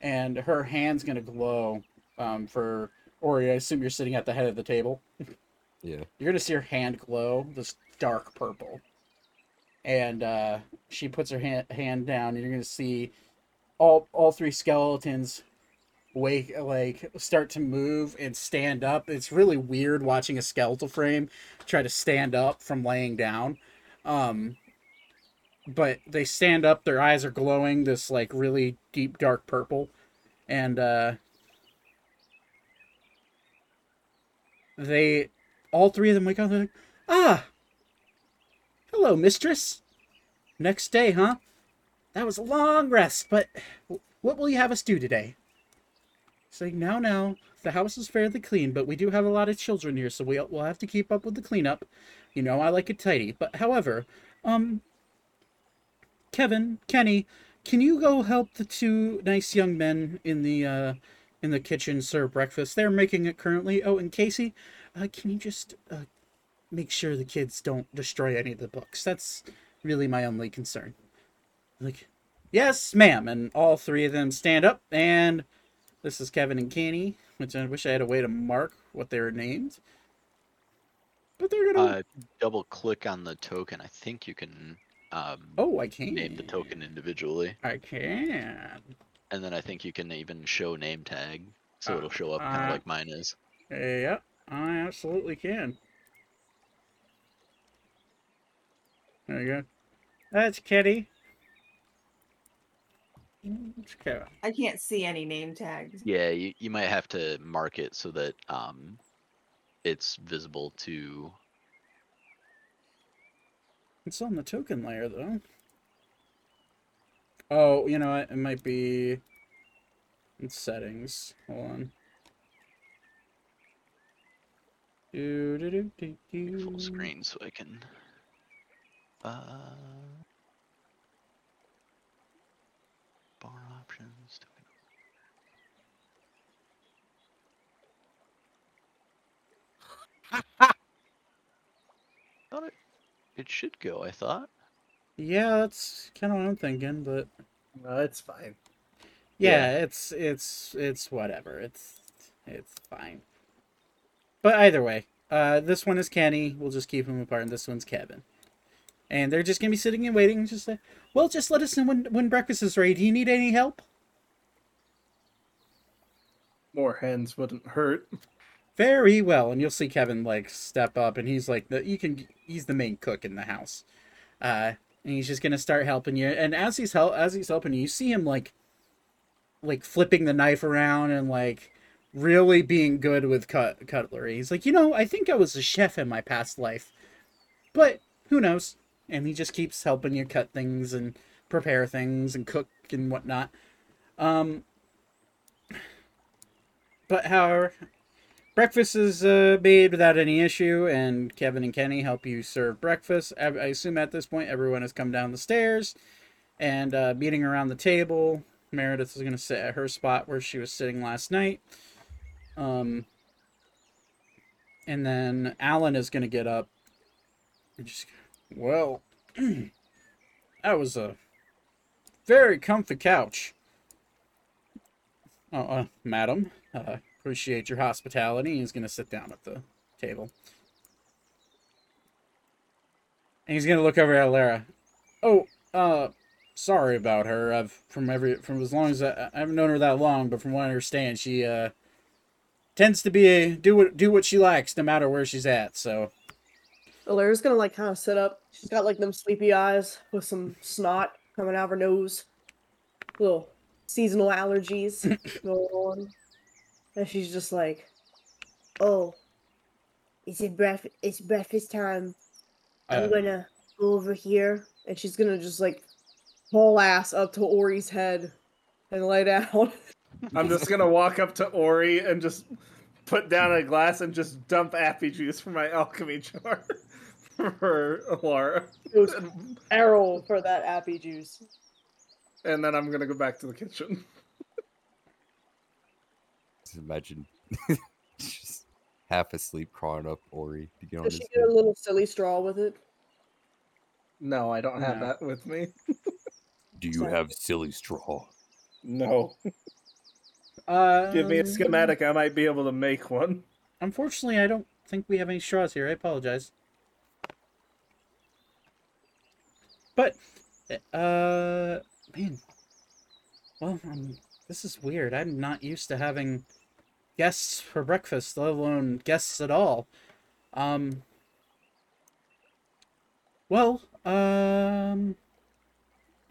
And her hand's gonna glow. Um, for Ori, I assume you're sitting at the head of the table. Yeah. You're gonna see her hand glow, this dark purple. And uh, she puts her hand hand down, and you're gonna see all all three skeletons wake like start to move and stand up. It's really weird watching a skeletal frame try to stand up from laying down. Um but they stand up, their eyes are glowing this like really deep dark purple and uh they all three of them wake up they're like, "Ah. Hello, mistress. Next day, huh? That was a long rest, but what will you have us do today?" Saying, now, now, the house is fairly clean, but we do have a lot of children here, so we, we'll have to keep up with the cleanup. You know, I like it tidy. But, however, um, Kevin, Kenny, can you go help the two nice young men in the, uh, in the kitchen serve breakfast? They're making it currently. Oh, and Casey, uh, can you just, uh, make sure the kids don't destroy any of the books? That's really my only concern. Like, yes, ma'am. And all three of them stand up and this is Kevin and Kenny, which I wish I had a way to mark what they were named. But they're gonna. Uh, double click on the token. I think you can um, oh, I can name the token individually, I can. and then I think you can even show name tag, so Uh, it'll show up kind uh, of like mine is. Yep, I absolutely can. There you go. That's Kitty. It's I can't see any name tags. Yeah, you, you might have to mark it so that um, it's visible to. It's on the token layer though. Oh, you know what? It might be. in settings. Hold on. Do, do, do, do, do. Full screen so I can. Uh, bar options. Thought it, it should go. I thought. Yeah, that's kind of what I'm thinking, but No, it's fine. yeah, it's it's it's whatever. It's it's fine. But either way, uh, this one is Kenny. We'll just keep them apart, and this one's Kevin. And they're just gonna be sitting and waiting. Just say, well, just let us know when when breakfast is ready. Do you need any help? More hens wouldn't hurt. Very well, and you'll see Kevin like step up, and he's like the you can he's the main cook in the house, uh, and he's just gonna start helping you. And as he's help as he's helping you, you see him like like flipping the knife around and like really being good with cut cutlery. He's like, you know, I think I was a chef in my past life, but who knows? And he just keeps helping you cut things and prepare things and cook and whatnot. Um, but however, breakfast is uh, made without any issue, and Kevin and Kenny help you serve breakfast. I, assume at this point everyone has come down the stairs and uh, meeting around the table. Meredith is going to sit at her spot where she was sitting last night. Um, and then Alan is going to get up and just, well, that was a very comfy couch. Oh, uh, madam, uh, appreciate your hospitality. He's going to sit down at the table. And he's going to look over at Lara. Oh, uh, sorry about her. I've from every from as long as I, I haven't known her that long, but from what I understand, she uh tends to be a do what do what she likes no matter where she's at. So Alara's gonna like kind of sit up. She's got like them sleepy eyes with some snot coming out of her nose. Little seasonal allergies going on. And she's just like, Oh, it's a breakfast. It's breakfast time. I'm Uh, gonna go over here. and she's gonna just like haul ass up to Ori's head and lay down. I'm just gonna walk up to Ori and just put down a glass and just dump appy juice from my alchemy jar for Laura. Goes arrow for that appy juice. And then I'm gonna go back to the kitchen. Just imagine just half asleep crawling up Ori to get on Does his she get a little silly straw with it? No, I don't have No. that with me. Do you Sorry. have silly straw? No. uh, Give me a schematic, I might be able to make one. Unfortunately, I don't think we have any straws here. I apologize. But, uh, man, well, um, this is weird. I'm not used to having guests for breakfast, let alone guests at all. Um, well, um,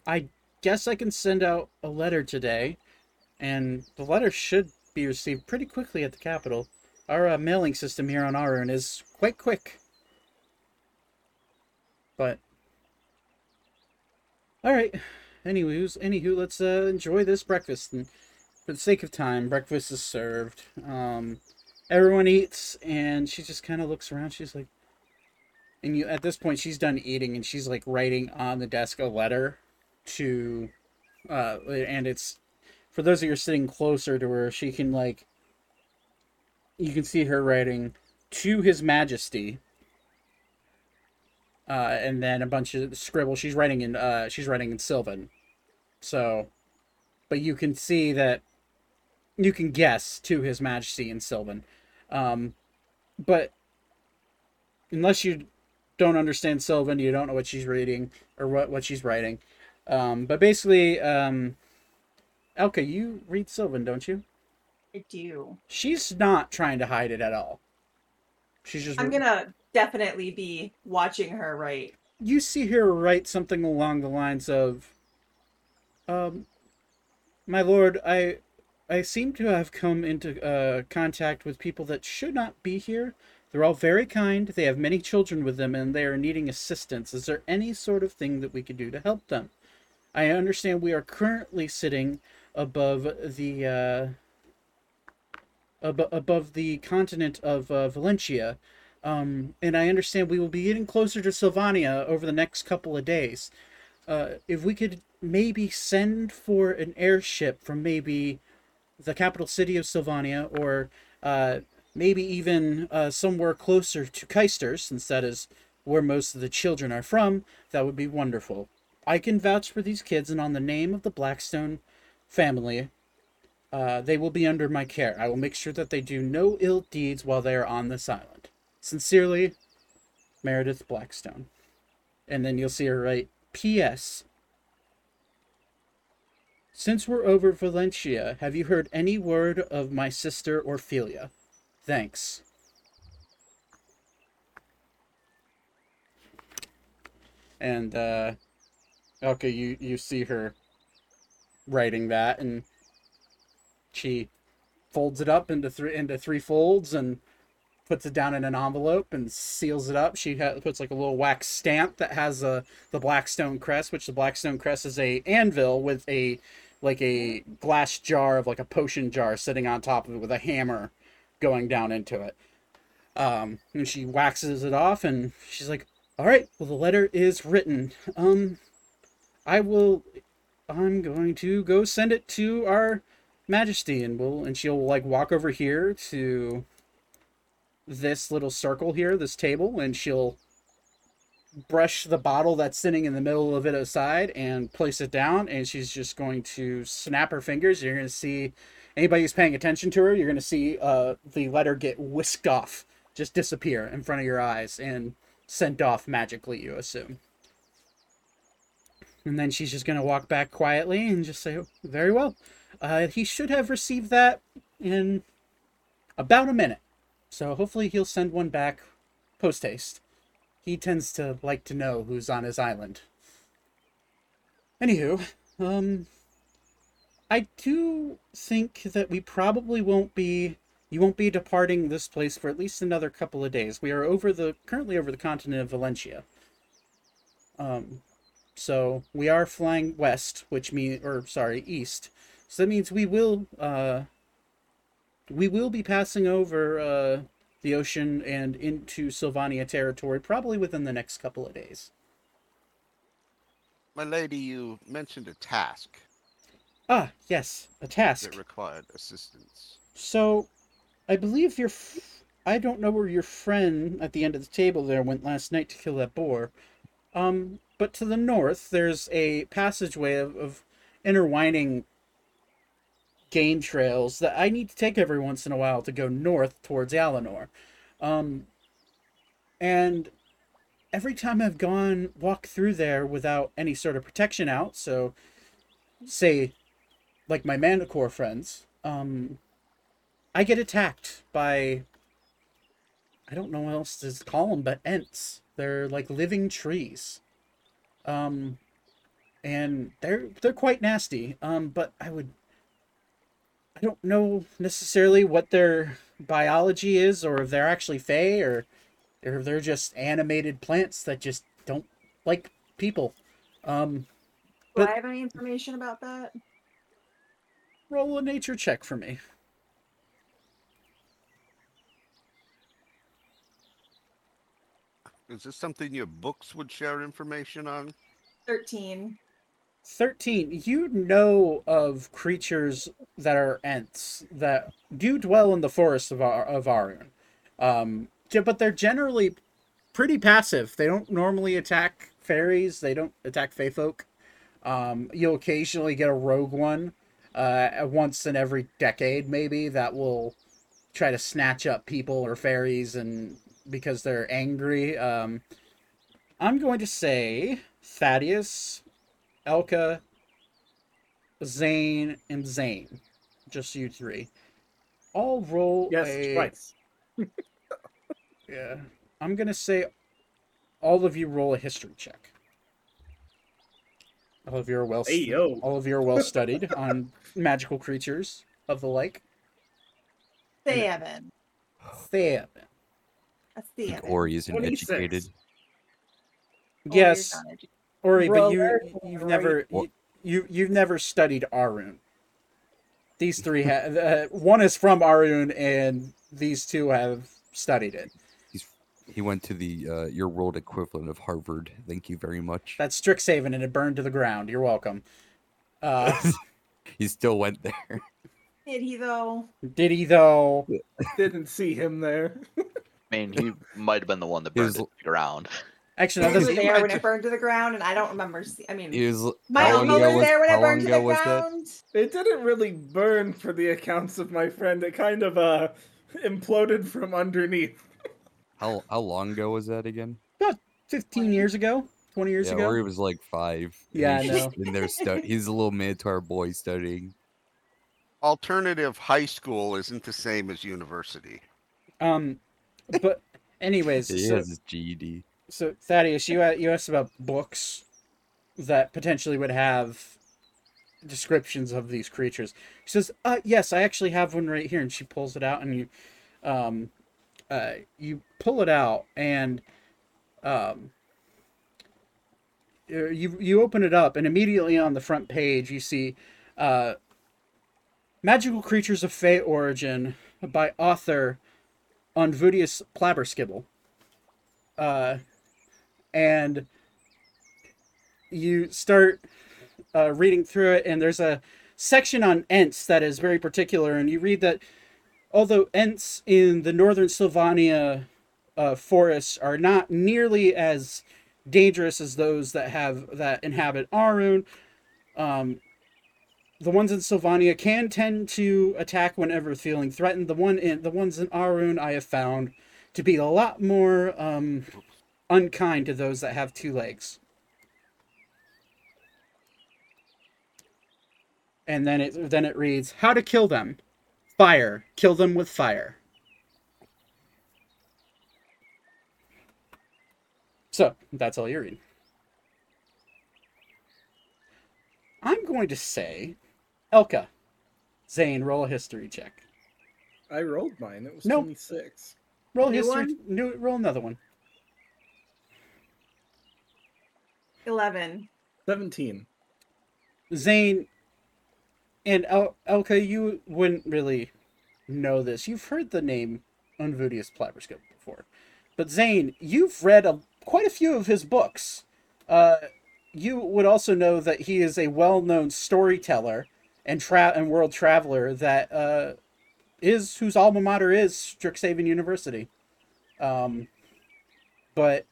I guess I can send out a letter today, and the letter should be received pretty quickly at the Capitol. Our uh, mailing system here on Arune is quite quick. But all right. Anywho's, anywho, let's uh, enjoy this breakfast. And for the sake of time, breakfast is served. Um, everyone eats, and she just kind of looks around. She's like, and you at this point, she's done eating, and she's like writing on the desk a letter to, uh, and it's for those of you're sitting closer to her, she can like you can see her writing to his majesty uh, and then a bunch of scribble she's writing in uh, she's writing in sylvan so but you can see that you can guess to his majesty in sylvan um, but unless you don't understand sylvan you don't know what she's reading or what, what she's writing um, but basically um, elka you read sylvan don't you I do. she's not trying to hide it at all. She's just I'm gonna definitely be watching her right. you see her write something along the lines of um my lord, I I seem to have come into uh, contact with people that should not be here. They're all very kind. They have many children with them and they are needing assistance. Is there any sort of thing that we could do to help them? I understand we are currently sitting above the uh, ab- above the continent of uh, Valencia. Um, and I understand we will be getting closer to Sylvania over the next couple of days. Uh, if we could maybe send for an airship from maybe the capital city of Sylvania or uh, maybe even uh, somewhere closer to Keister, since that is where most of the children are from, that would be wonderful. I can vouch for these kids, and on the name of the Blackstone family, uh, they will be under my care. I will make sure that they do no ill deeds while they are on this island. Sincerely, Meredith Blackstone. And then you'll see her write P.S. Since we're over Valencia, have you heard any word of my sister Orphelia? Thanks. And uh okay, you you see her writing that and she folds it up into three into three folds and puts it down in an envelope and seals it up. She ha- puts like a little wax stamp that has a the Blackstone crest, which the Blackstone crest is a anvil with a like a glass jar of like a potion jar sitting on top of it with a hammer going down into it. Um, and she waxes it off and she's like, "All right, well the letter is written. Um, I will. I'm going to go send it to our Majesty, and we'll and she'll like walk over here to this little circle here, this table, and she'll brush the bottle that's sitting in the middle of it aside and place it down. And she's just going to snap her fingers. You're going to see anybody who's paying attention to her, you're going to see uh, the letter get whisked off, just disappear in front of your eyes and sent off magically, you assume. And then she's just going to walk back quietly and just say, Very well. Uh, he should have received that in about a minute. So hopefully he'll send one back post haste. He tends to like to know who's on his island. Anywho, um, I do think that we probably won't be. You won't be departing this place for at least another couple of days. We are over the currently over the continent of Valencia. Um, so we are flying west, which means, or sorry, east. So that means we will, uh, we will be passing over uh, the ocean and into Sylvania territory probably within the next couple of days. My lady, you mentioned a task Ah, yes, a task. that required assistance. So, I believe your. F- I don't know where your friend at the end of the table there went last night to kill that boar. Um, but to the north, there's a passageway of, of intertwining game trails that I need to take every once in a while to go north towards Alinor. Um, and every time I've gone walk through there without any sort of protection out, so say like my Manticore friends, um, I get attacked by I don't know what else to call them, but Ents. They're like living trees. Um, and they're they're quite nasty. Um, but I would I don't know necessarily what their biology is, or if they're actually Fey, or or if they're just animated plants that just don't like people. Um, Do But- I have any information about that? roll a nature check for me. Is this something your books would share information on? 13. 13 you know of creatures that are ents that do dwell in the forest of, Ar- of Arune. Um, but they're generally pretty passive. They don't normally attack fairies. They don't attack fae folk. Um, you'll occasionally get a rogue one, uh, once in every decade maybe that will try to snatch up people or fairies and because they're angry. Um, I'm going to say Thaddeus, Elka, Zane, and Zane. Just you three. All roll Yes, a twice. yeah. I'm gonna say all of you roll a history check. All of you are well Hey, yo. all of you are well studied on magical creatures of the like. Seven. Seven. That's I think seven. Ori isn't educated. Oh, Yes, not edu- Ori, Bro, but you you've Ori. never you, you you've never studied Arune. these three have. Uh, one is from Arune, and these two have studied it. He's he went to the uh, your world equivalent of Harvard. Thank you very much. That's Strixhaven, and it burned to the ground. You're welcome. Uh, he still went there. Did he though? did he though? Didn't see him there. I mean, he might have been the one that burned was it to the ground. Actually, no, You were this, there when it burned to the ground, and I don't remember. See- I mean, He was. my how long uncle was was- there when how it burned to the ago was that? ground. It didn't really burn for the accounts of my friend. It kind of uh imploded from underneath. How how long ago was that again? about 15 years ago, 20 years yeah, ago. Ori was like five. Yeah, I he's just know. In there, stu- he's a little Minotaur boy studying. Alternative high school isn't the same as university. Um, but anyways, He so, has GED. So Thaddeus, you you asked about books that potentially would have descriptions of these creatures. She says, "Uh, yes, I actually have one right here," and she pulls it out, and you, um, uh, you pull it out, and um, uh, you you open it up, and immediately on the front page you see, uh, magical creatures of Fey origin by author Unvudius Plaberskibble. Uh, and you start uh, reading through it, and there's a section on Ents that is very particular, and you read that although Ents in the northern Sylvania uh, forests are not nearly as dangerous as those that have that inhabit Arune, um, the ones in Sylvania can tend to attack whenever feeling threatened. The one in the ones in Arune I have found to be a lot more um, unkind to those that have two legs. And then it then it reads how to kill them. Fire. Kill them with fire. So that's all you read. I'm going to say, Elka, Zane, roll a history check. I rolled mine. It was Nope. 26. Roll New history. one? New, roll another one. Eleven. 17. Zane and El- Elka, you wouldn't really know this. You've heard the name Unvudius Plaberscope before. But Zane, you've read a, quite a few of his books. Uh, you would also know that he is a well-known storyteller and tra- and world traveler that uh, is whose alma mater is Strixhaven University. Um, but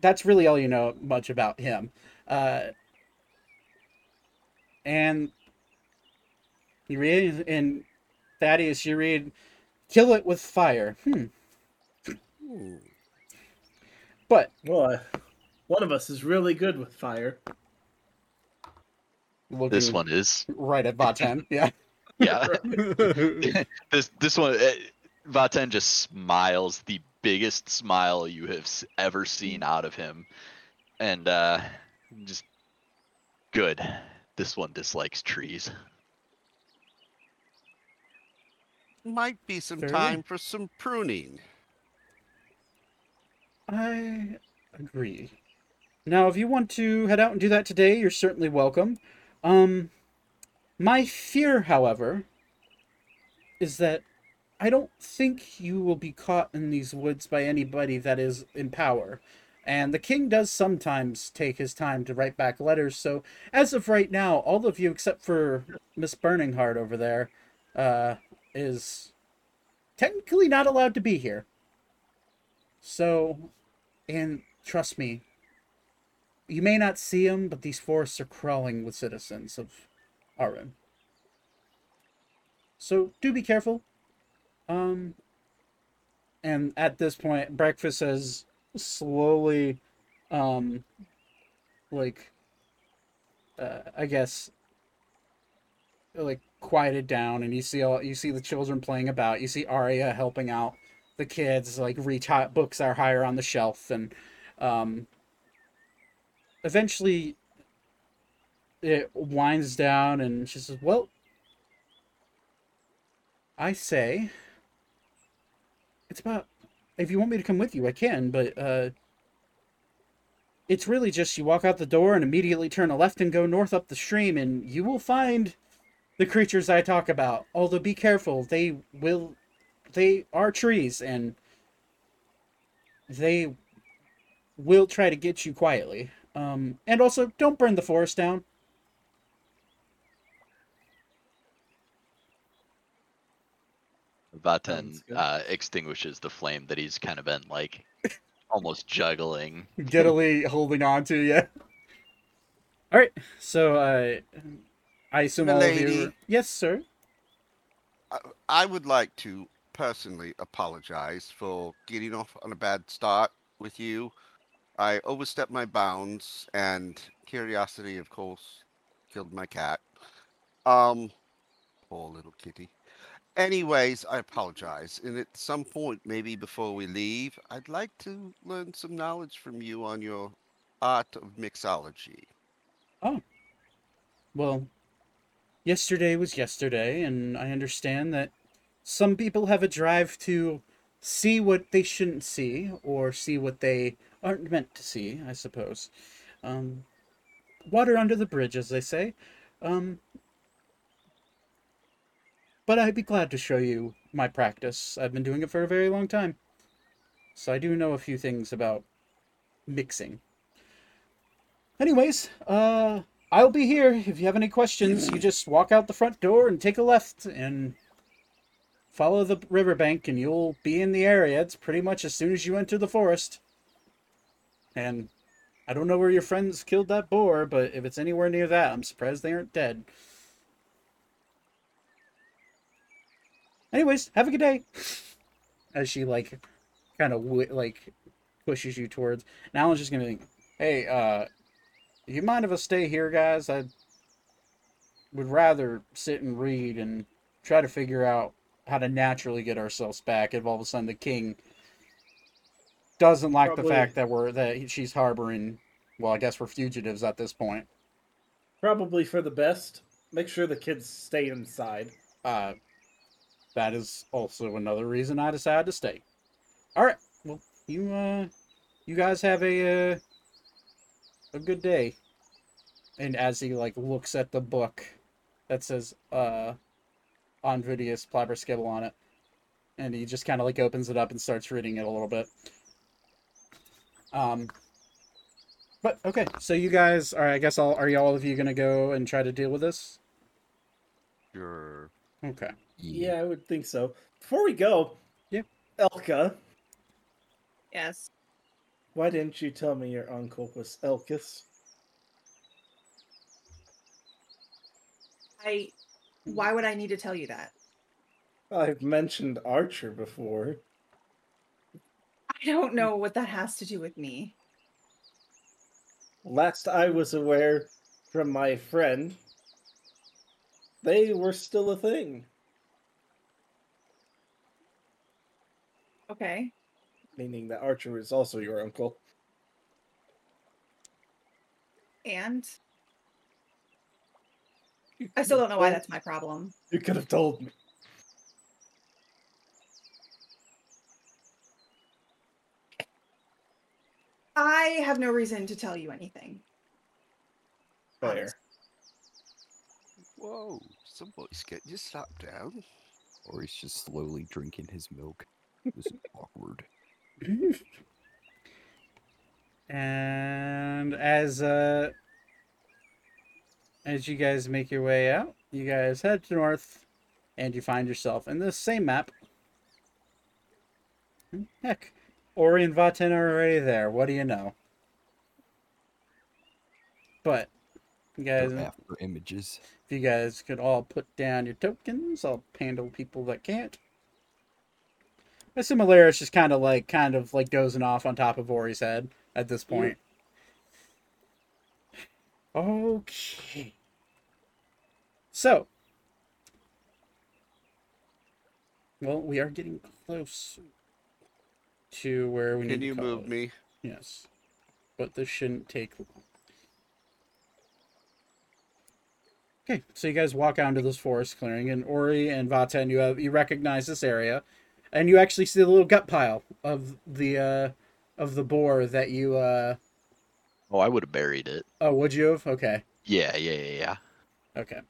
that's really all you know much about him. Uh, and you read in Thaddeus, you read, "Kill it with fire." Hmm. But Well, uh, one of us is really good with fire. This one is. right at Vaten, yeah. Yeah. this this one, Vaten just smiles the biggest smile you have ever seen out of him, and uh, just good. This one dislikes trees. Might be some Very time for some pruning. I agree. Now, if you want to head out and do that today, you're certainly welcome. Um, my fear, however, is that I don't think you will be caught in these woods by anybody that is in power. And the king does sometimes take his time to write back letters, so as of right now, all of you except for Miss Burningheart over there, uh, is technically not allowed to be here. So, and trust me, you may not see them, but these forests are crawling with citizens of Arune. So do be careful. Um, and at this point, breakfast has slowly, um, like, uh, I guess, like quieted down, and you see all you see the children playing about. You see Arya helping out the kids, like reach high, books are higher on the shelf, and um, eventually it winds down, and she says, "Well, I say, it's about if you want me to come with you, I can, but uh, it's really just you walk out the door and immediately turn a left and go north up the stream, and you will find the creatures I talk about. Although be careful, they will they are trees and they will try to get you quietly. Um and also don't burn the forest down. Vaten Sounds good. uh, extinguishes the flame that he's kind of been like almost juggling. Giddily holding on to Yeah. Alright, so uh I assume all of you Milady. Yes, sir. I, I would like to personally apologize for getting off on a bad start with you. I overstepped my bounds, and curiosity, of course, killed my cat. Um, poor little kitty. Anyways, I apologize. And at some point, maybe before we leave, I'd like to learn some knowledge from you on your art of mixology. Oh. Well, yesterday was yesterday, and I understand that some people have a drive to see what they shouldn't see, or see what they aren't meant to see, I suppose. Um, water under the bridge, as they say. Um, but I'd be glad to show you my practice. I've been doing it for a very long time. So I do know a few things about mixing. Anyways, uh, I'll be here. If you have any questions, you just walk out the front door and take a left and follow the riverbank, and you'll be in the area. It's pretty much as soon as you enter the forest. And I don't know where your friends killed that boar, but if it's anywhere near that, I'm surprised they aren't dead. Anyways, have a good day. As she like, kind of like pushes you towards. And Alan's just gonna think, hey, uh, you mind if I stay here, guys? I would rather sit and read and try to figure out how to naturally get ourselves back if all of a sudden the king doesn't like the fact that we're that she's harboring well i guess we're fugitives at this point Probably for the best. Make sure the kids stay inside. uh that is also another reason i decided to stay. All right well you uh you guys have a uh a good day. And as he like looks at the book that says uh Onvidius Plaberskibble on it and he just kind of like opens it up and starts reading it a little bit. Um but okay so you guys are i guess all are you all of you gonna go and try to deal with this? Sure. okay Yeah, I would think so. Before we go, Yeah. Elka, Yes. why didn't you tell me your uncle was Elkis? I. Why would I need to tell you that? I've mentioned Archer before. I don't know what that has to do with me. Last I was aware from my friend, they were still a thing. Okay. Meaning that Archer is also your uncle. And I still don't know why that's my problem. You could have told me. I have no reason to tell you anything. Fair. honest. Whoa, somebody's getting you slapped down. Or he's just slowly drinking his milk. This is awkward. and as uh as you guys make your way out you guys head to north and you find yourself in the same map heck ori and vaten are already there what do you know but you guys They're after images. if you guys could all put down your tokens i'll handle people that can't I assume Alaris just kind of like kind of like dozing off on top of Ori's head at this point. Okay. So, well, we are getting close to where we Can need you to move it. me? Yes, but this shouldn't take long. Okay, so you guys walk out into this forest clearing, and Ori and Vaten, you have you recognize this area, and you actually see the little gut pile of the uh of the boar that you uh Oh, I would have buried it. oh would you have? Okay. Yeah, yeah, yeah, yeah. okay.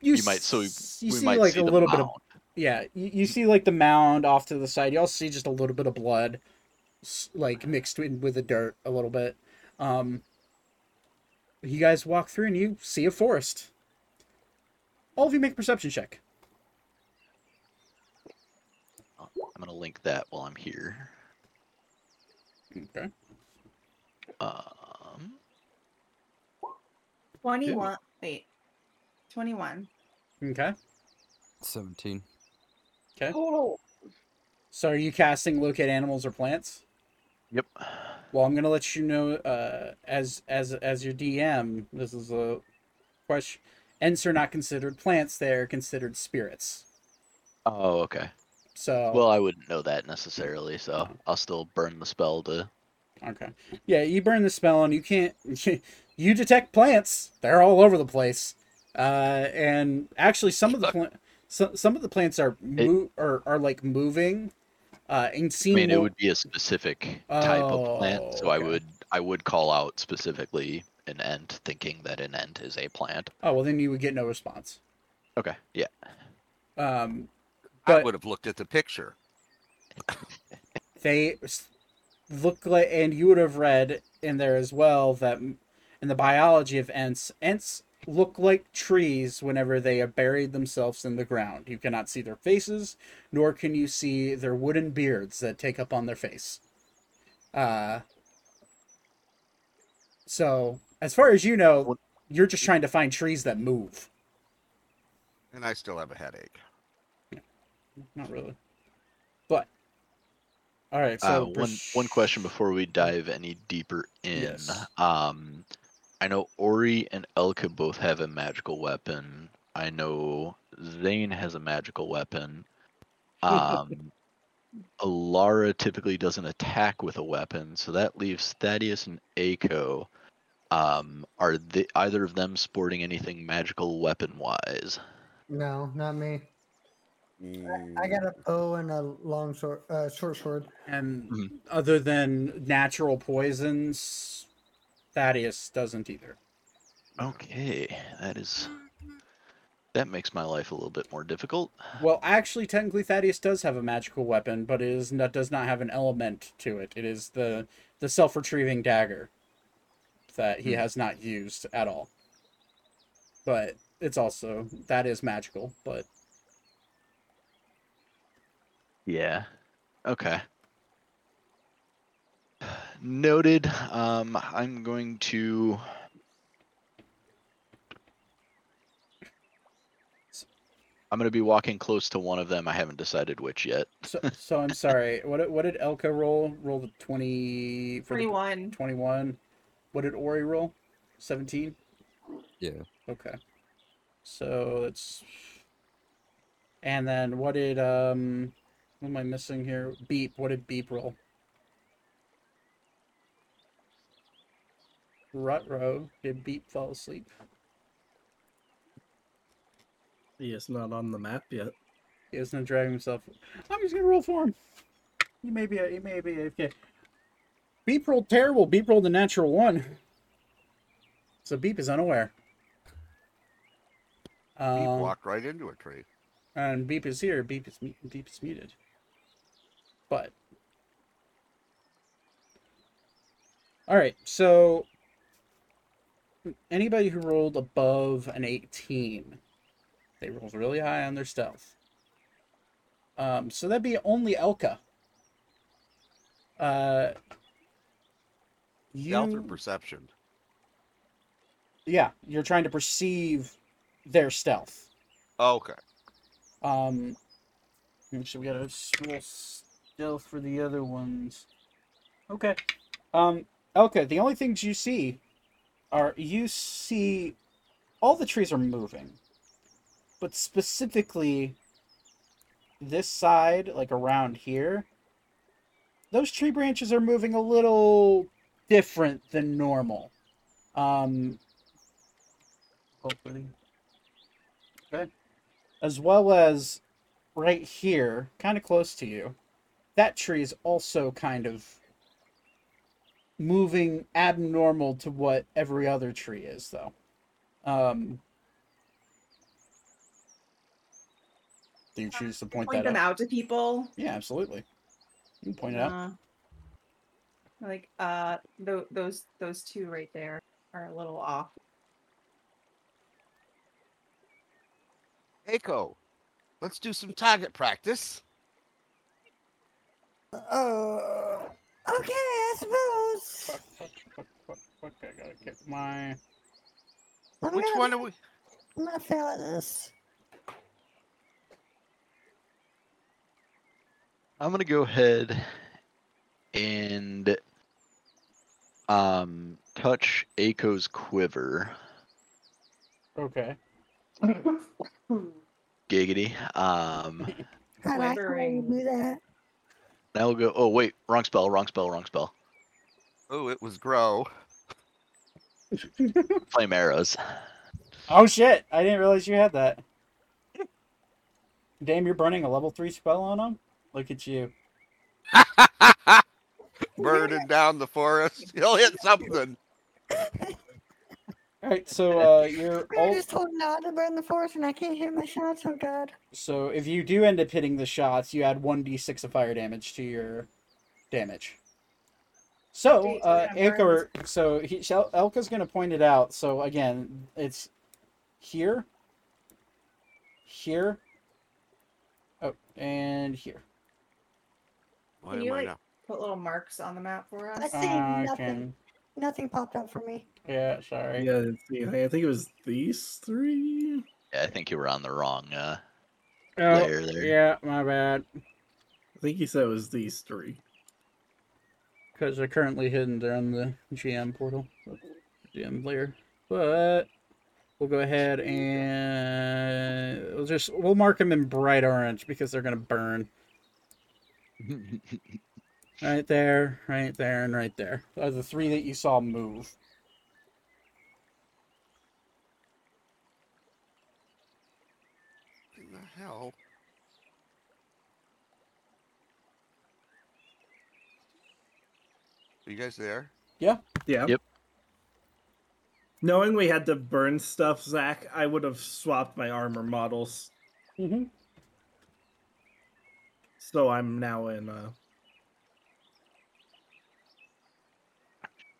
You, s- might so we, you we see might like see a little bit of yeah you, you see like the mound off to the side. You also see just a little bit of blood like mixed in with the dirt a little bit. Um you guys walk through and you see a forest. All of you make a perception check I'm gonna link that while I'm here. okay Um, 21. Wait. 21. okay 17. okay Total. so are you casting locate animals or plants yep. well i'm gonna let you know uh as as as your dm this is a question ents are not considered plants they're considered spirits Oh, okay. So Well, I wouldn't know that necessarily, so I'll still burn the spell to. Okay. Yeah, you burn the spell and you can't. You detect plants. They're all over the place. Uh, and actually, some of the plant, so, some of the plants are mo- are, are like moving. Uh, and I seem mean, it would be a specific type of plant, so I Oh, would I would call out specifically an ent, thinking that an ent is a plant. Oh well, then you would get no response. Okay. Yeah. Um, I would have looked at the picture. they look like, and you would have read in there as well that in the biology of ents, ents look like trees whenever they have buried themselves in the ground. You cannot see their faces, nor can you see their wooden beards that take up on their face. Uh, so, as far as you know, you're just trying to find trees that move. And I still have a headache. Not really. But, all right. uh, So, one pers- one question before we dive any deeper in. Yes. Um, I know Ori and Elka both have a magical weapon. I know Zane has a magical weapon. Um, Alara typically doesn't attack with a weapon, so that leaves Thaddeus and Aiko. Um, are they, either of them sporting anything magical weapon wise? No, not me. I Mm, got a bow and a long sword, uh, short sword. And Mhm. other than natural poisons, Thaddeus doesn't either. Okay, that is that makes my life a little bit more difficult. Well, actually, technically, Thaddeus does have a magical weapon, but it is not, does not have an element to it. It is the the self retrieving dagger that he has not used at all. But it's also that is magical. But Yeah. Okay. Noted. Um, I'm going to. I'm going to be walking close to one of them. I haven't decided which yet. so, so I'm sorry. What did- what did Elka roll? Roll the twenty for the 21. twenty one. What did Ori roll? Seventeen. Yeah. Okay. So it's and then what did um what am I missing here? Beep. What did Beep roll? Rutro. Did Beep fall asleep? He is not on the map yet. He isn't dragging himself. I'm just gonna roll for him. He may be a, he may be Okay. Beep rolled terrible. Beep rolled a natural one. So Beep is unaware. he Um, walked right into a tree. and beep is here. Beep is beep is muted. But all right, so anybody who rolled above an eighteen, they rolled really high on their stealth. Um, so that'd be only Elka. Uh, Stealth or perception? yeah, you're trying to perceive their stealth. Oh, okay. Um, so we got a roll stealth for the other ones. Okay. Um, okay, the only things you see are you see all the trees are moving, but specifically this side, like around here, those tree branches are moving a little different than normal. Um, hopefully. Okay as well as right here, kind of close to you, that tree is also kind of moving abnormal to what every other tree is, though. Um, you choose to point, Point that them out. out to people. Yeah, absolutely. You can point it out. Uh, like uh, th- those those two right there are a little off. Aiko, let's do some target practice. Oh, okay, I suppose. Fuck, fuck, fuck, fuck, fuck. I gotta get my. I'm Which gonna, one are we? I'm gonna fail at this. I'm gonna go ahead and um touch Aiko's quiver. Okay. Giggity. Um I like the way you do that. Now we'll go oh wait, wrong spell, wrong spell, wrong spell. Oh, it was grow. Flame arrows. Oh shit! I didn't realize you had that. Damn, you're burning a level three spell on him. Look at you. Burning down the forest. He'll hit something. All right, so uh, you're We were all just told not to burn the forest, and I can't hit my shots. Oh god. so if you do end up hitting the shots, you add one d6 of fire damage to your damage. So, Dates uh, are so he, Elka's gonna point it out. So again, it's here, here, oh, and here. What Can you I like now? put little marks on the map for us? I see Uh, nothing. can- Nothing popped up for me. Yeah, sorry. Yeah, let's see, I think it was these three. Yeah, I think you were on the wrong uh Oh, layer there. yeah, my bad. I think he said it was these three. Because they're currently hidden. They're on the GM portal, GM layer. But we'll go ahead and we'll just we'll mark them in bright orange because they're gonna burn. Right there, right there, and right there. Those are the three that you saw move. In the hell? Are you guys there? Yeah. Yeah. Yep. Knowing we had to burn stuff, Zach, I would have swapped my armor models. Mm-hmm. So I'm now in uh,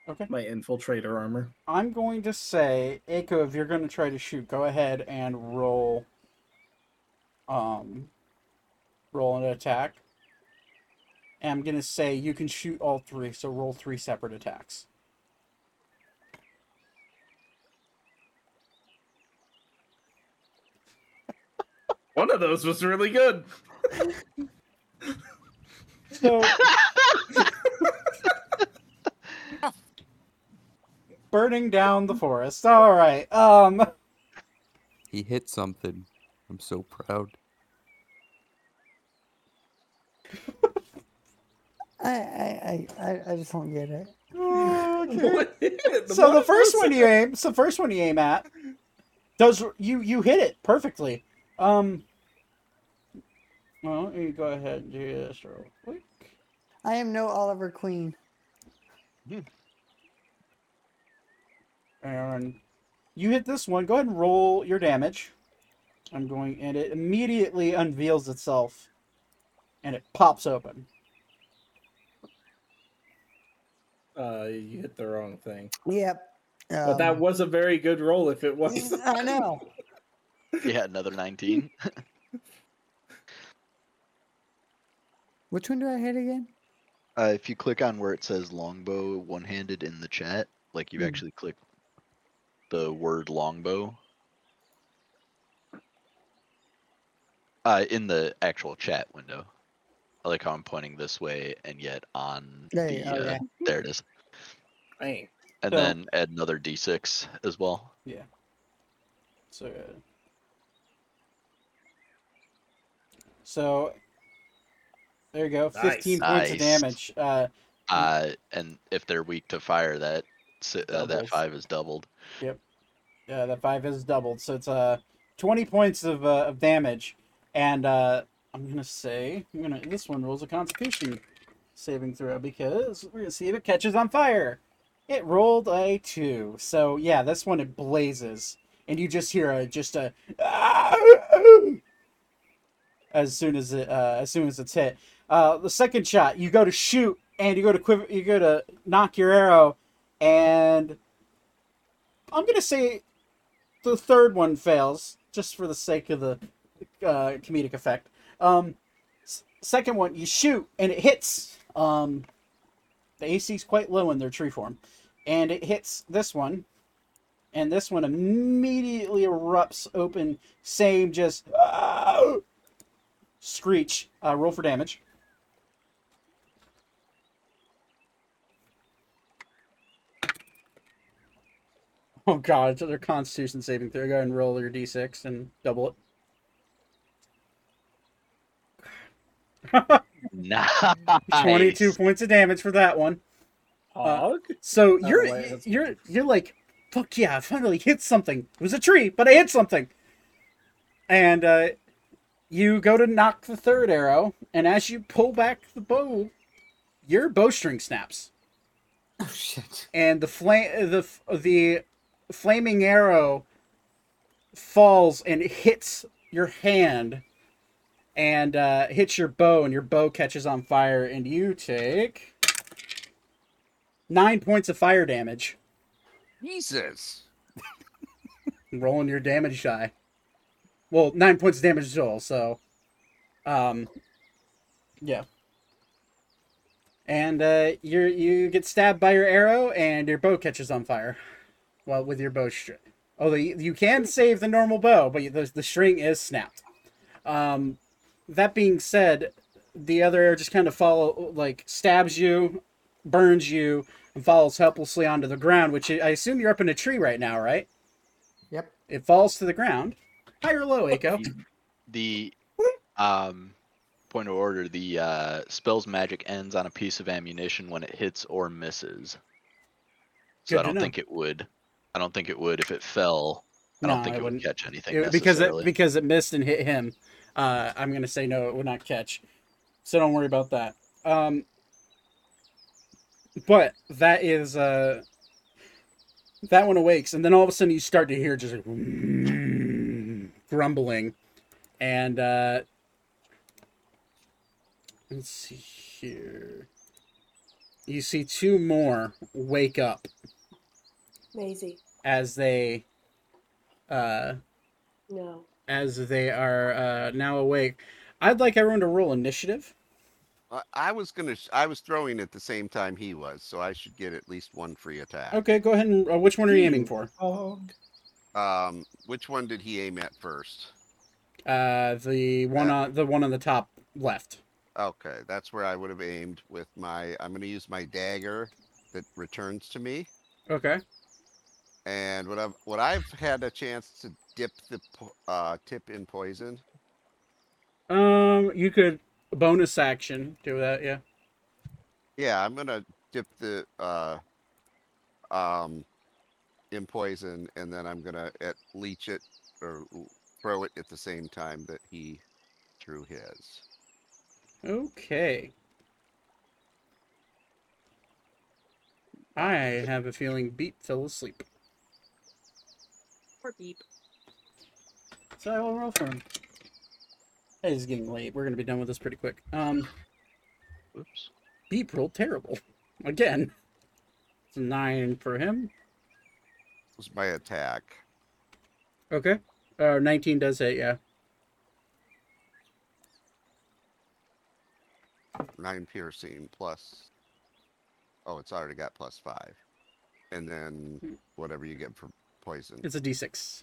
Okay. my infiltrator armor. I'm going to say, Aiko, if you're going to try to shoot, go ahead and roll. Um, roll an attack. And I'm going to say you can shoot all three, so roll three separate attacks. One of those was really good. So. Burning down the forest. All right. Um. He hit something. I'm so proud. I, I, I, I, I just don't get it. What hit? so the first one you aim, so the first one you aim at, does you you hit it perfectly. Um. Well, you go ahead and do this real quick. I am no Oliver Queen. And you hit this one. Go ahead and roll your damage. I'm going, and it immediately unveils itself, and it pops open. Uh, you hit the wrong thing. Yep. But that um, was a very good roll if it was. I know. Yeah, another 19. Which one do I hit again? Uh, if you click on where it says longbow one handed in the chat, like you Hmm. actually click the word longbow. Uh, in the actual chat window. I like how I'm pointing this way and yet on There the you uh, okay. there it is. Dang. And So- then add another d6 as well. Yeah. So. uh, So. There you go. Nice. 15 points of Nice. damage. Uh, Uh, and if they're weak to fire, that si- uh, that five is doubled. Yep. Yeah, that five is doubled, so it's uh twenty points of uh, of damage, and uh, I'm gonna say I'm gonna this one rolls a Constitution saving throw because we're gonna see if it catches on fire. It rolled a two, so yeah, this one it blazes, and you just hear a just a as as soon as it uh, as soon as it's hit. Uh, the second shot, you go to shoot and you go to quiver, you go to knock your arrow, and I'm gonna say the third one fails just for the sake of the uh, comedic effect. Um, second one, you shoot and it hits. Um, the is quite low in their tree form, and it hits this one, and this one immediately erupts open. Same, just "Ah!" screech. Uh, roll for damage. Oh god, it's their Constitution saving throw. Go ahead and roll your d6 and double it. Nice. 22 points of damage for that one. Hog? So Oh, you're wait, that's- you're you're like, fuck yeah, I finally hit something. It was a tree, but I hit something. And uh, you go to knock the third arrow, and as you pull back the bow, your bowstring snaps, Oh shit. and the flame the the flaming arrow falls and hits your hand, and uh, hits your bow, and your bow catches on fire, and you take nine points of fire damage. Jesus. rolling your damage die. Well, nine points of damage total, so um yeah. And uh you you get stabbed by your arrow and your bow catches on fire. Well, with your bow string. Although you, you can save the normal bow, but the, the string is snapped. Um that being said, the other arrow just kind of follow like stabs you, burns you, and falls helplessly onto the ground, which I assume you're up in a tree right now, right? Yep. It falls to the ground. High or low, Aiko? The um point of order, the uh spell's magic ends on a piece of ammunition when it hits or misses. So Good I don't think it would I don't think it would if it fell. I don't No, think it it would wouldn't. catch anything It- because it because it missed and hit him. Uh, I'm gonna say no, it would not catch. So don't worry about that. Um, but that is uh, that one awakes, and then all of a sudden you start to hear just like, grumbling, and uh, let's see here. You see two more wake up Maisie. As they uh No. as they are uh now awake. I'd like everyone to roll initiative. I- I was gonna. I was throwing at the same time he was, so I should get at least one free attack. Okay, go ahead and uh, which one are you aiming for? Um, which one did he aim at first? Uh the one on the one on the top left. Okay, that's where I would have aimed with my. I'm gonna use my dagger that returns to me, Okay. And what I've what I've had a chance to dip the uh, tip in poison. Um you could bonus action do that, yeah. Yeah, I'm gonna dip the uh, um, in poison, and then I'm gonna at leech it or throw it at the same time that he threw his. Okay. I have a feeling Beep fell asleep. Poor beep. So I will roll for him. It is getting late. We're gonna be done with this pretty quick. Um Oops. Beep rolled terrible. Again. It's a nine for him. was my attack. Okay. Uh, 19 does hit, yeah. Nine piercing plus. Oh, it's already got plus five, and then whatever you get for poison. It's a d6.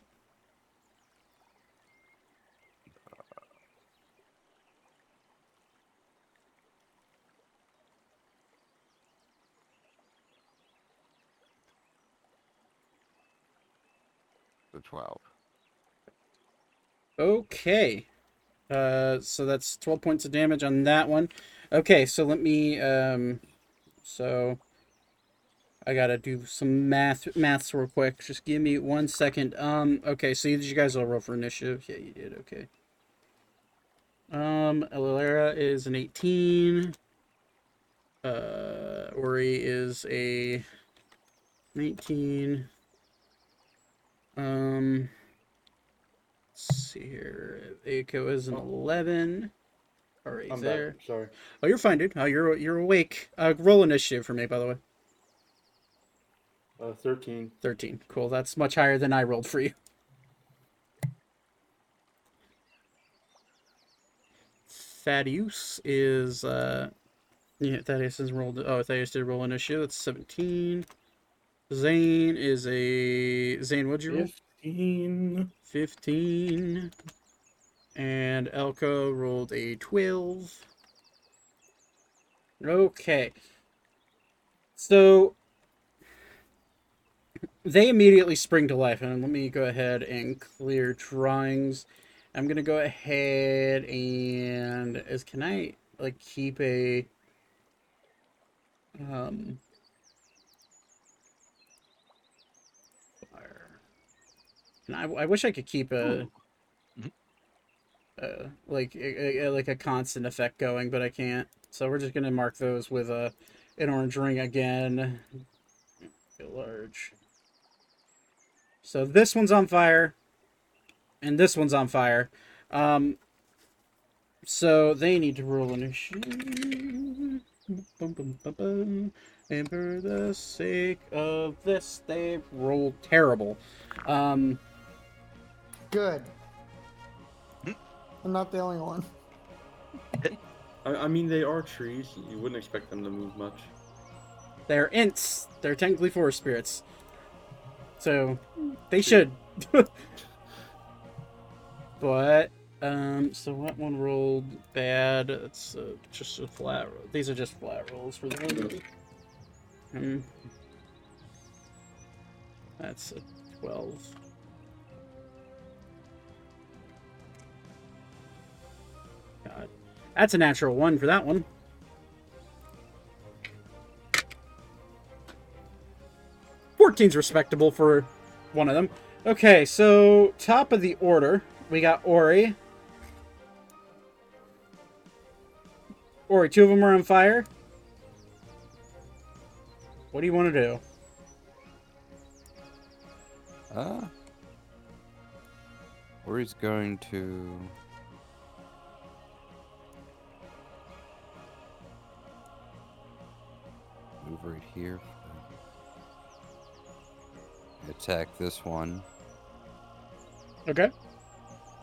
The twelve. Okay. Uh, so that's 12 points of damage on that one. Okay, so let me, um, so I gotta do some math, maths real quick. Just give me one second. Um, okay, so did you guys all roll for initiative? Yeah, you did, okay. Um, Alara is an 18. Uh, Ori is a 19. Um, Let's see here. Aiko is an eleven. All right, I'm there. back. Sorry. Oh, you're fine, dude. Oh, you're you're awake. Uh, roll initiative for me, by the way. Uh, 13. Thirteen. Cool. That's much higher than I rolled for you. Thaddeus is uh yeah, Thaddeus has rolled oh Thaddeus did roll initiative, that's seventeen. Zane is a Zane, what'd you roll? 15. 15. And Elka rolled a 12. Okay. So they immediately spring to life. And let me go ahead and clear drawings. I'm going to go ahead and as can I like keep a um. And I, I wish I could keep a, uh, like a, a- like a constant effect going, but I can't. So we're just gonna mark those with a an orange ring again. Get large. So this one's on fire, and this one's on fire. Um, so they need to roll initiative. Bum, bum, bum, bum. And for the sake of this, they rolled terrible. Um, Good. I'm not the only one. I, I mean, they are trees. You wouldn't expect them to move much. They're ents. They're technically forest spirits. So they should. but um so what one rolled bad? It's uh, just a flat roll. These are just flat rolls for the um, That's a 12. God. That's a natural one for that one. Fourteen's respectable for one of them. Okay, so top of the order, we got Ori. Ori, two of them are on fire. What do you want to do? Uh, Ori's going to. Move right here. Attack this one. Okay.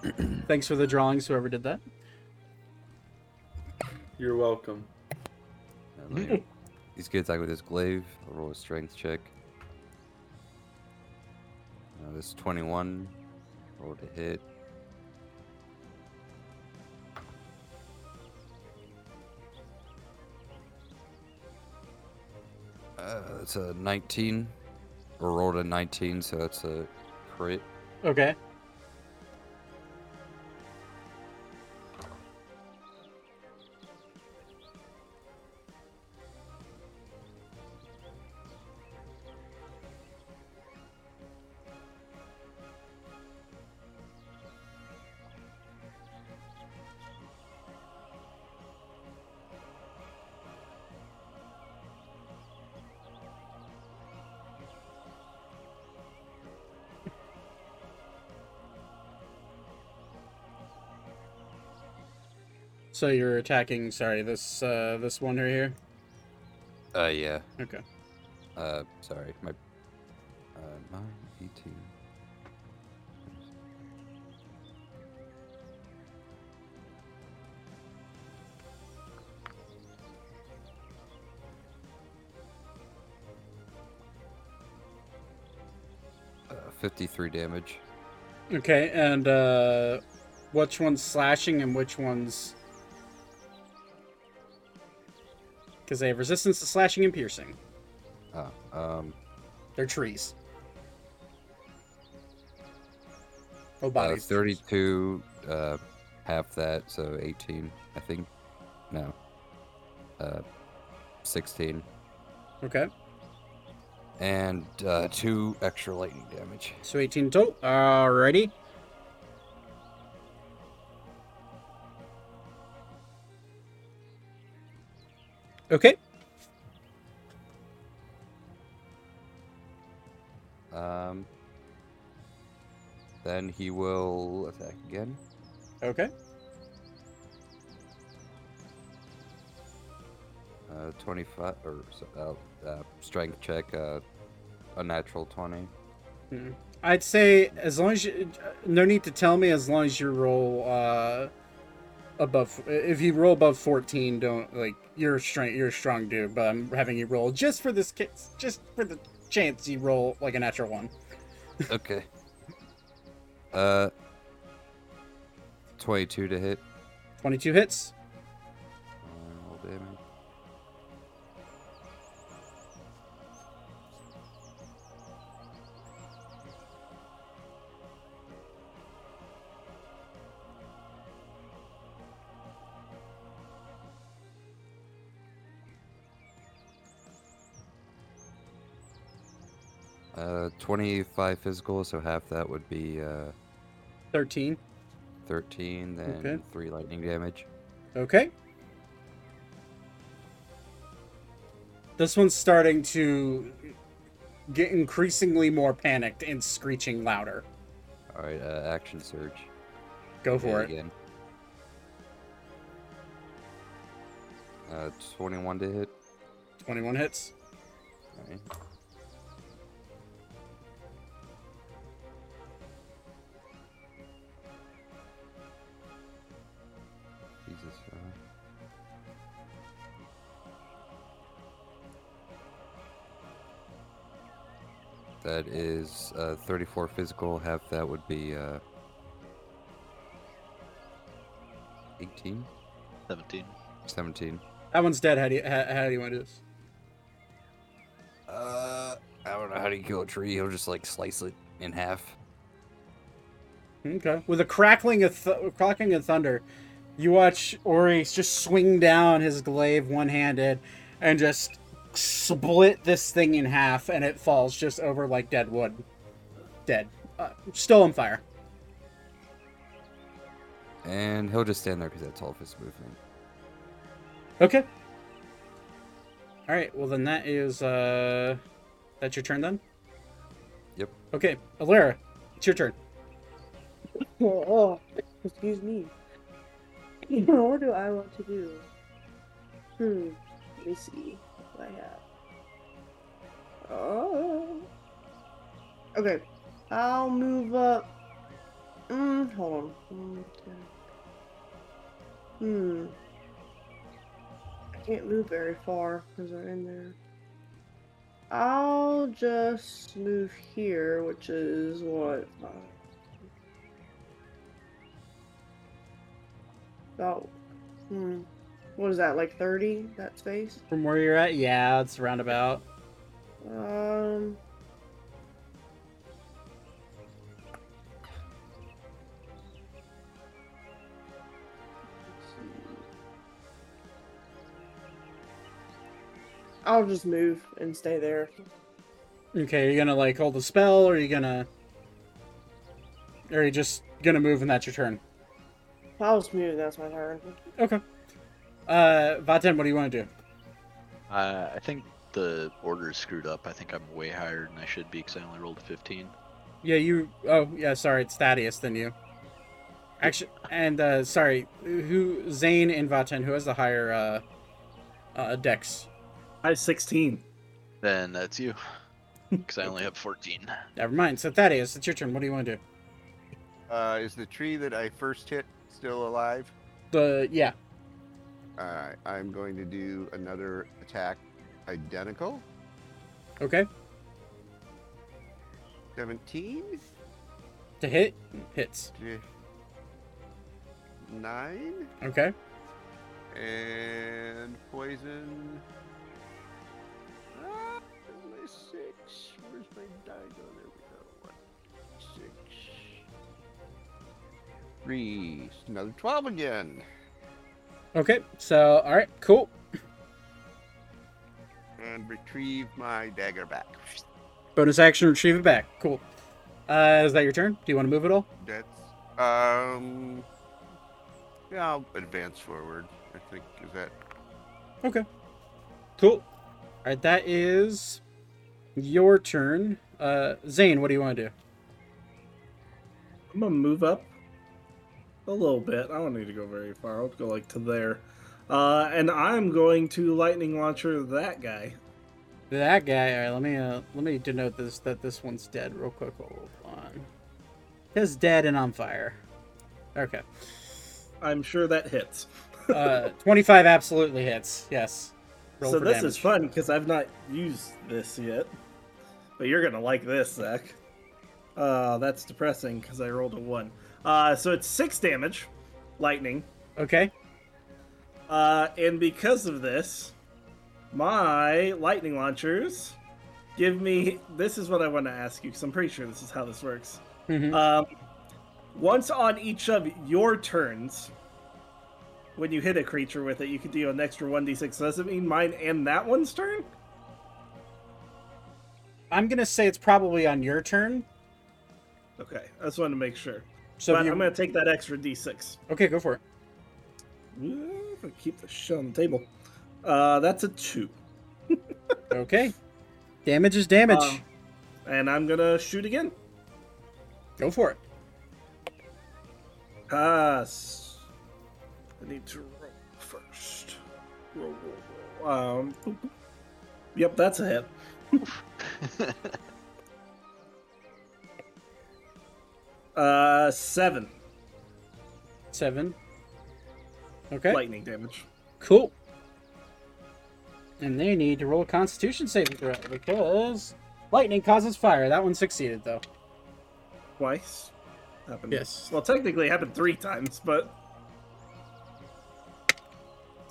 Thanks for the drawings, whoever did that. You're welcome. Let me- He's gonna attack with his glaive. I'll roll a strength check. Uh, this is 21. Roll to hit. Uh, that's a 19. Rolled a 19, so that's a crit. Okay. So you're attacking, sorry, this uh this one right here. Uh, yeah. Okay. Uh, sorry. My. Uh, 9, 18. Uh, 53 damage. Okay, and uh which one's slashing and which one's because they have resistance to slashing and piercing. Oh, um, They're trees. Oh, uh, 32, uh, half that, so 18, I think. No. Uh, 16. Okay, And, uh, 2 extra lightning damage. so 18 total. Alrighty. Okay. Um, then he will attack again. Okay. Uh, 25 or uh, uh, strength check, uh, a natural 20. Hmm. I'd say as long as you, no need to tell me as long as you roll uh above if you roll above 14 don't like you're strong you're a strong dude but i'm having you roll just for this case just for the chance you roll like a natural one Okay. uh, 22 to hit. 22 hits Uh, roll damage. Uh, 25 physical, so half that would be uh, 13 13, then Okay. 3 lightning damage. okay this one's starting to get increasingly more panicked and screeching louder Alright, uh, action surge. go for it Again. Uh, 21 to hit. 21 hits Alright. Jesus. That is uh, 34 physical. Half that would be uh, 18, 17. 17. that one's dead how do you how, how do you want to do this Uh, I don't know how do you kill a tree. He'll just like slice it in half. Okay. With a crackling of th- crackling of thunder, you watch Ori just swing down his glaive one-handed and just split this thing in half, and it falls just over like dead wood. Dead. Uh, still on fire. And he'll just stand there because that's all of his movement. Okay. All right. Well, then that is uh, that's your turn then. Yep. Okay, Alara, it's your turn. Oh, excuse me. what do I want to do? Hmm. Let me see what I have. Oh. Okay. I'll move up. Mm, hold on. Mm. Hmm. I can't move very far because they're in there. I'll just move here, which is what? About, hmm, what is that, like 30, that space? From where you're at, yeah, it's roundabout. Um. I'll just move and stay there. Okay, you're gonna like hold the spell, or are you gonna, or are you just gonna move and that's your turn? I'll just move, that's my turn. Okay. Uh, Vaten, what do you want to do? Uh, I think the order is screwed up. I think I'm way higher than I should be because I only rolled a 15. Yeah, you. Oh, yeah. Sorry, it's Thaddeus than you. Actually, and uh, sorry, who Zane and Vaten, who has the higher uh, uh, dex? I have 16. Then that's you. Because I only have 14. Never mind. So Thaddeus, it's your turn. What do you want to do? Uh, is the tree that I first hit still alive? The yeah. Alright, I'm going to do another attack identical. Okay. 17? To hit hits. 9? Okay. And poison. Ah, my six. Where's my die go? There we go. One, six. Three. Another 12 again. Okay. So all right. Cool. And retrieve my dagger back. Bonus action, retrieve it back. Cool. Uh, is that your turn? Do you want to move at all? That's um. Yeah, I'll advance forward. I think is that. Okay. Cool. All right, that is your turn. Uh, Zane, what do you want to do? I'm gonna move up a little bit. I don't need to go very far. I'll go like to there. Uh, and I'm going to lightning launcher that guy. That guy. All right, let me uh, let me denote this that this one's dead real quick. Hold on. It's dead and on fire. Okay. I'm sure that hits. Uh, 25 absolutely hits. Yes. Roll so this damage. is fun because I've not used this yet. But you're gonna like this, Zach. Uh, that's depressing because I rolled a one. Uh, so it's six damage, lightning. Okay. Uh, and because of this, my lightning launchers give me. This is what I want to ask you because I'm pretty sure this is how this works. Mhm. Um, once on each of your turns, when you hit a creature with it, you can deal an extra 1d6. So does it mean mine and that one's turn? I'm gonna say it's probably on your turn. Okay, I just wanted to make sure. So but you- I'm going to take that extra d6. Okay, go for it. Ooh, keep the shit on the table. Uh, that's a two. Okay. Damage is damage. Um, and I'm going to shoot again. go for it. Pass. I need to roll first. Roll, roll, roll. Um, boop, boop. Yep, that's a hit. Uh, seven Seven. Okay. lightning damage. Cool. And they need to roll a Constitution saving throw because lightning causes fire. That one succeeded though. Twice. Happened. Yes. Well, technically, it happened three times, but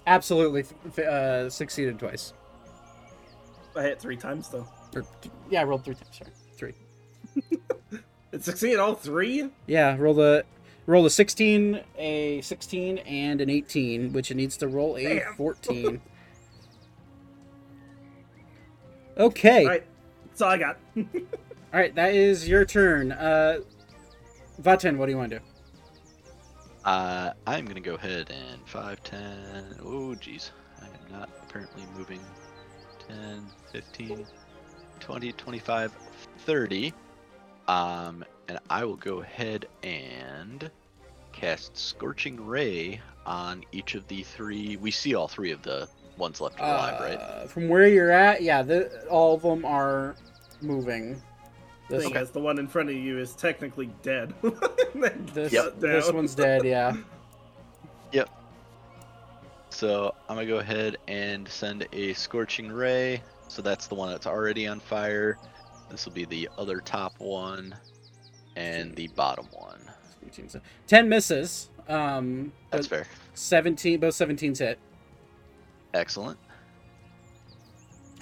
Absolutely uh, succeeded twice. I hit three times though. Or yeah, I rolled three times. Sorry, three. It succeeded all three. Yeah, roll the roll a 16, a 16, and an 18, which it needs to roll a Damn. 14. okay. All right, that's all I got. All right, that is your turn. Uh, Vaten, what do you want to do? Uh, I'm gonna go ahead and 5, 10. Oh, geez. I am not apparently moving 10, 15, 20, 25, 30. Um, and I will go ahead and cast Scorching Ray on each of the three. We see all three of the ones left alive, right? Uh, From where you're at, yeah, the, all of them are moving. This, Thing is, the one in front of you is technically dead. this, Shut this one's dead, yeah. Yep. So I'm gonna go ahead and send a scorching ray. So that's the one that's already on fire. This will be the other top one, and the bottom one. 18, so- 10 misses. Um, That's fair. 17, both 17s hit. Excellent.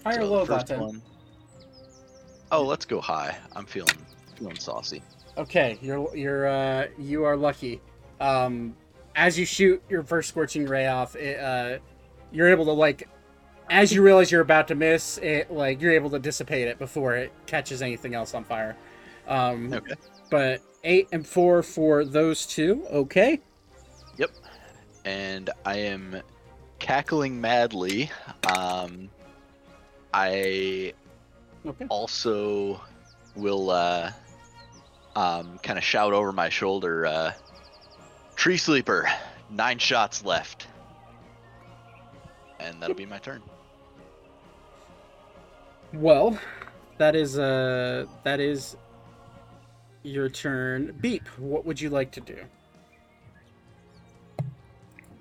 High or So low, Vaten? one- Oh, let's go high. I'm feeling feeling saucy. Okay, you're you're uh you are lucky. Um as you shoot your first scorching ray off, it, uh you're able to like as you realize you're about to miss, it like you're able to dissipate it before it catches anything else on fire. Um Okay. but 8 and 4 for those two. Okay. Yep. And I am cackling madly. Um, I Okay. also will uh, um, kind of shout over my shoulder, uh, "Tree sleeper, nine shots left," and that'll be my turn. Well, that is uh that is your turn. Beep, what would you like to do?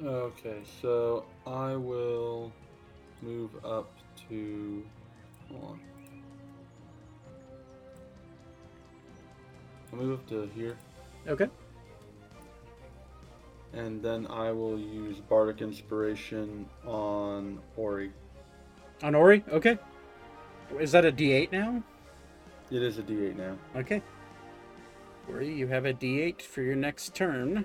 Okay, so I will move up to. Hold on. I'll move up to here, Okay. and then I will use Bardic Inspiration on Ori. On Ori? Okay. Is that a D8 now? It is a D8 now. Okay. Ori, you have a D8 for your next turn.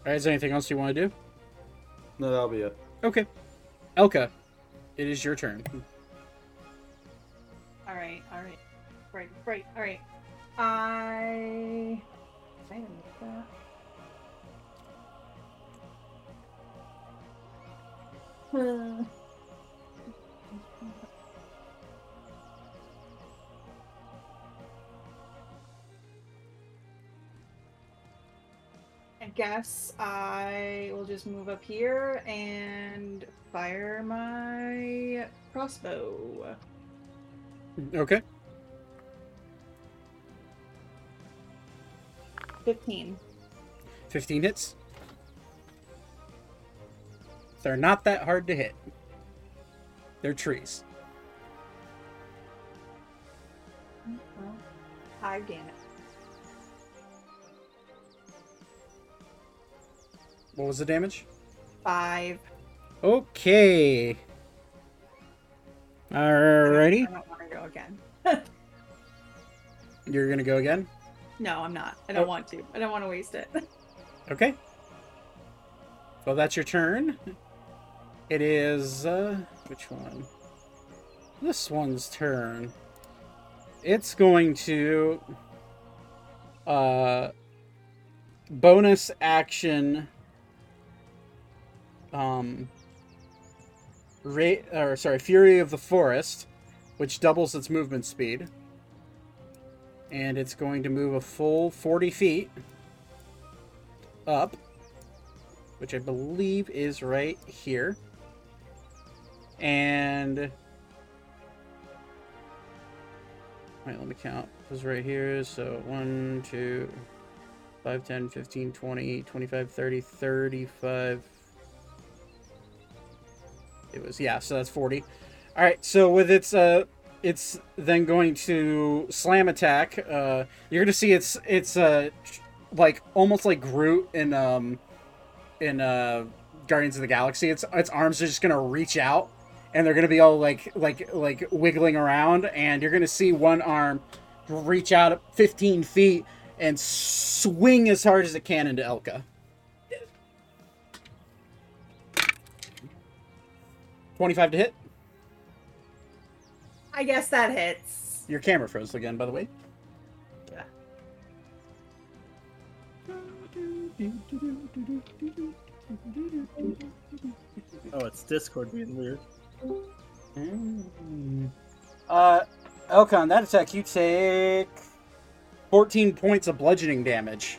Alright, is there anything else you want to do? No, that'll be it. Okay. Elka, it is your turn. All right, all right, right, right, all right. I. I guess I will just move up here and fire my crossbow. Okay. 15. 15 hits. They're not that hard to hit. They're trees. Well, five damage. What was the damage? Five. Okay. Alrighty. I don't want to go again. You're gonna go again? No, I'm not. I don't Oh. want to. I don't want to waste it. Okay. Well, that's your turn. It is, uh, which one? This one's turn. It's going to, uh, bonus action, um, rate, or sorry, Fury of the Forest, which doubles its movement speed. And it's going to move a full 40 feet up, which I believe is right here. And wait, let me count. It was right here. So 1, 2, 5, 10, 15, 20, 25, 30, 35. It was, yeah, so that's 40. All right, so with its, uh, it's then going to slam attack. Uh, you're to see it's, it's, uh, like almost like Groot in um in uh Guardians of the Galaxy. Its its arms are just gonna reach out and they're gonna be all like like like wiggling around and you're gonna see one arm reach out 15 feet and swing as hard as it can into Elka. Twenty-five to hit. I guess that hits. Your camera froze again, by the way. Yeah. Oh, it's Discord being weird. Uh, Elkon, that attack you take 14 points of bludgeoning damage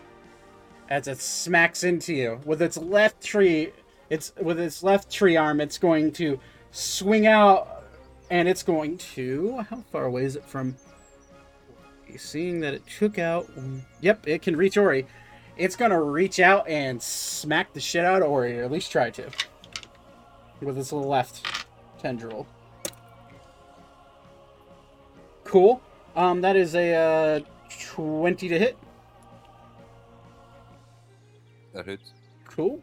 as it smacks into you with its left tree. It's with its left tree arm. It's going to swing out, and it's going to. How far away is it from? Seeing that it took out. Yep, it can reach Ori. It's gonna reach out and smack the shit out of Ori, or at least try to. With its left tendril. Cool. Um, that is a uh, 20 to hit. That hits. Cool.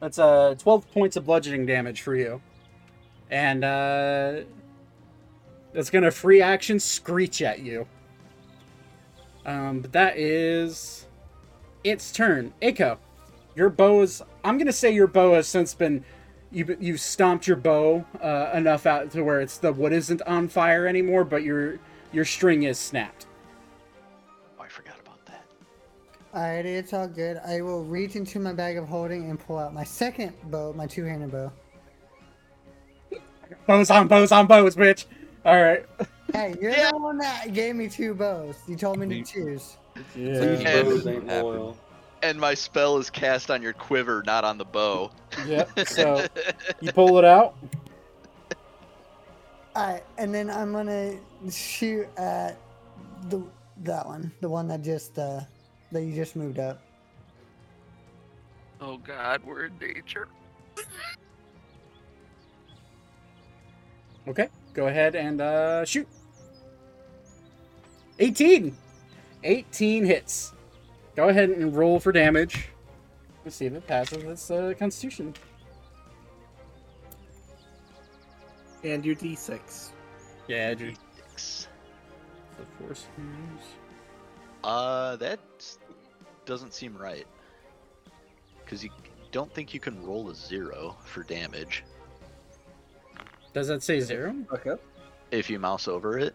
That's uh 12 points of bludgeoning damage for you. And uh that's gonna free action screech at you. Um, but that is its turn. Aiko, your bow is I'm gonna say your bow has since been you you stomped your bow uh, enough out to where it's the wood isn't on fire anymore, but your your string is snapped. Alrighty, it's all good. I will reach into my bag of holding and pull out my second bow, my two-handed bow. Bows on bows on bows, bitch. All right. Hey, you're the one that gave me two bows. You told me to choose. Yeah. These And- bows ain't loyal. And my spell is cast on your quiver, not on the bow. Yep. So you pull it out. Alright, and then I'm gonna shoot at the that one, the one that just uh that you just moved up. oh God, we're in danger. Okay. Go ahead and uh, shoot. 18. 18 hits. Go ahead and roll for damage. Let's see if it passes its uh, constitution. And your d6. Yeah, your d6. The force moves. Uh, that doesn't seem right. Because you don't think you can roll a zero for damage Does that say zero? Okay. if you mouse over it.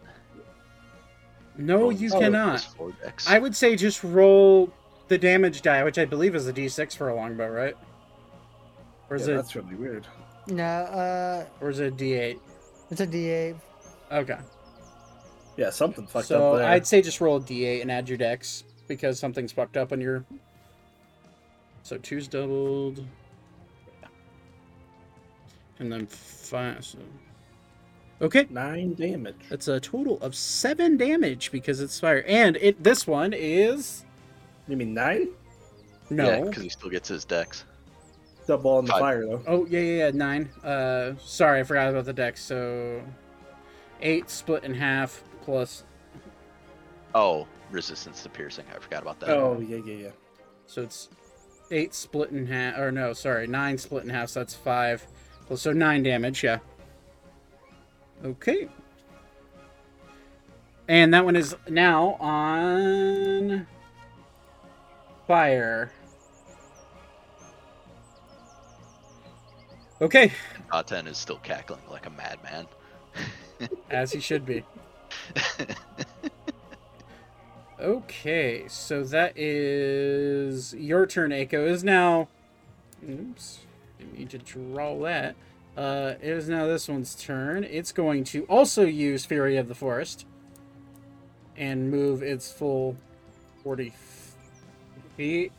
No, you cannot. plus. I would say just roll the damage die, which I believe is a d6 for a longbow, right? Or is Yeah, it? that's really weird. No, uh Or is it a d8? it's a D8. Okay. Yeah, something fucked so up there. I'd say just roll a d8 and add your dex because something's fucked up on your. So two's doubled. And then five. So... Okay. Nine damage. That's a total of seven damage because it's fire. And it this one is. You mean nine? No. because he still gets his dex. Double on the fire though. Oh yeah, yeah, yeah, nine. Uh, sorry, I forgot about the dex. So, eight split in half plus. Oh, resistance to piercing. I forgot about that. Oh yeah, yeah, yeah. So it's eight split in half, or no, sorry, nine split in half. So that's five. Well, so nine damage. Yeah. Okay. And that one is now on fire. Okay, uh, Vaten is still cackling like a madman. as he should be. Okay, so that is your turn, Aiko. Is now. Oops. I need to draw that. Uh, it is now this one's turn. It's going to also use Fury of the Forest and move its full 40 feet,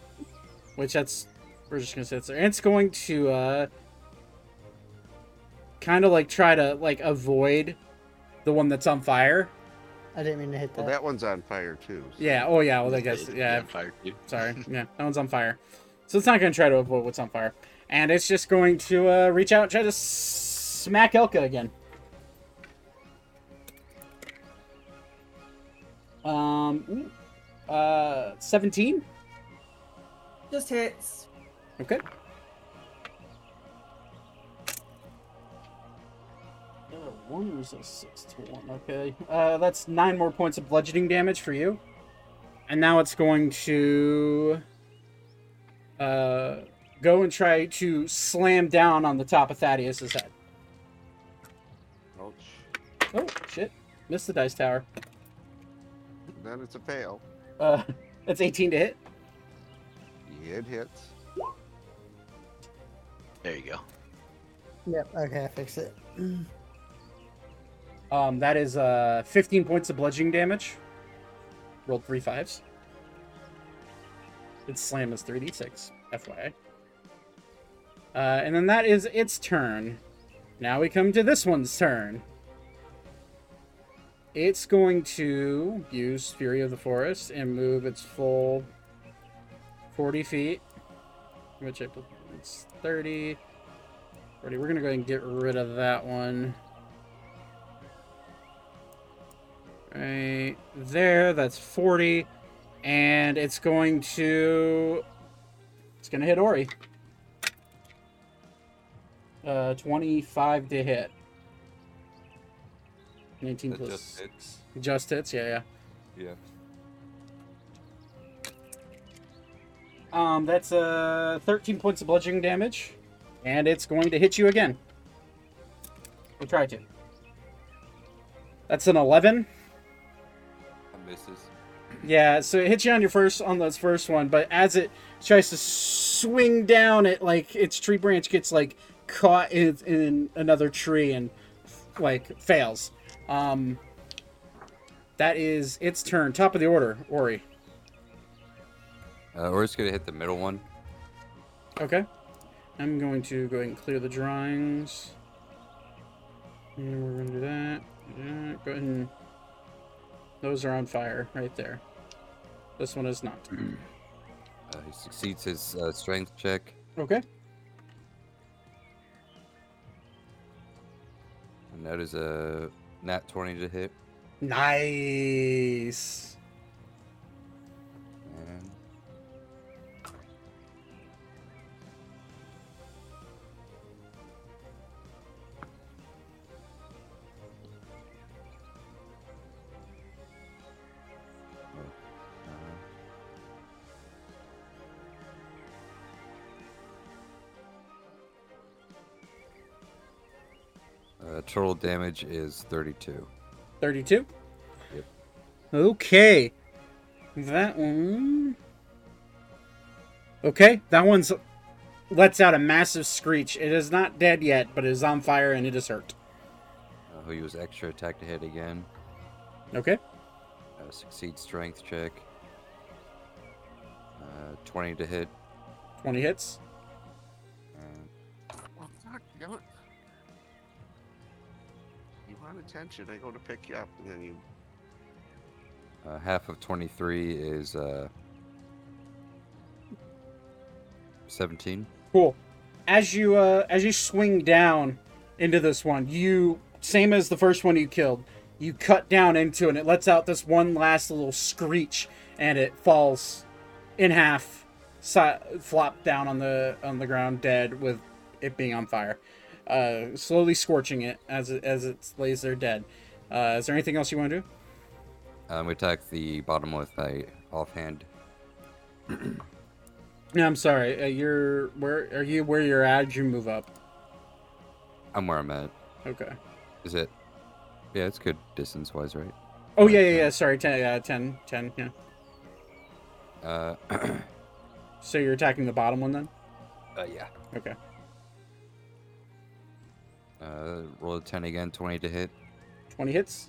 which that's. We're just gonna say it's there. And it's going to, uh. Kind of like try to, like, avoid the one that's on fire. I didn't mean to hit that. Well, that one's on fire too. so- Yeah. Oh, yeah. Well, I guess. He's Yeah. fire too. Sorry. Yeah, that one's on fire. So it's not going to try to avoid what's on fire. And it's just going to uh, reach out and try to smack Elka again. Um, ooh, uh, 17? Just hits. Okay. One was a six to one. Okay. Uh, that's nine more points of bludgeoning damage for you. And now it's going to uh, go and try to slam down on the top of Thaddeus's head. Ouch. Oh shit! Missed the dice tower. Then it's a fail. Uh, that's 18 to hit. It hits. There you go. Yep. Okay, I fixed it. Um, that is uh 15 points of bludgeoning damage. Rolled three fives. Its slam is 3d6, FYI. Uh, and then that is its turn. Now we come to this one's turn. It's going to use Fury of the Forest and move its full 40 feet, which I it's 30. 40. We're going to go ahead and get rid of that one. Right there, that's 40. And it's going to. It's going to hit Ori. Uh, 25 to hit. 19 That plus. just hits. Just hits, yeah, yeah. Yeah. Um, that's uh 13 points of bludgeoning damage, and it's going to hit you again. We'll try to. That's an 11. Misses. Yeah, so it hits you on your first on this first one, but as it tries to swing down, it like its tree branch gets like caught in, in another tree and like fails. Um, that is its turn. Top of the order, Ori. Uh, we're just gonna hit the middle one. Okay. I'm going to go ahead and clear the drawings. And we're going to do that. Yeah, go ahead and. Those are on fire right there. This one is not. Uh, he succeeds his uh, strength check, Okay. and that is a nat 20 to hit. Nice. And total damage is 32. 32? Yep. Okay. That one. Okay, that one's lets out a massive screech. It is not dead yet, but it is on fire and it is hurt. Uh, he'll use extra attack to hit again. Okay. Uh, succeed strength check. Uh, 20 to hit. 20 hits. Uh, want attention, I go to pick you up, and then you. uh, half of 23 is uh, 17. Cool. As you uh as you swing down into this one, you same as the first one you killed, you cut down into it and it lets out this one last little screech and it falls in half, si- flop down on the on the ground dead with it being on fire. Uh slowly scorching it as it as it lays there dead. Uh is there anything else you want to do? Um, we attack the bottom with my offhand. No, I'm sorry. Uh, you're where are you where you're at? You move up? I'm where I'm at. Okay. Is it? Yeah, it's good distance wise, right? Oh yeah, yeah, yeah. Sorry, 10, uh, 10, 10, yeah. Uh, So you're attacking the bottom one then? uh yeah. Okay. Uh, roll a 10 again, 20 to hit, 20 hits.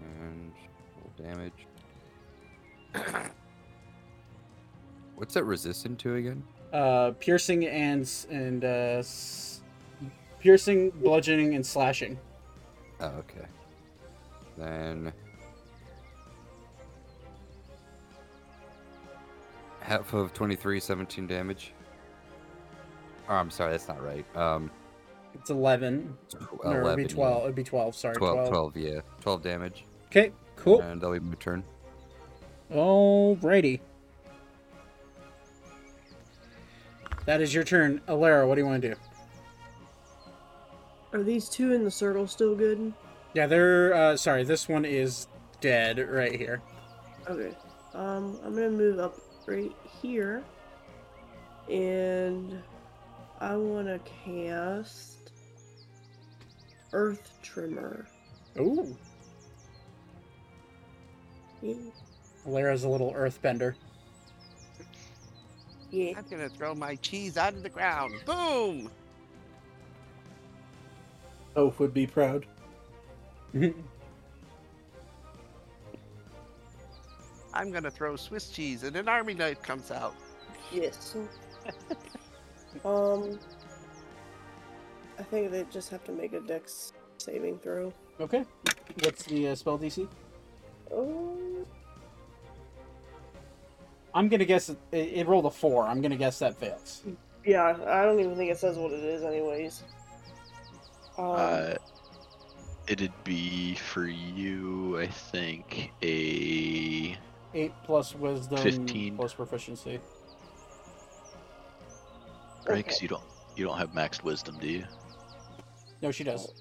and roll damage. What's that resistant to again? Uh, piercing and and uh, s- piercing, bludgeoning, and slashing. Oh, okay. Then half of 23, 17 damage. Oh, I'm sorry, that's not right. Um, It's 11. tw- No, it'd be 12. yeah. It'd be 12. Sorry, 12, 12. 12, yeah. 12 damage. Okay, cool. And that'll be my turn. Alrighty. That is your turn. Alara, what do you want to do? Are these two in the circle still good? Yeah, they're, uh, sorry, this one is dead right here. Okay. Um, I'm gonna move up right here, and I want to cast Earth Tremor. Ooh. Yeah. Alara's a little earthbender. yeah. I'm gonna throw my cheese out of the ground. Boom! Toph would be proud. I'm gonna throw Swiss cheese, and an army knife comes out. Yes. um, I think they just have to make a Dex saving throw. okay. What's the uh, spell DC? Oh, I'm gonna guess it, it, it rolled a four. I'm gonna guess that fails. yeah. I don't even think it says what it is, anyways. Um, Uh, it'd be for you, I think, a Eight plus wisdom 15. plus proficiency. right because Okay. you don't you don't have maxed wisdom, do you? No, she does.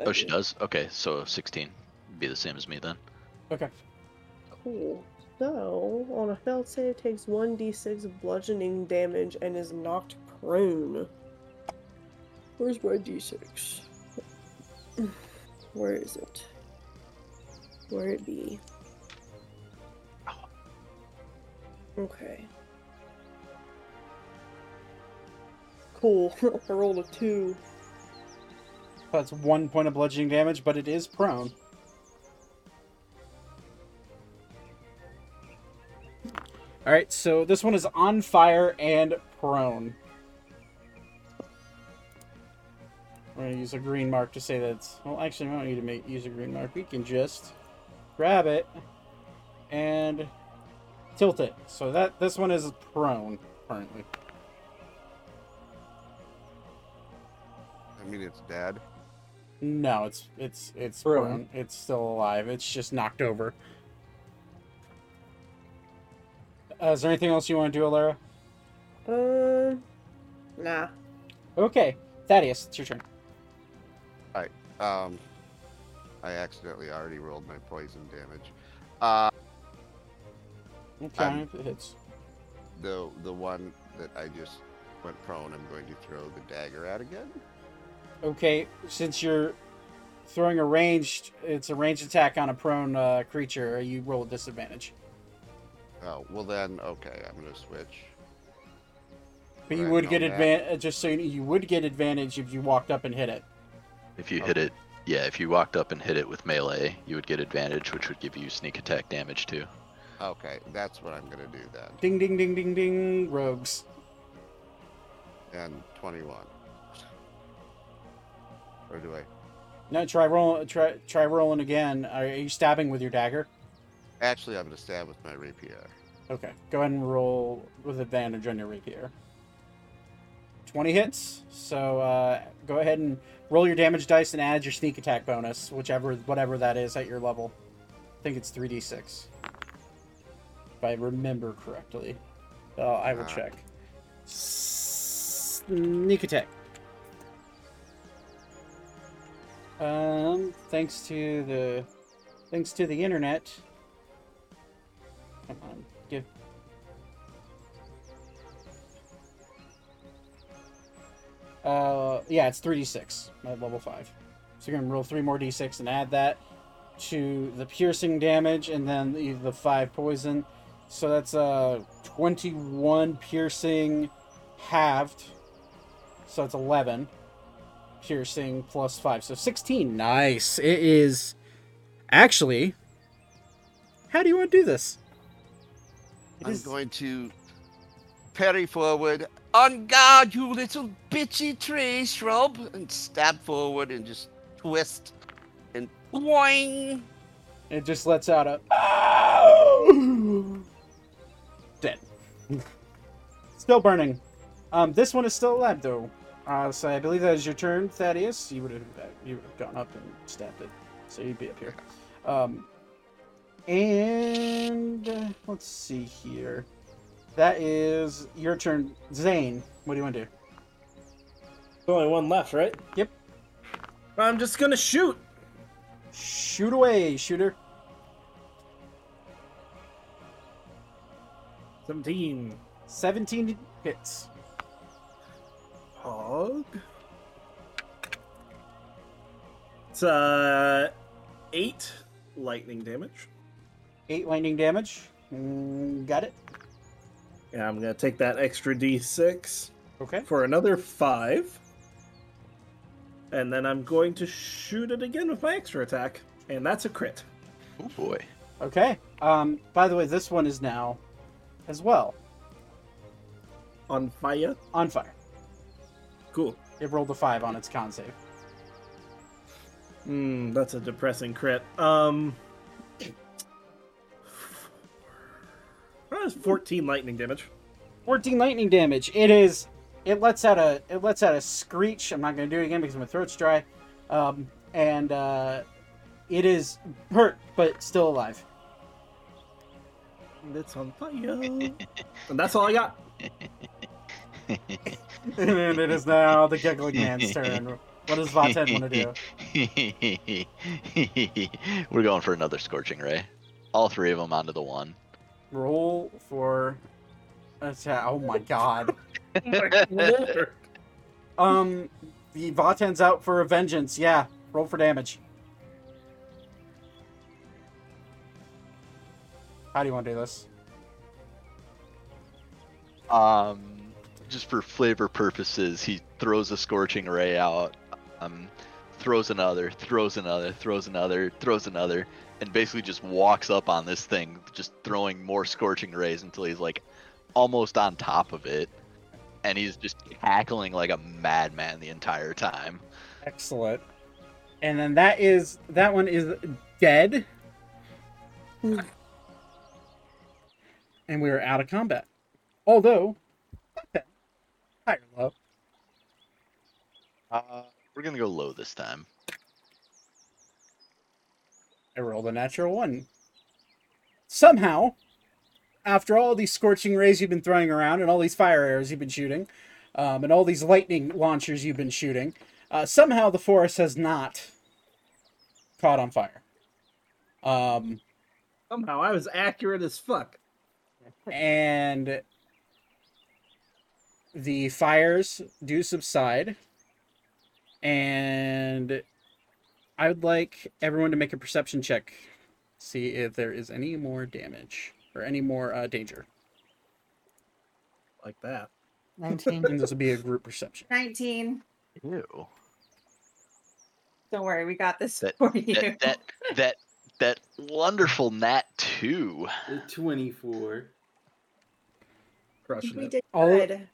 Oh, she does. Okay, so 16 be the same as me then. Okay. Cool. So, on a failed save, takes 1d6 bludgeoning damage and is knocked prone. Where's my d6? Where is it? Where it be? Okay. Cool. I rolled a 2. That's one point of bludgeoning damage, but it is prone. All right, so this one is on fire and prone. We're gonna use a green mark to say that. It's, well, actually, we don't need to make use a green mark. We can just grab it and tilt it. So that this one is prone currently. I mean, it's dead. No, it's it's it's Prone. prone. It's still alive. It's just knocked over. Uh, is there anything else you want to do, Alara? Um. Nah. Okay, Thaddeus, it's your turn. Alright, um, I accidentally already rolled my poison damage. Uh, Okay, if it hits. the the one that I just went prone, I'm going to throw the dagger at again. Okay, since you're throwing a ranged, it's a ranged attack on a prone uh, creature. You roll a disadvantage, Oh well, then okay, I'm gonna switch. but you Right, would get advantage. Just so you know, you would get advantage if you walked up and hit it. If you Oh. hit it Yeah, if you walked up and hit it with melee, you would get advantage, which would give you sneak attack damage too. Okay, that's what I'm gonna do then. Ding ding ding ding ding. Rogues. And 21. Or do I? No, try roll. Try try rolling again. Are you stabbing with your dagger? Actually, I'm gonna stab with my rapier. Okay. Go ahead and roll with advantage on your rapier. 20 hits. So uh, go ahead and roll your damage dice and add your sneak attack bonus, whichever whatever that is at your level. I think it's 3d6. If I remember correctly. Uh, I will Uh. check. Sneak attack. Um, thanks to the thanks to the internet. Come on, give Uh, yeah, it's 3d6 at level 5. So you're to roll 3 more d6 and add that to the piercing damage and then the, the 5 poison. So that's uh, 21 piercing halved. So it's 11 piercing plus 5. So 16. Nice. It is actually. How do you want to do this? It I'm is- going to parry forward. On guard, you little bitchy tree shrub! And stab forward and just twist and boing! It just lets out a dead. still burning. Um, this one is still alive though. Uh, so I believe that is your turn, Thaddeus. You would have you would have gone up and stabbed it, so you'd be up here. Um, and uh, let's see here. That is your turn, Zane. What do you want to do? There's only one left, right? Yep. I'm just gonna shoot. Shoot away, shooter. 17. 17 hits. Hog. It's uh eight lightning damage. Eight lightning damage. Mm, got it. Yeah, I'm gonna take that extra d6 Okay. for another five. And then I'm going to shoot it again with my extra attack. And that's a crit. Oh boy. Okay. Um. By the way, this one is now, as well, On fire. on fire. Cool. It rolled a five on its con save. Hmm, that's a depressing crit. Um That's 14 lightning damage. 14 lightning damage. It is. It lets out a. It lets out a screech. I'm not gonna do it again because my throat's dry. Um. And uh, it is hurt, but still alive. And it's on fire. and that's all I got. and it is now the giggling man's turn. What does Vaten want to do? We're going for another scorching ray. All three of them onto the one. Roll for attack. Oh my god. Um, the Vaten's out for a vengeance. Yeah, roll for damage. How do you want to do this? Um, just for flavor purposes, he throws a scorching ray out. Um, throws another, throws another, throws another, throws another, and basically just walks up on this thing, just throwing more scorching rays until he's like almost on top of it, and he's just cackling like a madman the entire time. Excellent. And then that is that one is dead. and we are out of combat. Although, okay, higher low. Uh, we're gonna go low this time. I rolled a natural one. Somehow, after all these scorching rays you've been throwing around and all these fire arrows you've been shooting, um, and all these lightning launchers you've been shooting, uh, somehow the forest has not caught on fire. Um, Somehow I was accurate as fuck. and the fires do subside and i would like everyone to make a perception check see if there is any more damage or any more uh, danger Like that. 19. and this will be a group perception 19. Ew. Don't worry, we got this That- for you. That that that that wonderful nat two. The 24. Crushing we it. did All- good.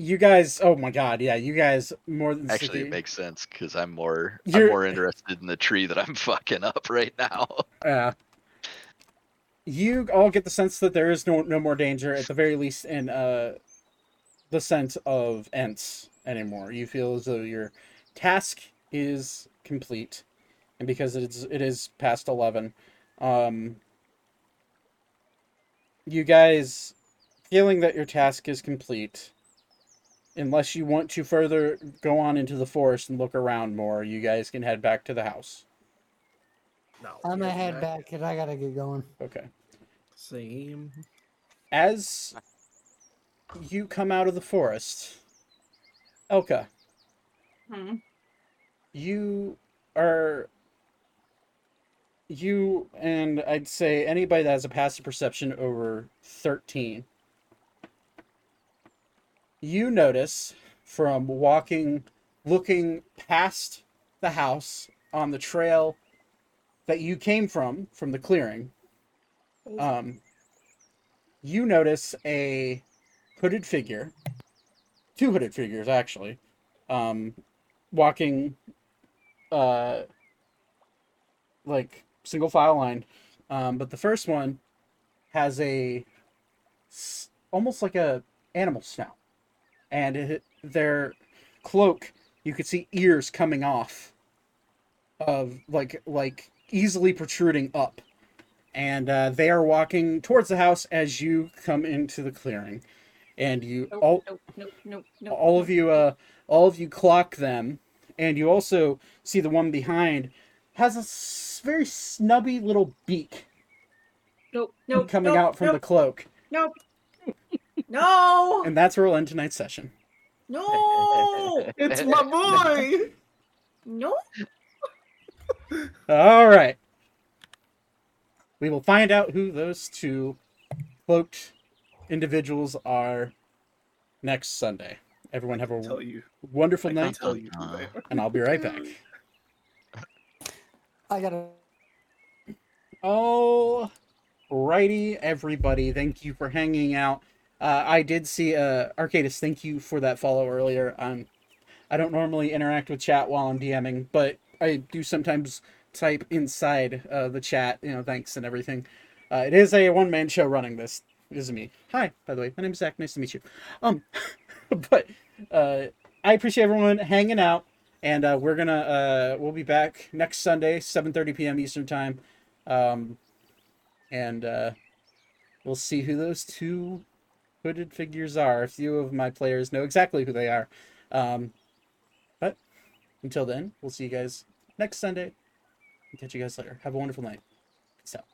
You guys, oh my god, yeah, you guys more than Actually, sticky. it makes sense because I'm more I'm more interested in the tree that I'm fucking up right now. Yeah. You all get the sense that there is no no more danger, at the very least, in uh, the sense of Ents anymore. You feel as though your task is complete, and because it is it is past eleven, um, you guys feeling that your task is complete. Unless you want to further go on into the forest and look around more, you guys can head back to the house. No, I'm gonna head that- back because I gotta get going. Okay. Same. as you come out of the forest, Elka, Hmm. you are you and I'd say anybody that has a passive perception over 13 you notice from walking looking past the house on the trail that you came from from the clearing um you notice a hooded figure two hooded figures actually um walking uh like single file line um but the first one has a almost like a animal snout and it, their cloak you could see ears coming off of like like easily protruding up. And uh, they are walking towards the house as you come into the clearing. And you Nope, all nope, nope, all of you uh all of you clock them. And you also see the one behind has a s- very snubby little beak Nope, nope, coming out from the cloak. Nope. No. and that's where we'll end tonight's session No. It's my boy. No. all right we will find out who those two cloaked individuals are next sunday everyone have a tell you. wonderful I night tell you who Uh, they are. and i'll be right back I gotta. Oh, righty, everybody. Thank you for hanging out. Uh, I did see uh, Arcadis. Thank you for that follow earlier. Um, I don't normally interact with chat while I'm DMing, but I do sometimes type inside uh, the chat. You know, thanks and everything. Uh, it is a one man show running this. This is me. Hi, by the way. My name is Zach. Nice to meet you. Um, but uh, I appreciate everyone hanging out, and uh, we're gonna uh, we'll be back next Sunday, 7:30 p.m. Eastern time, um, and uh, we'll see who those two hooded figures are. A few of my players know exactly who they are. Um, but until then, we'll see you guys next Sunday. Catch you guys later. Have a wonderful night. Peace out.